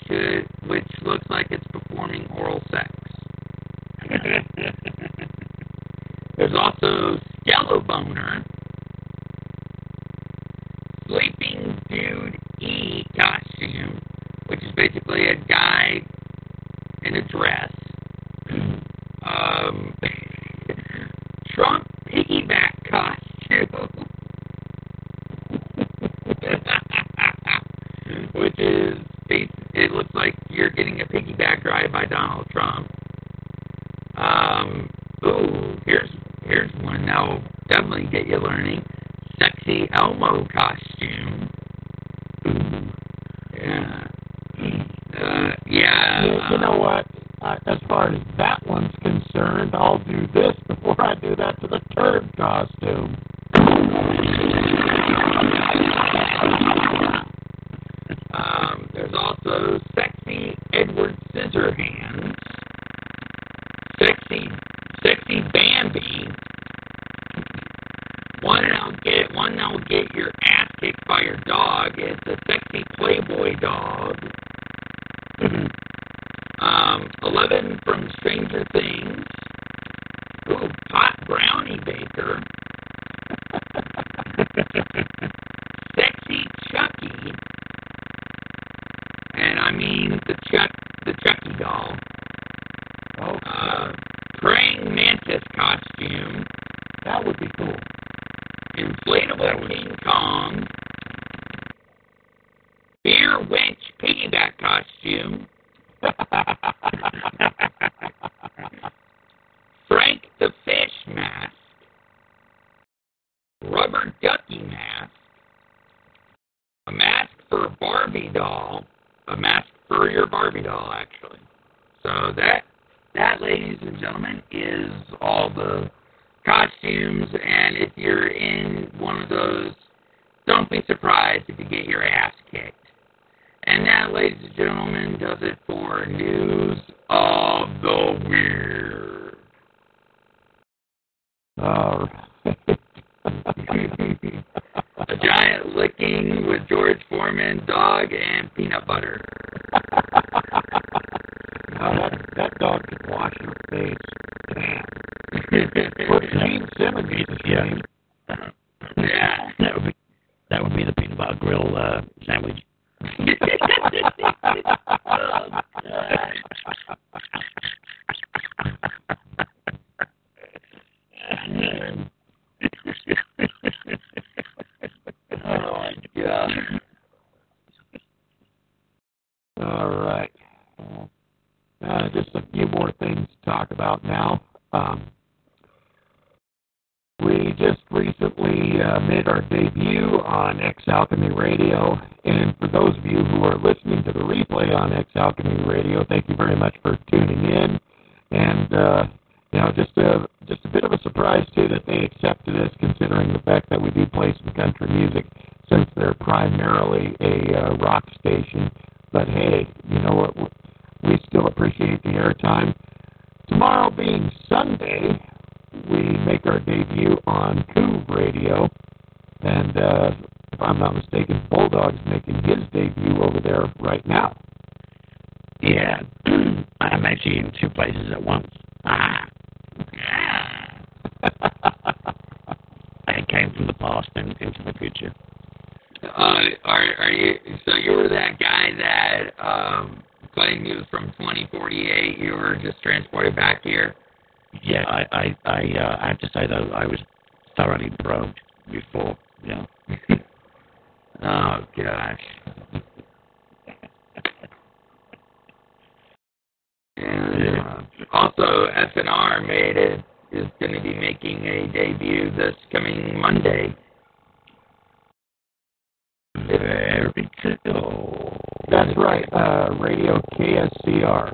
Oh. That's right. Uh, radio KSCR.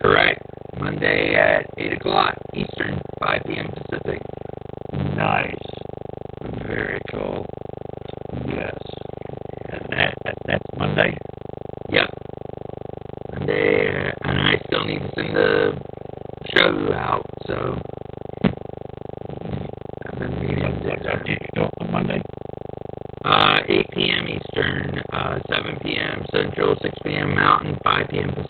Correct. Monday at 8 o'clock Eastern, 5 p.m. Pacific. Nice. Very cool. Yes. And that, that that's Monday? Yep. Monday, uh, and I still need to send the show out, so Central, 6 p.m. Mountain, 5 p.m. Pacific. Sweet.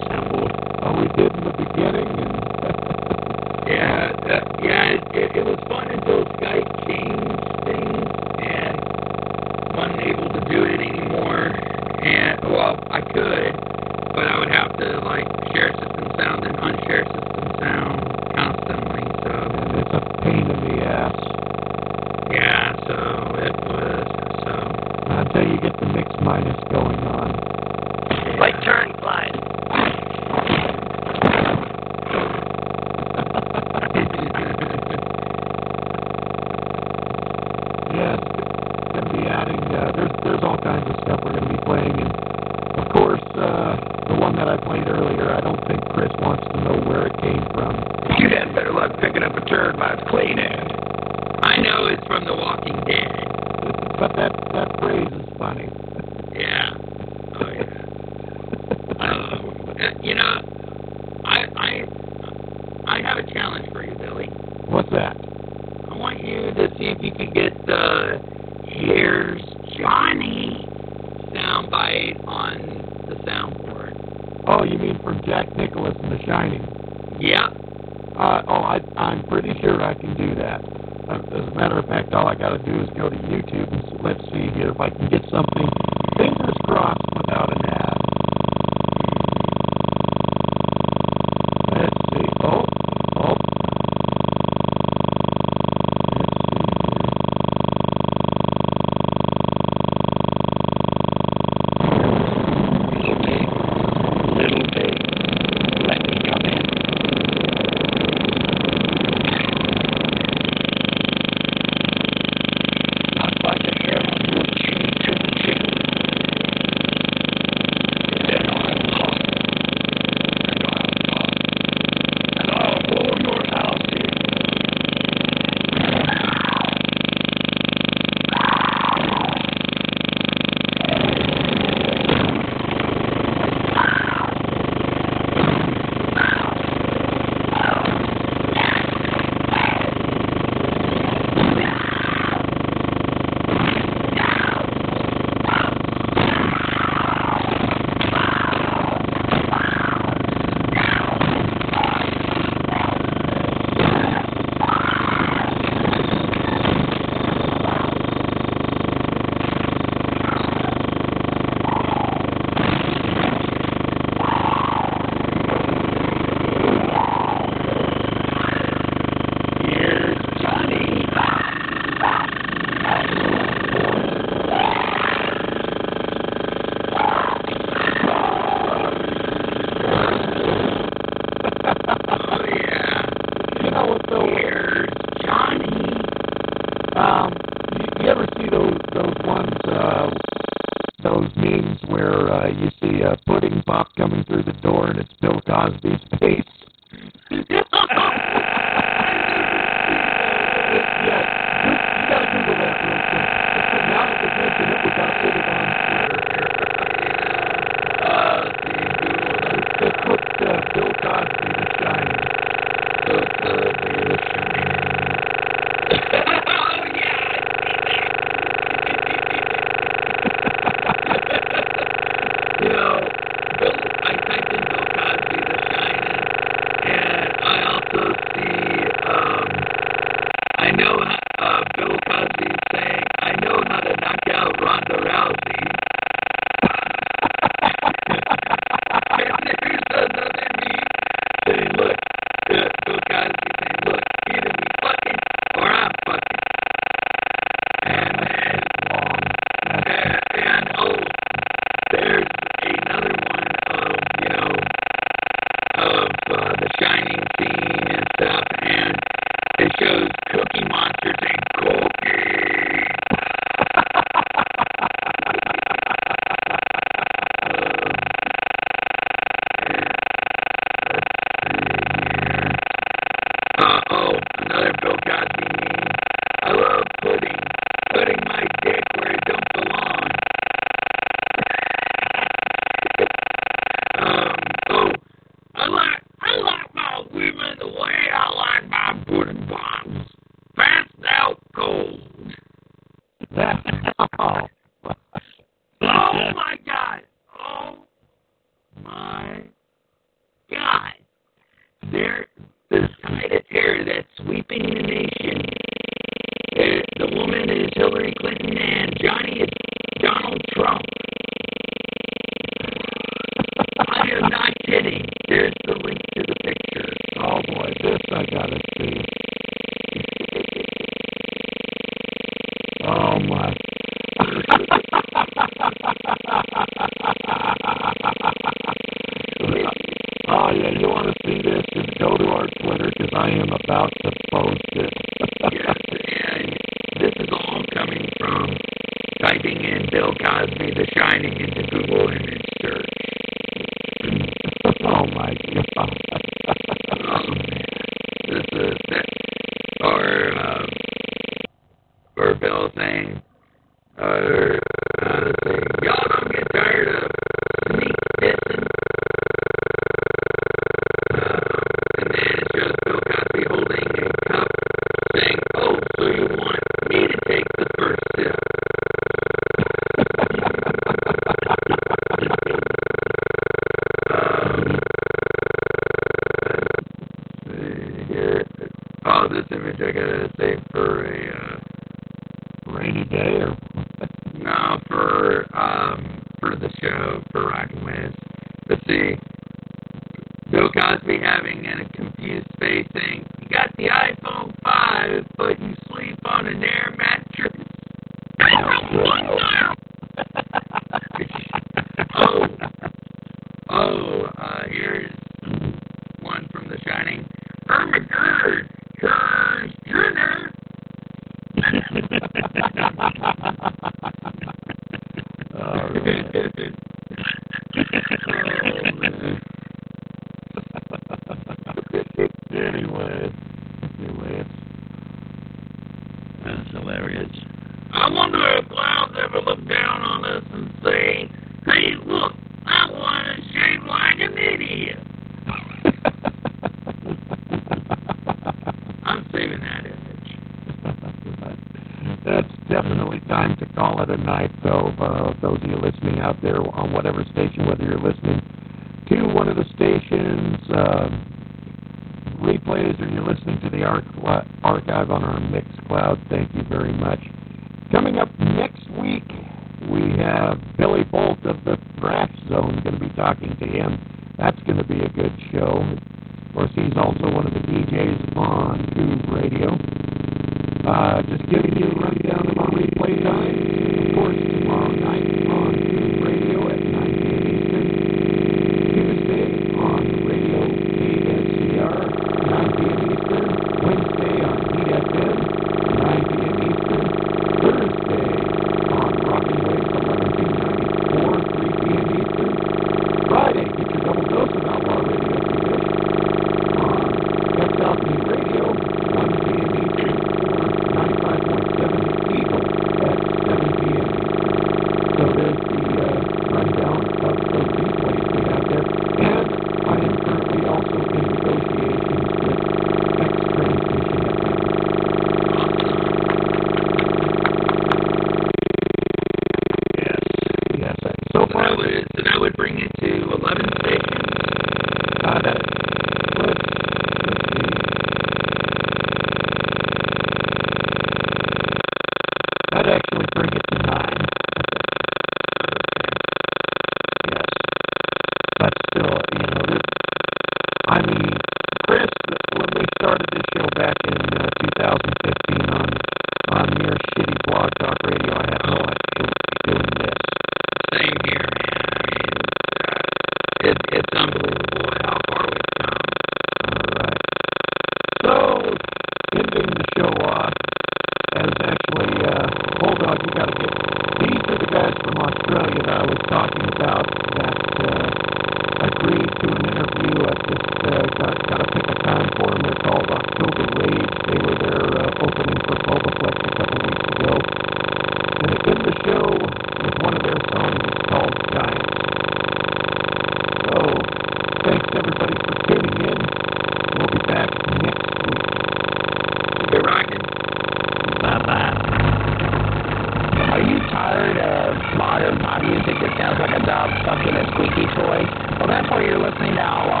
That's why you're